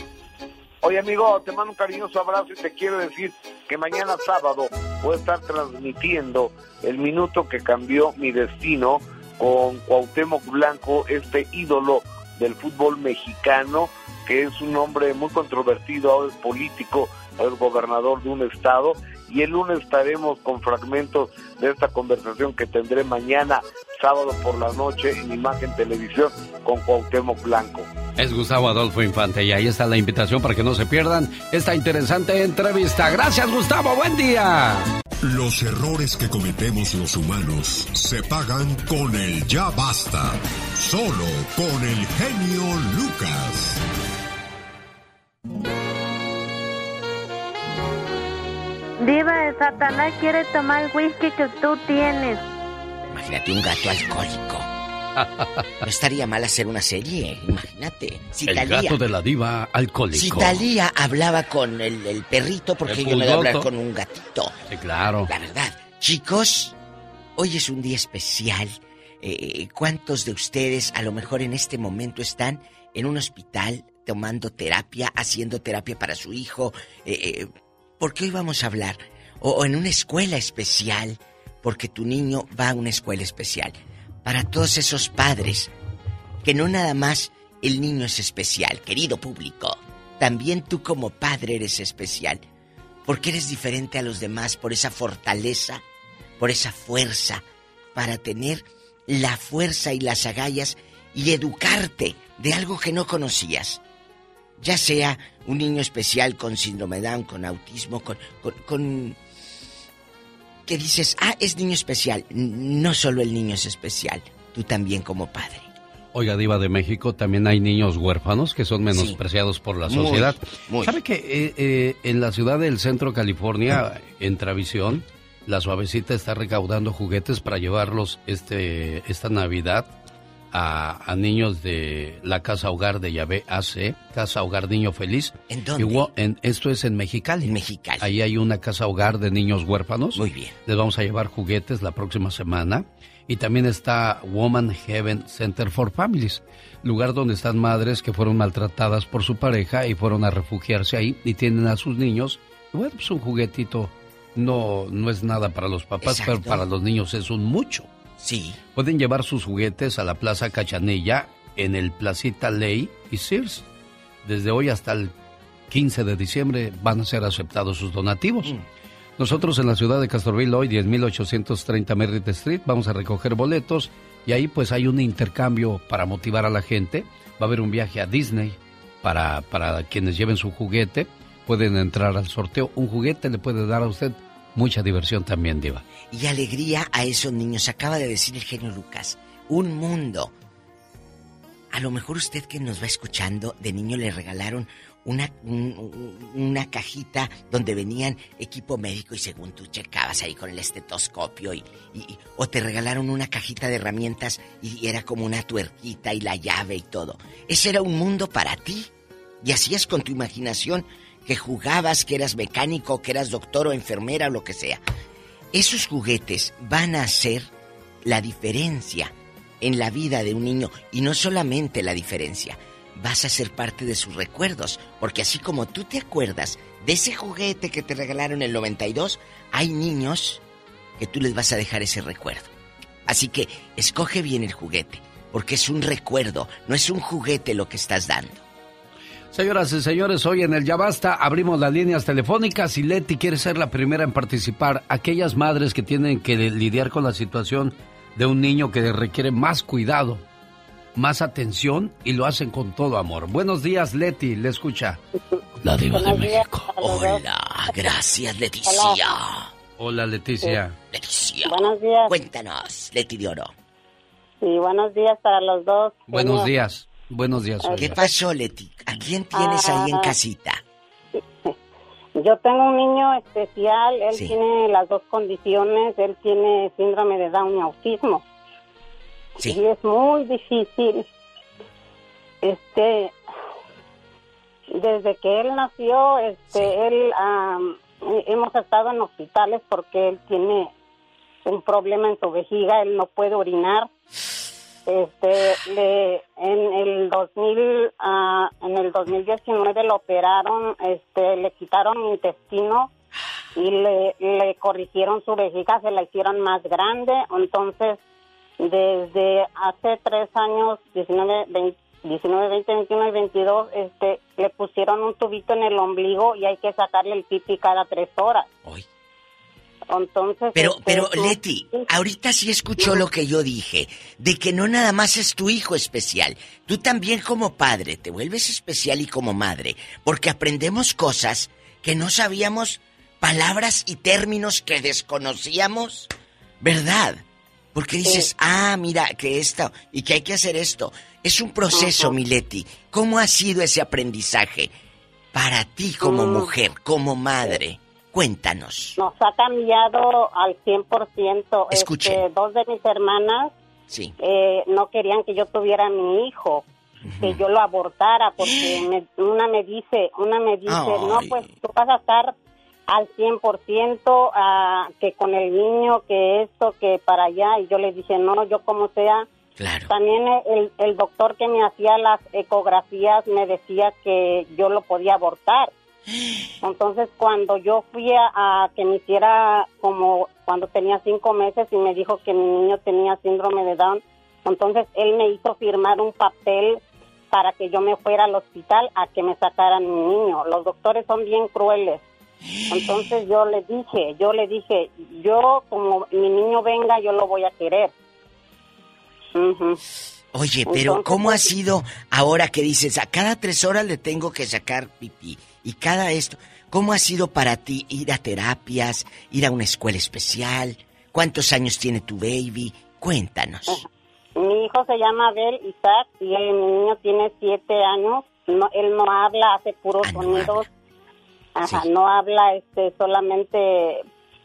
Oye amigo, te mando un cariñoso abrazo y te quiero decir que mañana sábado voy a estar transmitiendo el minuto que cambió mi destino con Cuauhtémoc Blanco, este ídolo del fútbol mexicano, que es un hombre muy controvertido, ahora es político, ahora es gobernador de un estado, y el lunes estaremos con fragmentos de esta conversación que tendré mañana, sábado por la noche, en Imagen Televisión con Cuauhtémoc Blanco. Es Gustavo Adolfo Infante y ahí está la invitación para que no se pierdan esta interesante entrevista. Gracias, Gustavo. Buen día. Los errores que cometemos los humanos se pagan con el ya basta. Solo con el genio Lucas. Diva de Satanás quiere tomar el whisky que tú tienes. Imagínate un gato alcohólico. No estaría mal hacer una serie, imagínate. Si El gato de la diva alcohólico. Si Talía hablaba con el, el perrito, porque El yo me voy a hablar con un gatito. Sí, claro. La verdad. Chicos, hoy es un día especial. Eh, ¿Cuántos de ustedes a lo mejor en este momento están en un hospital tomando terapia, haciendo terapia para su hijo? Eh, eh, porque hoy vamos a hablar. O, o en una escuela especial, porque tu niño va a una escuela especial. Para todos esos padres, que no nada más el niño es especial, querido público. También tú como padre eres especial. Porque eres diferente a los demás por esa fortaleza, por esa fuerza, para tener la fuerza y las agallas y educarte de algo que no conocías. Ya sea un niño especial con síndrome de Down, con autismo, con, con, con- que dices, ah, es niño especial. No solo el niño es especial, tú también como padre. Oiga, Diva de México, también hay niños huérfanos que son menospreciados por la Muy, sociedad. muy. ¿Sabe que eh, eh, en la ciudad del centro California, en Travisión, la suavecita está recaudando juguetes para llevarlos este esta Navidad a, a niños de la Casa Hogar de Yahvé AC, Casa Hogar Niño Feliz. ¿En dónde? En- esto es en Mexicali. En Mexicali. Ahí hay una Casa Hogar de niños huérfanos. Muy bien. Les vamos a llevar juguetes la próxima semana. Y también está Woman Heaven Center for Families, lugar donde están madres que fueron maltratadas por su pareja y fueron a refugiarse ahí y tienen a sus niños. Bueno, pues un juguetito no, no es nada para los papás, Exacto. pero para los niños es un mucho. Sí. Pueden llevar sus juguetes a la Plaza Cachanilla en el Placita Ley y Sears. Desde hoy hasta el 15 de diciembre van a ser aceptados sus donativos. Nosotros en la ciudad de Castroville hoy, 10.830 Merritt Street, vamos a recoger boletos y ahí pues hay un intercambio para motivar a la gente. Va a haber un viaje a Disney para, para quienes lleven su juguete. Pueden entrar al sorteo. Un juguete le puede dar a usted mucha diversión también, Diva. y alegría a esos niños. Acaba de decir el genio Lucas, un mundo. A lo mejor usted que nos va escuchando, de niño le regalaron una, un- un- una cajita donde venían equipo médico y según tú checabas ahí con el estetoscopio y, y- o te regalaron una cajita de herramientas y era como una tuerquita y la llave y todo. Ese era un mundo para ti y hacías con tu imaginación que jugabas, que eras mecánico, que eras doctor o enfermera o lo que sea. esos juguetes van a hacer la diferencia en la vida de un niño y no solamente la diferencia, vas a ser parte de sus recuerdos, porque así como tú te acuerdas de ese juguete que te regalaron en el 92, hay niños que tú les vas a dejar ese recuerdo. Así que escoge bien el juguete, porque es un recuerdo, no es un juguete lo que estás dando. Señoras y señores, hoy en el Ya Basta abrimos las líneas telefónicas y Leti quiere ser la primera en participar. Aquellas madres que tienen que lidiar con la situación de un niño que requiere más cuidado, más atención y lo hacen con todo amor. Buenos días, Leti, le escucha. La diva de México. Hola, gracias, Leticia. Hola, Leticia. Leticia. Buenos días. Cuéntanos, Leti de Oro. Sí, buenos días para los dos. Buenos Señor. días. Buenos días. ¿Qué pasó, Leti? ¿A quién tienes ahí en Ah. casita? Yo tengo un niño especial, él Sí. tiene las dos condiciones, él tiene síndrome de Down y autismo. Sí. Y es muy difícil. Este, desde que él nació, este, él, am, hemos estado en hospitales porque él tiene un problema en su vejiga, él no puede orinar. Este, le, en el 2000, ah, en el 2019 lo operaron, este, le quitaron intestino y le, corrigieron su vejiga, se la hicieron más grande, entonces desde hace tres años, 19, 20, 19, 20, 21 y 22, este, le pusieron un tubito en el ombligo y hay que sacarle el pipi cada tres horas. Entonces, Pero, este, pero, su- Leti, ahorita sí escuchó lo que yo dije, de que no nada más es tu hijo especial, tú también como padre te vuelves especial y como madre, porque aprendemos cosas que no sabíamos, palabras y términos que desconocíamos, ¿verdad? Porque dices, ah, mira, que esto, y que hay que hacer esto. Es un proceso, mi Leti. ¿Cómo ha sido ese aprendizaje para ti como Mm. mujer, como madre? Cuéntanos. nos ha cambiado al 100%. Escuche. Este, dos de mis hermanas Sí. eh, no querían que yo tuviera a mi hijo, que yo lo abortara, porque me- una me dice, una me dice, no, pues tú vas a estar al 100%, ah, que con el niño, que esto, que para allá, y yo le dije, no, yo como sea. Claro. También el, el doctor que me hacía las ecografías me decía que yo lo podía abortar. Entonces, cuando yo fui a, a que me hiciera como cuando tenía cinco meses y me dijo que mi niño tenía síndrome de Down, entonces él me hizo firmar un papel para que yo me fuera al hospital a que me sacaran mi niño. Los doctores son bien crueles. Entonces yo le dije, yo le dije, yo como mi niño venga, yo lo voy a querer. Oye, pero Entonces, ¿cómo ha pues, sido ahora que dices, a cada tres horas le tengo que sacar pipí y cada esto? ¿Cómo ha sido para ti ir a terapias, ir a una escuela especial? ¿Cuántos años tiene tu baby? Cuéntanos. Mi hijo se llama Abel Isaac y el niño tiene siete años. No, él no habla, hace puros sonidos. Ajá, no habla, este, solamente,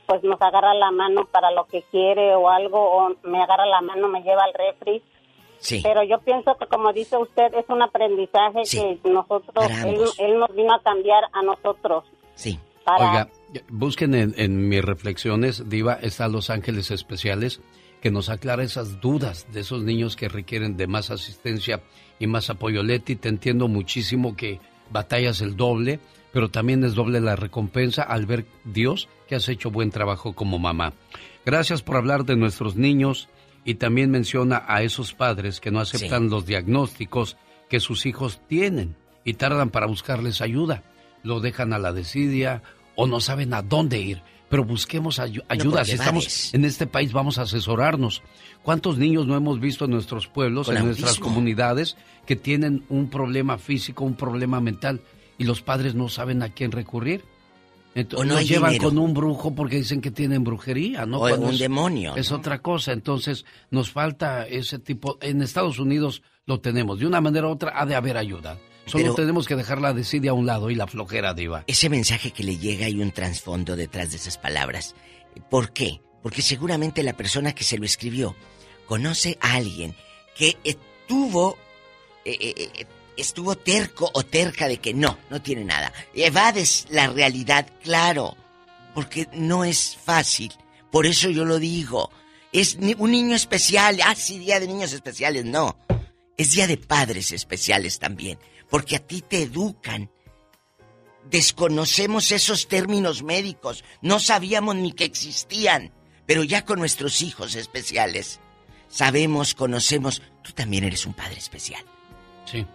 pues nos agarra la mano para lo que quiere o algo, o me agarra la mano, me lleva al refri. Sí. Pero yo pienso que, como dice usted, es un aprendizaje que nosotros, para él, ambos. él nos vino a cambiar a nosotros. Sí. Para, Oiga, busquen en, en mis reflexiones, Diva, está Los Ángeles Especiales, que nos aclara esas dudas de esos niños que requieren de más asistencia y más apoyo. Leti, te entiendo muchísimo que batallas el doble, pero también es doble la recompensa al ver, Dios, que has hecho buen trabajo como mamá. Gracias por hablar de nuestros niños y también menciona a esos padres que no aceptan los diagnósticos que sus hijos tienen y tardan para buscarles ayuda. Lo dejan a la desidia o no saben a dónde ir. Pero busquemos ayu- ayuda. Si estamos en este país, vamos a asesorarnos. ¿Cuántos niños no hemos visto en nuestros pueblos, Con en nuestras comunidades, que tienen un problema físico, un problema mental, y los padres no saben a quién recurrir? Entonces, O no hay llevan dinero. con un brujo porque dicen que tienen brujería, ¿no? O un es- demonio, Es ¿no? otra cosa. Entonces, nos falta ese tipo. En Estados Unidos lo tenemos. De una manera u otra ha de haber ayuda. Solo Pero- tenemos que dejar la desidia a un lado y la flojera, Diva. Ese mensaje que le llega hay un trasfondo detrás de esas palabras. ¿Por qué? Porque seguramente la persona que se lo escribió conoce a alguien que estuvo eh, eh, eh, estuvo terco o terca de que no, no tiene nada. Evades la realidad, claro, porque no es fácil Por eso yo lo digo. Es un niño especial. Ah, sí, día de niños especiales. No. Es día de padres especiales también. Porque a ti te educan. Desconocemos esos términos médicos. No sabíamos ni que existían. Pero ya con nuestros hijos especiales. Sabemos, conocemos. Tú también eres un padre especial. Sí.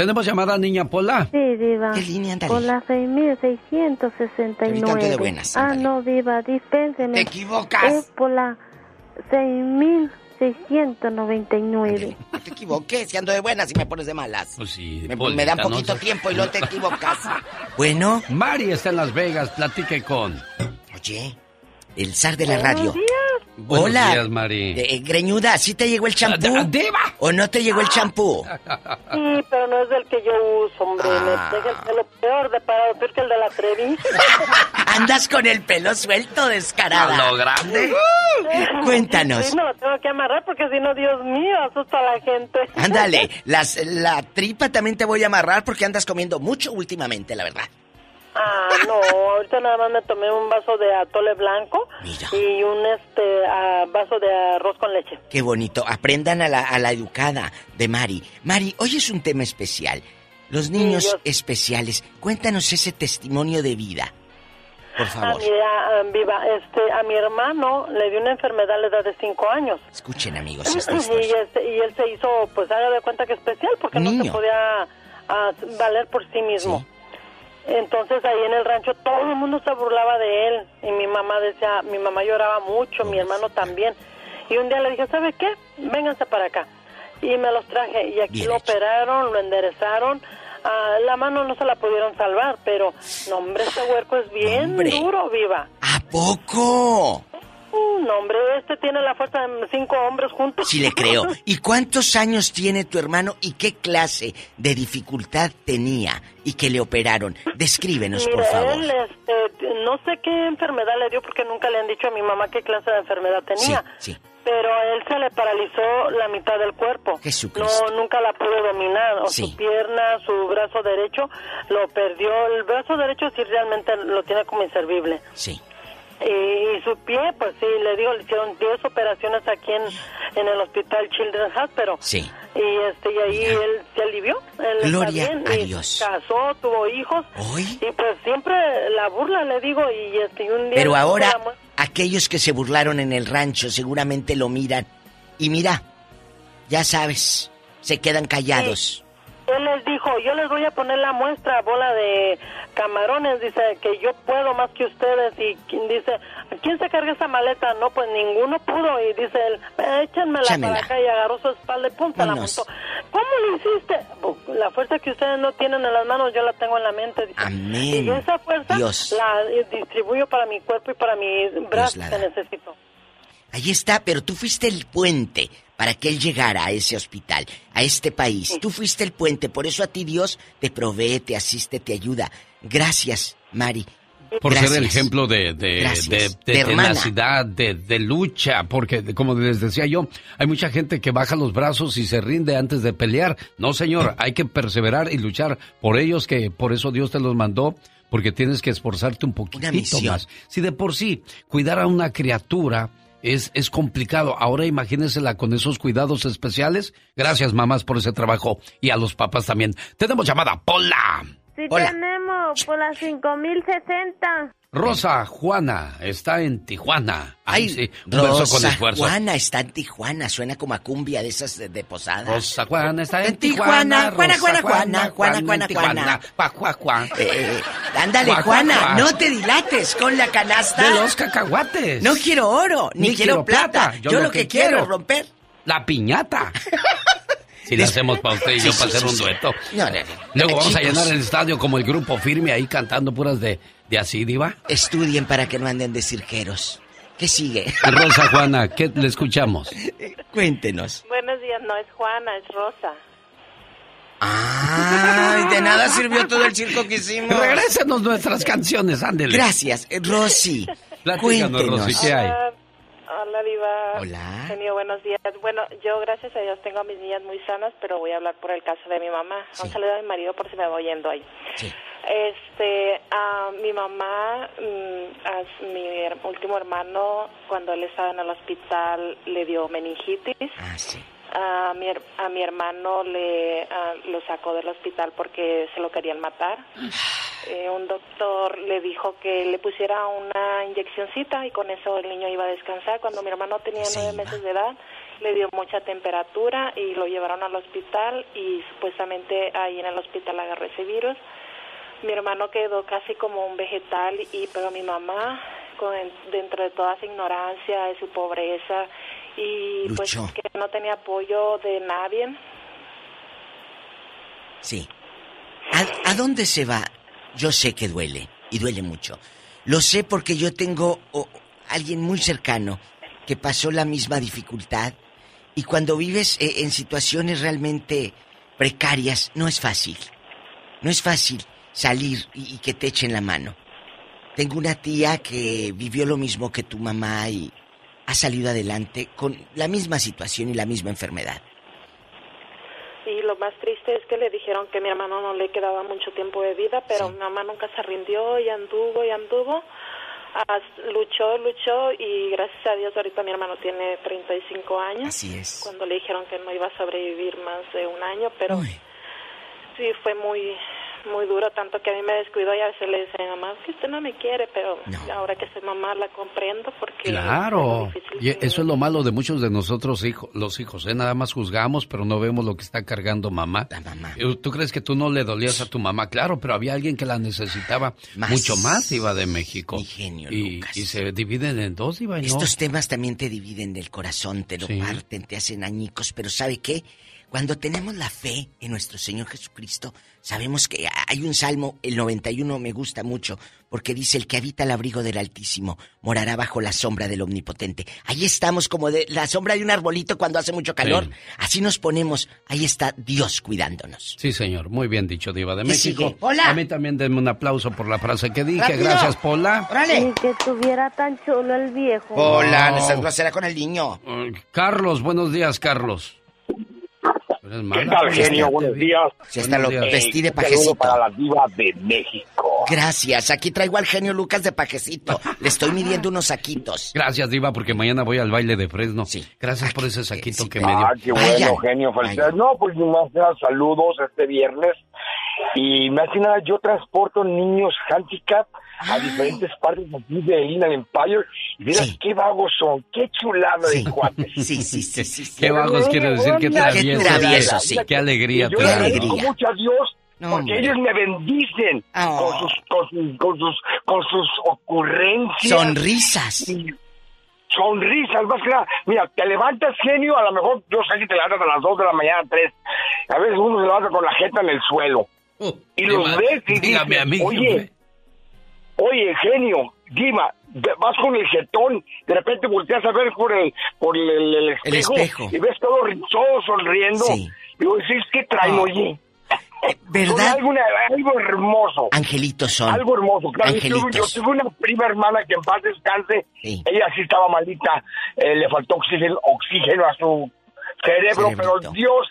¿Tenemos llamada, niña Pola? Sí, Diva. ¿Qué línea, ándale? Por la 6669. Ahorita ando de buenas, Ah, no, Diva, dispénseme. Te equivocas. Es por la 6699. No te equivoques, si ando de buenas y me pones de malas. Pues sí, Me, Polita, me dan poquito tiempo y no te equivocas. bueno. Mari está en Las Vegas, platique con. Oye, el zar de la radio. Buenos Hola. días, Mari. Eh, eh, greñuda, ¿sí te llegó el champú? ¡Diva! ¿O no te llegó el champú? Sí, pero no es del que yo uso, hombre. Ah. Me deja el pelo peor de parado, peor que el de la Trevi. Andas con el pelo suelto, descarada. A lo grande. Cuéntanos. Sí, me lo tengo que amarrar porque si no, Dios mío, asusta a la gente. Ándale, las, la tripa también te voy a amarrar porque andas comiendo mucho últimamente, la verdad. Ah, no, ahorita nada más me tomé un vaso de atole blanco y un este ah, vaso de arroz con leche. Qué bonito. Aprendan a la, a la educada de Mari. Mari, hoy es un tema especial. Los niños especiales. Cuéntanos ese testimonio de vida. Por Ah, favor. mira, ah, viva, este, a mi hermano le dio una enfermedad a la edad de cinco años. Escuchen, amigos, esta y, este, y él se hizo, pues haga de cuenta que especial porque no se podía valer por sí mismo. Entonces ahí en el rancho todo el mundo se burlaba de él y mi mamá decía, mi mamá lloraba mucho, mi hermano también. Y un día le dije, ¿sabe qué? Vénganse para acá. Y me los traje y aquí lo operaron, lo enderezaron. Ah, la mano no se la pudieron salvar, pero no, hombre, ese huerco es bien Hombre. duro, viva. ¿A poco? Uh, no, hombre, este tiene la fuerza de cinco hombres juntos. Sí le creo. ¿Y cuántos años tiene tu hermano y qué clase de dificultad tenía y que le operaron? Descríbenos, por Mire, favor. él, este, no sé qué enfermedad le dio porque nunca le han dicho a mi mamá qué clase de enfermedad tenía. Sí, sí. Pero a él se le paralizó la mitad del cuerpo. Jesucristo. No, nunca la pudo dominar. O Sí. su pierna, su brazo derecho lo perdió. El brazo derecho sí realmente lo tiene como inservible. Sí. Y, y su pie, pues sí, le digo, le hicieron 10 operaciones aquí en, en el hospital Children's Hospital. Sí. Y, este, y ahí él se alivió. Él está Gloria bien, a y Dios. casó, tuvo hijos. Y pues siempre la burla, le digo, y, este, un día... Pero ahora, aquellos que se burlaron en el rancho seguramente lo miran. Y mira, ya sabes, se quedan callados. Él les dijo, yo les voy a poner la muestra, bola de camarones, dice que yo puedo más que ustedes y qui- dice, ¿quién se carga esa maleta? No, pues ninguno pudo y dice él, "Eh, échenmela Échamela. para acá y agarró su espalda y se la montó. ¿Cómo lo hiciste? "Bu- La fuerza que ustedes no tienen en las manos, yo la tengo en la mente. Dice. Amén. Y esa fuerza Dios. la eh, distribuyo para mi cuerpo y para mis brazos la que necesito. Ahí está, pero tú fuiste el puente para que él llegara a ese hospital, a este país. Tú fuiste el puente, por eso a ti Dios te provee, te asiste, te ayuda. Gracias, Mari. Por Gracias. ser el ejemplo de, de, de- de tenacidad, de, de lucha, porque como les decía yo, hay mucha gente que baja los brazos y se rinde antes de pelear. No, señor, hay que perseverar y luchar por ellos, que por eso Dios te los mandó, porque tienes que esforzarte un poquitito misión. más. Si de por sí cuidar a una criatura es, es complicado, ahora imagínensela con esos cuidados especiales. Gracias, mamás, por ese trabajo y a los papás también. Tenemos llamada, Pola. Sí Hola. tenemos por las 5060. Rosa Juana está en Tijuana. Ay, sí, un beso Rosa con esfuerzo. Juana está en Tijuana, suena como a cumbia de esas de, de posada. Rosa Juana está en En Tijuana, Tijuana. Juana, Rosa Juana, Juana, Juana, Juana. Juana. Juá, juá. Eh, ándale, juá, Juana, juá. no te dilates con la canasta. De los cacahuates. No quiero oro, ni, quiero, plata. Yo, lo que, quiero es romper. La piñata. Si la hacemos para usted y yo Sí, para sí, hacer sí, un sí. dueto. No, no, no. Luego vamos a llenar el estadio como el grupo firme ahí cantando puras de, de así, diva. Estudien para que no anden de cirqueros. ¿Qué sigue? Rosa Juana, ¿qué le escuchamos? Cuéntenos. Buenos días, no es Juana, es Rosa. Ay, de nada sirvió todo el circo que hicimos. Regrésenos nuestras canciones, ándele. Gracias, Rosy. Platícanos, Cuéntenos. Rosy, ¿qué hay? Ah, Hola, Diva. Hola. Genio, buenos días. Bueno, yo gracias a Dios tengo a mis niñas muy sanas, pero voy a hablar por el caso de mi mamá. Un saludo a mi marido por si me voy yendo ahí. Este, a mi mamá, mm, a mi último hermano, cuando él estaba en el hospital, le dio meningitis. A mi, a mi hermano le lo sacó del hospital porque se lo querían matar. Eh, un doctor le dijo que le pusiera una inyeccioncita y con eso el niño iba a descansar. Cuando mi hermano tenía nueve meses de edad, le dio mucha temperatura y lo llevaron al hospital y supuestamente ahí en el hospital agarró ese virus. Mi hermano quedó casi como un vegetal y pero mi mamá con, dentro de toda su ignorancia, de su pobreza y pues que no tenía apoyo de nadie, Sí. ¿A, a dónde se va? Yo sé que duele, y duele mucho. Lo sé porque yo tengo o, alguien muy cercano que pasó la misma dificultad y cuando vives eh, en situaciones realmente precarias no es fácil. No es fácil salir y, y que te echen la mano. Tengo una tía que vivió lo mismo que tu mamá y ha salido adelante con la misma situación y la misma enfermedad. Y lo más triste es que le dijeron que a mi hermano no le quedaba mucho tiempo de vida, pero mi mamá nunca se rindió y anduvo y anduvo. Luchó, luchó y gracias a Dios ahorita mi hermano tiene 35 años. Así es. Cuando le dijeron que no iba a sobrevivir más de un año, pero sí fue muy muy duro, tanto que a mí me descuidó y a veces le mi mamá, "Es que usted no me quiere, pero ahora que soy mamá la comprendo porque... Claro. Y eso es lo malo de muchos de nosotros, hijo, los hijos, ¿eh? Nada más juzgamos, pero no vemos lo que está cargando mamá. Eh, ¿Tú crees que tú no le dolías a tu mamá? Claro, pero había alguien que la necesitaba mucho más, iba de México. y, y se dividen en dos, iba no. Estos temas también te dividen del corazón, te lo parten, te hacen añicos, pero ¿sabe qué? Cuando tenemos la fe en nuestro Señor Jesucristo, sabemos que hay un salmo, el 91 me gusta mucho, porque dice, el que habita el abrigo del Altísimo morará bajo la sombra del Omnipotente. Ahí estamos como de la sombra de un arbolito cuando hace mucho calor. Así nos ponemos, ahí está Dios cuidándonos. Sí, señor. Muy bien dicho, Diva de ¿Qué México. sigue? Hola. A mí también denme un aplauso por la frase que dije. ¡Rápido! Gracias, Pola. Ni que estuviera tan chulo el viejo. Hola, No. no seas grosera con el niño. Carlos, buenos días, Carlos. Eres mala, ¿Qué tal, genio? Buenos días. Si hasta lo vestí de saludo pajecito. para la diva de México. Gracias, aquí traigo al genio Lucas de pajecito. Le estoy midiendo unos saquitos. Gracias, Diva, porque mañana voy al baile de Fresno. Gracias por ese saquito que me dio. Ah, qué bueno, genio. Felicidades. No, pues más nada, saludos este viernes. Y más que nada, yo transporto niños handicap a diferentes partes aquí de Inland Empire. Y mira qué vagos son, qué chulada de cuates. Sí, sí, sí, sí. Qué vagos quiere decir, qué travieso. travieso, sí. Qué alegría. Yo da. agradezco mucho a Dios No, porque ellos me bendicen Oh. con, sus, con, sus, con, sus, con sus ocurrencias. Sonrisas. Y sonrisas, más que nada. Mira, te levantas genio, a lo mejor yo sé que te levantas a las 2 de la mañana, 3. A veces uno se levanta con la jeta en el suelo. Y los ves y dígame dices, a mí, oye, oye, genio, Dima, vas con el jetón, de repente volteas a ver por el, por el, el- espejo, y ves todo, todo sonriendo. Sí. Y vos decís, ¿qué traen, oye? ¿verdad? Algo, algo hermoso. Angelitos son. Algo hermoso, claro. Yo tuve, yo Angelitos. tuve una prima hermana que en paz descanse. Ella sí estaba malita, eh, le faltó oxígeno, oxígeno a su cerebro, Cerebrito. pero Dios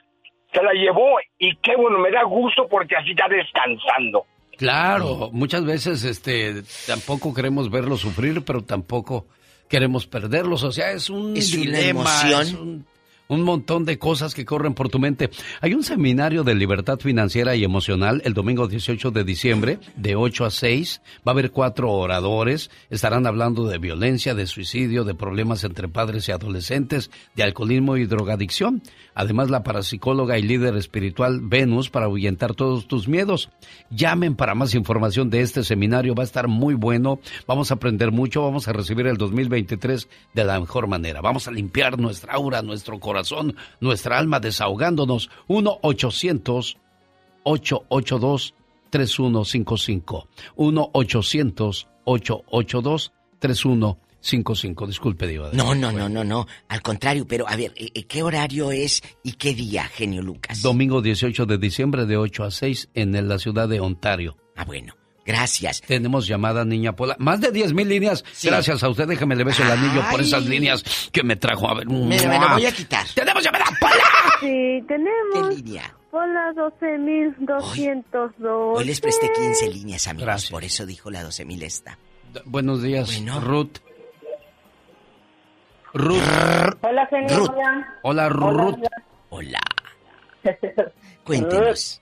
se la llevó y qué bueno, me da gusto porque así está descansando. Claro, muchas veces este tampoco queremos verlos sufrir, pero tampoco queremos perderlos. O sea, es un Es una dilema, emoción. es un, un montón de cosas que corren por tu mente. Hay un seminario de libertad financiera y emocional el domingo 18 de diciembre, de 8 a 6. Va a haber cuatro oradores. Estarán hablando de violencia, de suicidio, de problemas entre padres y adolescentes, de alcoholismo y drogadicción. Además, la parapsicóloga y líder espiritual Venus para ahuyentar todos tus miedos. Llamen para más información de este seminario. Va a estar muy bueno. Vamos a aprender mucho. Vamos a recibir el 2023 de la mejor manera. Vamos a limpiar nuestra aura, nuestro corazón, nuestra alma, desahogándonos. 1-800-882-3155. 1-800-882-3155. Disculpe, Diva. No, no, no, no, no. Al contrario, pero a ver, eh, eh, ¿qué horario es y qué día, genio Lucas? Domingo 18 de diciembre de 8 a 6 en la ciudad de Ontario. Ah, bueno. Gracias. Tenemos llamada, niña Pola. Más de 10 mil líneas. Gracias a usted. Déjeme le beso el anillo por esas líneas que me trajo a ver. Me, me lo voy a quitar. ¡Tenemos llamada, Pola! Sí, tenemos. ¿Qué línea? Hola, 12.202. Hoy les presté 15 líneas, amigos. Por eso dijo la 12.000 esta. Buenos días, Ruth. Ruth. Hola, genio. Ruth. Hola. Hola, Ruth. Hola. Cuéntenos.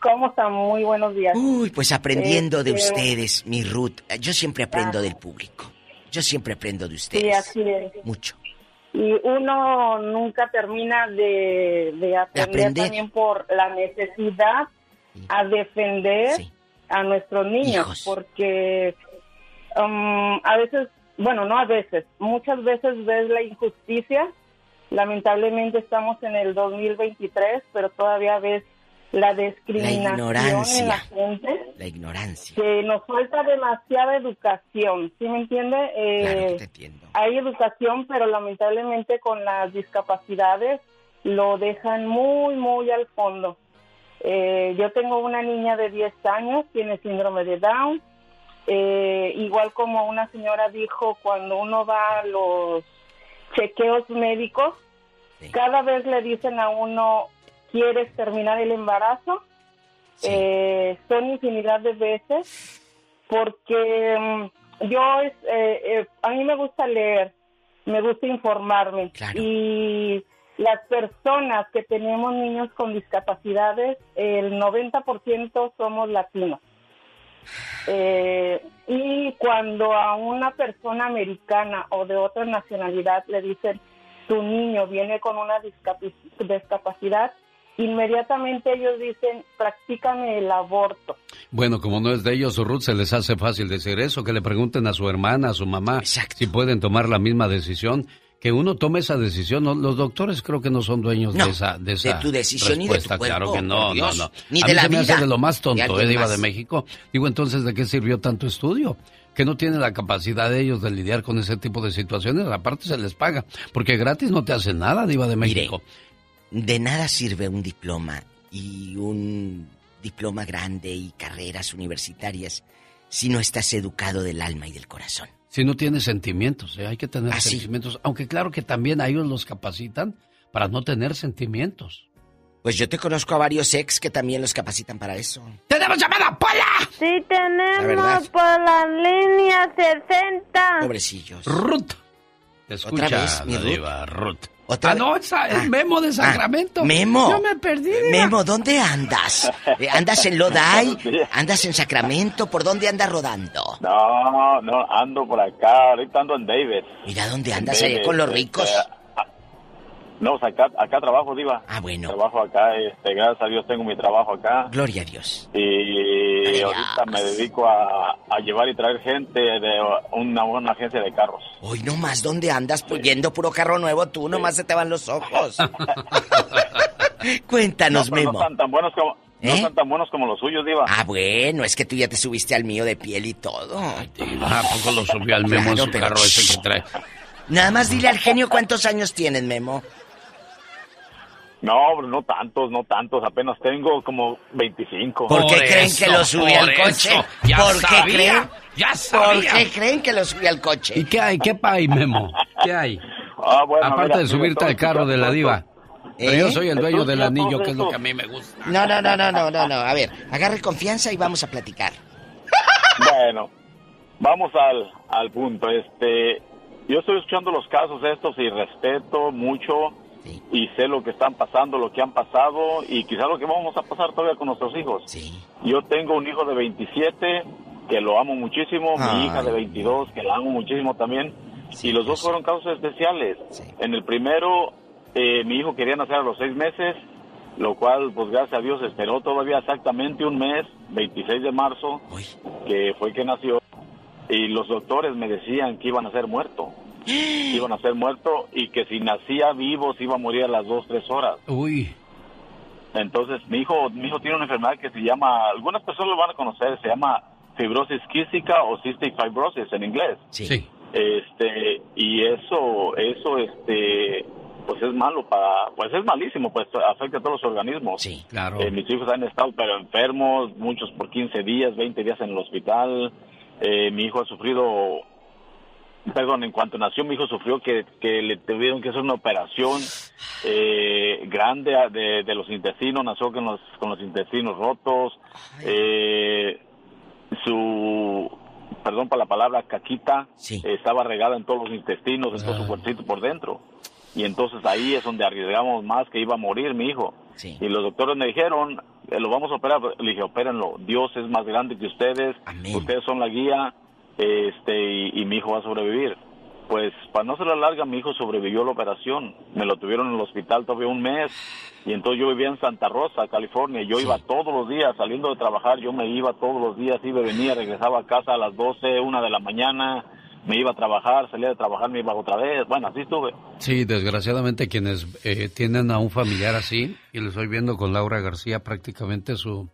¿Cómo están? Muy buenos días. Uy, pues aprendiendo de Este, ustedes, mi Ruth. Yo siempre aprendo del público. Yo siempre aprendo de ustedes. Sí, así es. Mucho. Y uno nunca termina de, de aprender, aprender. también por la necesidad a defender a nuestros niños, porque um, a veces, bueno, no a veces, muchas veces ves la injusticia. Lamentablemente estamos en el 2023, pero todavía ves la discriminación en ignorancia. la gente. La ignorancia. que nos falta demasiada educación, ¿sí me entiende? Eh, Claro te entiendo. Hay educación, pero lamentablemente con las discapacidades lo dejan muy, muy al fondo. Eh, yo tengo una niña de 10 años, tiene síndrome de Down. Eh, igual como una señora dijo, cuando uno va a los chequeos médicos, cada vez le dicen a uno, ¿quieres terminar el embarazo? Eh, son infinidad de veces porque mm, yo eh, eh, a mí me gusta leer me gusta informarme. Y las personas que tenemos niños con discapacidades el 90% somos latinos Eh, y cuando a una persona americana o de otra nacionalidad le dicen tu niño viene con una discapacidad inmediatamente ellos dicen practícame el aborto Bueno, como no es de ellos, Ruth, se les hace fácil decir eso, que le pregunten a su hermana, a su mamá, si pueden tomar la misma decisión. Que uno tome esa decisión. No, Los doctores creo que no son dueños No, de esa, de esa de tu decisión y de tu respuesta. cuerpo, Claro que no, no, no. Ni a de mí la se me hace vida de lo más de tonto, alguien ¿eh, Diva de México. Digo, entonces, ¿de qué sirvió tanto estudio? Que no tienen la capacidad de ellos de lidiar con ese tipo de situaciones. Aparte se les paga. Porque gratis no te hacen nada, Diva de México. De nada sirve un diploma y un diploma grande y carreras universitarias si no estás educado del alma y del corazón. Si no tienes sentimientos, ¿eh? hay que tener Ah, sentimientos. Aunque claro que también a ellos los capacitan para no tener sentimientos. Pues yo te conozco a varios ex que también los capacitan para eso. ¡Tenemos llamada, Pola! Sí, La tenemos por la línea 60. Pobrecillos. Ruth. Te escucha vez, mi la Ruth? diva, Ruth. ¿Otra ah, no, esa es Memo de Sacramento. Ah, Memo. Yo me perdí. diva. Memo, ¿dónde andas? Eh, ¿Andas en Lodi? ¿Andas en Sacramento? ¿Por dónde andas rodando? No, no, ando por acá, ahorita ando en David. Mira dónde andas David, allá con los ricos. ah, no, o sea, acá, acá trabajo, Diva. Ah, bueno. Trabajo acá, este, gracias a Dios tengo mi trabajo acá. Gloria a Dios. Y ahorita me dedico a, a llevar y traer gente de una, una agencia de carros. Hoy nomás, ¿dónde andas? Pues yendo puro carro nuevo, tú nomás se te van los ojos. Cuéntanos, no, Memo. No están tan buenos como, no ¿Eh? están tan buenos como los suyos, Diva. Ah, bueno, es que tú ya te subiste al mío de piel y todo. ¿A poco lo subió al Memo en Claro, su pero- carro ese que trae? Nada más dile al genio cuántos años tienes, Memo. No, pero no tantos, no tantos, apenas tengo como 25. ¿Por qué creen que lo subí al coche? eso, ya ¿Por qué sabía, creen? ya ¿Por qué creen que lo subí al coche? ¿Y qué hay? ¿Qué hay, Memo? ¿Qué hay? Ah, bueno, Aparte mira, de subirte al carro de la diva. Pero ¿Eh? yo soy el dueño del anillo, que es lo que a mí me gusta. No, no, no, no, no, no, no. A ver, agarre confianza y vamos a platicar. Bueno, vamos al, al punto. Este, yo estoy escuchando los casos estos y respeto mucho y sé lo que están pasando, lo que han pasado y quizá lo que vamos a pasar todavía con nuestros hijos. Yo tengo un hijo de 27 que lo amo muchísimo, mi Ay. hija de 22 que la amo muchísimo también y los dos fueron casos especiales. En el primero, eh, mi hijo quería nacer a los seis meses, lo cual, pues gracias a Dios, esperó todavía exactamente un mes, 26 de marzo, que fue que nació, y los doctores me decían que iban a ser muerto. Iban a ser muerto y que si nacía vivo se iba a morir a las dos, tres horas. Uy. Entonces, mi hijo, mi hijo tiene una enfermedad que se llama, algunas personas lo van a conocer, se llama fibrosis quística o cystic fibrosis en inglés. Sí. Este, y eso, eso, este, pues es malo para, pues es malísimo, pues afecta a todos los organismos. Sí, claro. Eh, mis hijos han estado pero enfermos, muchos por 15 días, 20 días en el hospital. Eh, mi hijo ha sufrido, perdón, en cuanto nació mi hijo sufrió que, que le tuvieron que hacer una operación eh, grande de, de los intestinos, nació con los, con los intestinos rotos. Eh, su perdón por la palabra, caquita, eh, estaba regada en todos los intestinos, en todo su cuerpito por dentro. Y entonces ahí es donde arriesgamos más que iba a morir mi hijo. Y los doctores me dijeron, eh, lo vamos a operar. Le dije, opérenlo. Dios es más grande que ustedes. Ustedes son la guía este y, y mi hijo va a sobrevivir. Pues para no ser la larga, mi hijo sobrevivió la operación. Me lo tuvieron en el hospital todavía un mes. Y entonces yo vivía en Santa Rosa, California. Yo iba todos los días, saliendo de trabajar, yo me iba todos los días, iba, venía, regresaba a casa a las 12, una de la mañana. Me iba a trabajar, salía de trabajar, me iba otra vez. Bueno, así estuve. Sí, desgraciadamente quienes eh, tienen a un familiar así, y lo estoy viendo con Laura García, prácticamente su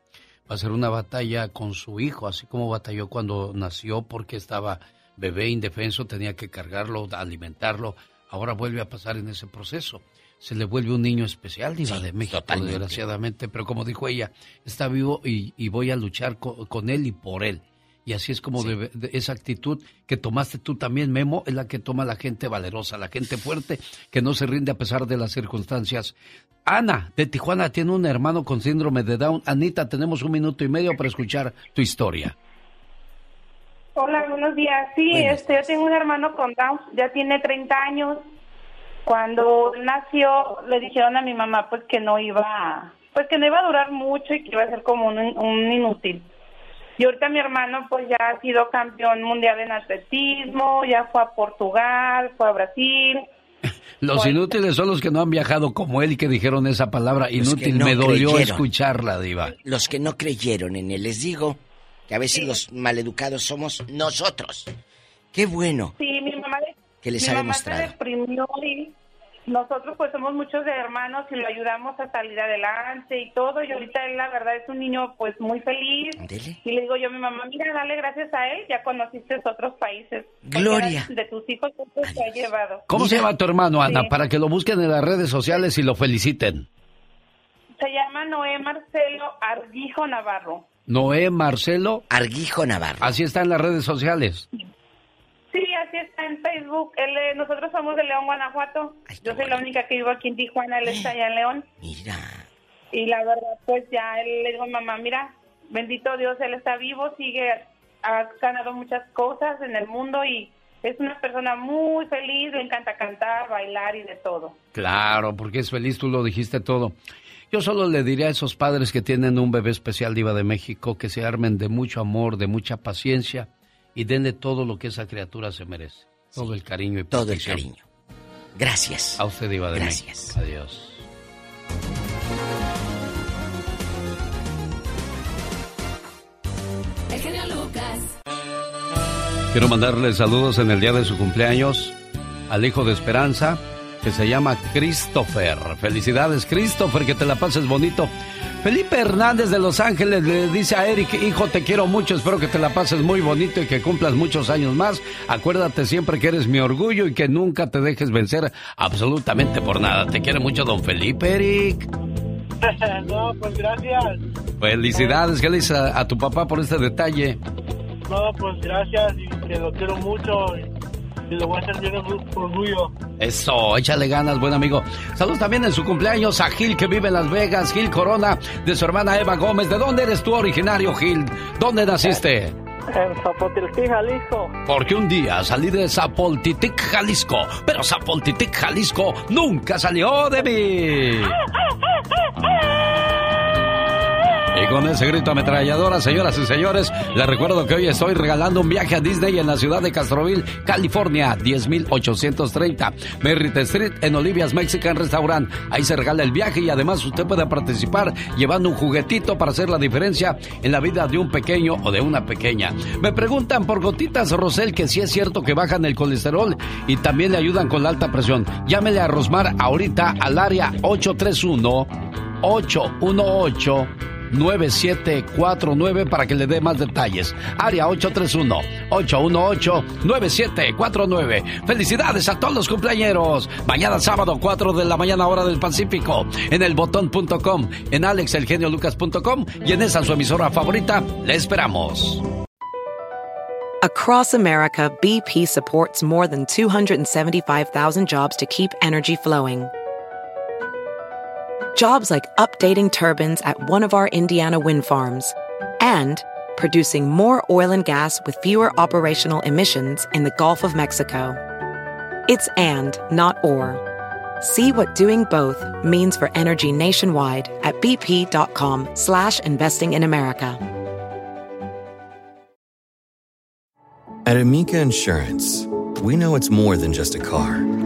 va a ser una batalla con su hijo, así como batalló cuando nació porque estaba bebé indefenso, tenía que cargarlo, alimentarlo. Ahora vuelve a pasar en ese proceso. Se le vuelve un niño especial, Diva de México, desgraciadamente. Pero como dijo ella, está vivo y, voy a luchar con, él y por él. Y así es como debe, esa actitud que tomaste tú también, Memo, es la que toma la gente valerosa, la gente fuerte, que no se rinde a pesar de las circunstancias. Ana, de Tijuana, tiene un hermano con síndrome de Down. Anita, tenemos un minuto y medio para escuchar tu historia. Hola, buenos días. Sí, este, yo tengo un hermano con Down, ya tiene 30 años. Cuando nació, le dijeron a mi mamá pues que no iba, pues que no iba a durar mucho y que iba a ser como un, un inútil. Y ahorita mi hermano pues ya ha sido campeón mundial en atletismo, ya fue a Portugal, fue a Brasil. Los pues, inútiles son los que no han viajado como él y que dijeron esa palabra inútil. Me dolió escucharla, Diva. Los que no creyeron en él, les digo que a veces los maleducados somos nosotros. Qué bueno. Sí, mi mamá, que les mi ha mamá demostrado. se deprimió y nosotros pues somos muchos de hermanos y lo ayudamos a salir adelante y todo y ahorita él la verdad es un niño pues muy feliz. Y le digo yo a mi mamá mira dale gracias a él ya conociste otros países Gloria. de tus hijos pues, te ha llevado ¿cómo se llama tu hermano Ana? para que lo busquen en las redes sociales y lo feliciten. Se llama Noé Marcelo Arguijo Navarro. Noé Marcelo Arguijo Navarro. Así está en las redes sociales. Sí, así está en Facebook. Él, nosotros somos de León, Guanajuato. Yo soy la única que vivo aquí en Tijuana, él está allá en León. Mira. Y la verdad, pues ya él le digo, mamá, mira, bendito Dios, él está vivo, sigue, ha ganado muchas cosas en el mundo y es una persona muy feliz, le encanta cantar, bailar y de todo. Claro, porque es feliz, tú lo dijiste todo. Yo solo le diré a esos padres que tienen un bebé especial diva de México que se armen de mucho amor, de mucha paciencia y denle todo lo que esa criatura se merece. Todo el cariño y Todo el cariño. Gracias. A usted, Iba de Gracias. Adiós. El genio Lucas. Quiero mandarle saludos en el día de su cumpleaños al hijo de Esperanza, que se llama Christopher. Felicidades, Christopher, que te la pases bonito. Felipe Hernández de Los Ángeles le dice a Eric, hijo, te quiero mucho, espero que te la pases muy bonito y que cumplas muchos años más. Acuérdate siempre que eres mi orgullo y que nunca te dejes vencer absolutamente por nada. Te quiere mucho don Felipe, Eric. no, pues gracias. Felicidades, ¿qué le dices a, a, tu papá por este detalle? No, pues gracias y que lo quiero mucho y lo voy a hacer lleno de orgullo. Eso, échale ganas, buen amigo. Saludos también en su cumpleaños a Gil que vive en Las Vegas, Gil Corona, de su hermana Eva Gómez. ¿De dónde eres tú originario, Gil? ¿Dónde naciste? En Zapoltitic, Jalisco. Porque un día salí de Zapoltitic, Jalisco, pero Zapoltitic, Jalisco nunca salió de mí. Y con ese grito ametralladora, señoras y señores, les recuerdo que hoy estoy regalando un viaje a Disney en la ciudad de Castroville, California, 10830 Merritt Street en Olivia's Mexican Restaurant. Ahí se regala el viaje y además usted puede participar llevando un juguetito para hacer la diferencia en la vida de un pequeño o de una pequeña. Me preguntan por gotitas Rosel que si es cierto que bajan el colesterol y también le ayudan con la alta presión. Llámele a Rosmar ahorita al área 831 818 9749 para que le dé más detalles. Área 831-818-9749. Felicidades a todos los cumpleaños. Mañana sábado 4 de la mañana hora del Pacífico. En el botón.com, en alexelgeniolucas.com y en esa su emisora favorita. Le esperamos. Across America, BP supports more than 275,000 jobs to keep energy flowing. Jobs like updating turbines at one of our Indiana wind farms and producing more oil and gas with fewer operational emissions in the Gulf of Mexico. It's and, not or. See what doing both means for energy nationwide at bp.com slash investing in America. At Amica Insurance, we know it's more than just a car.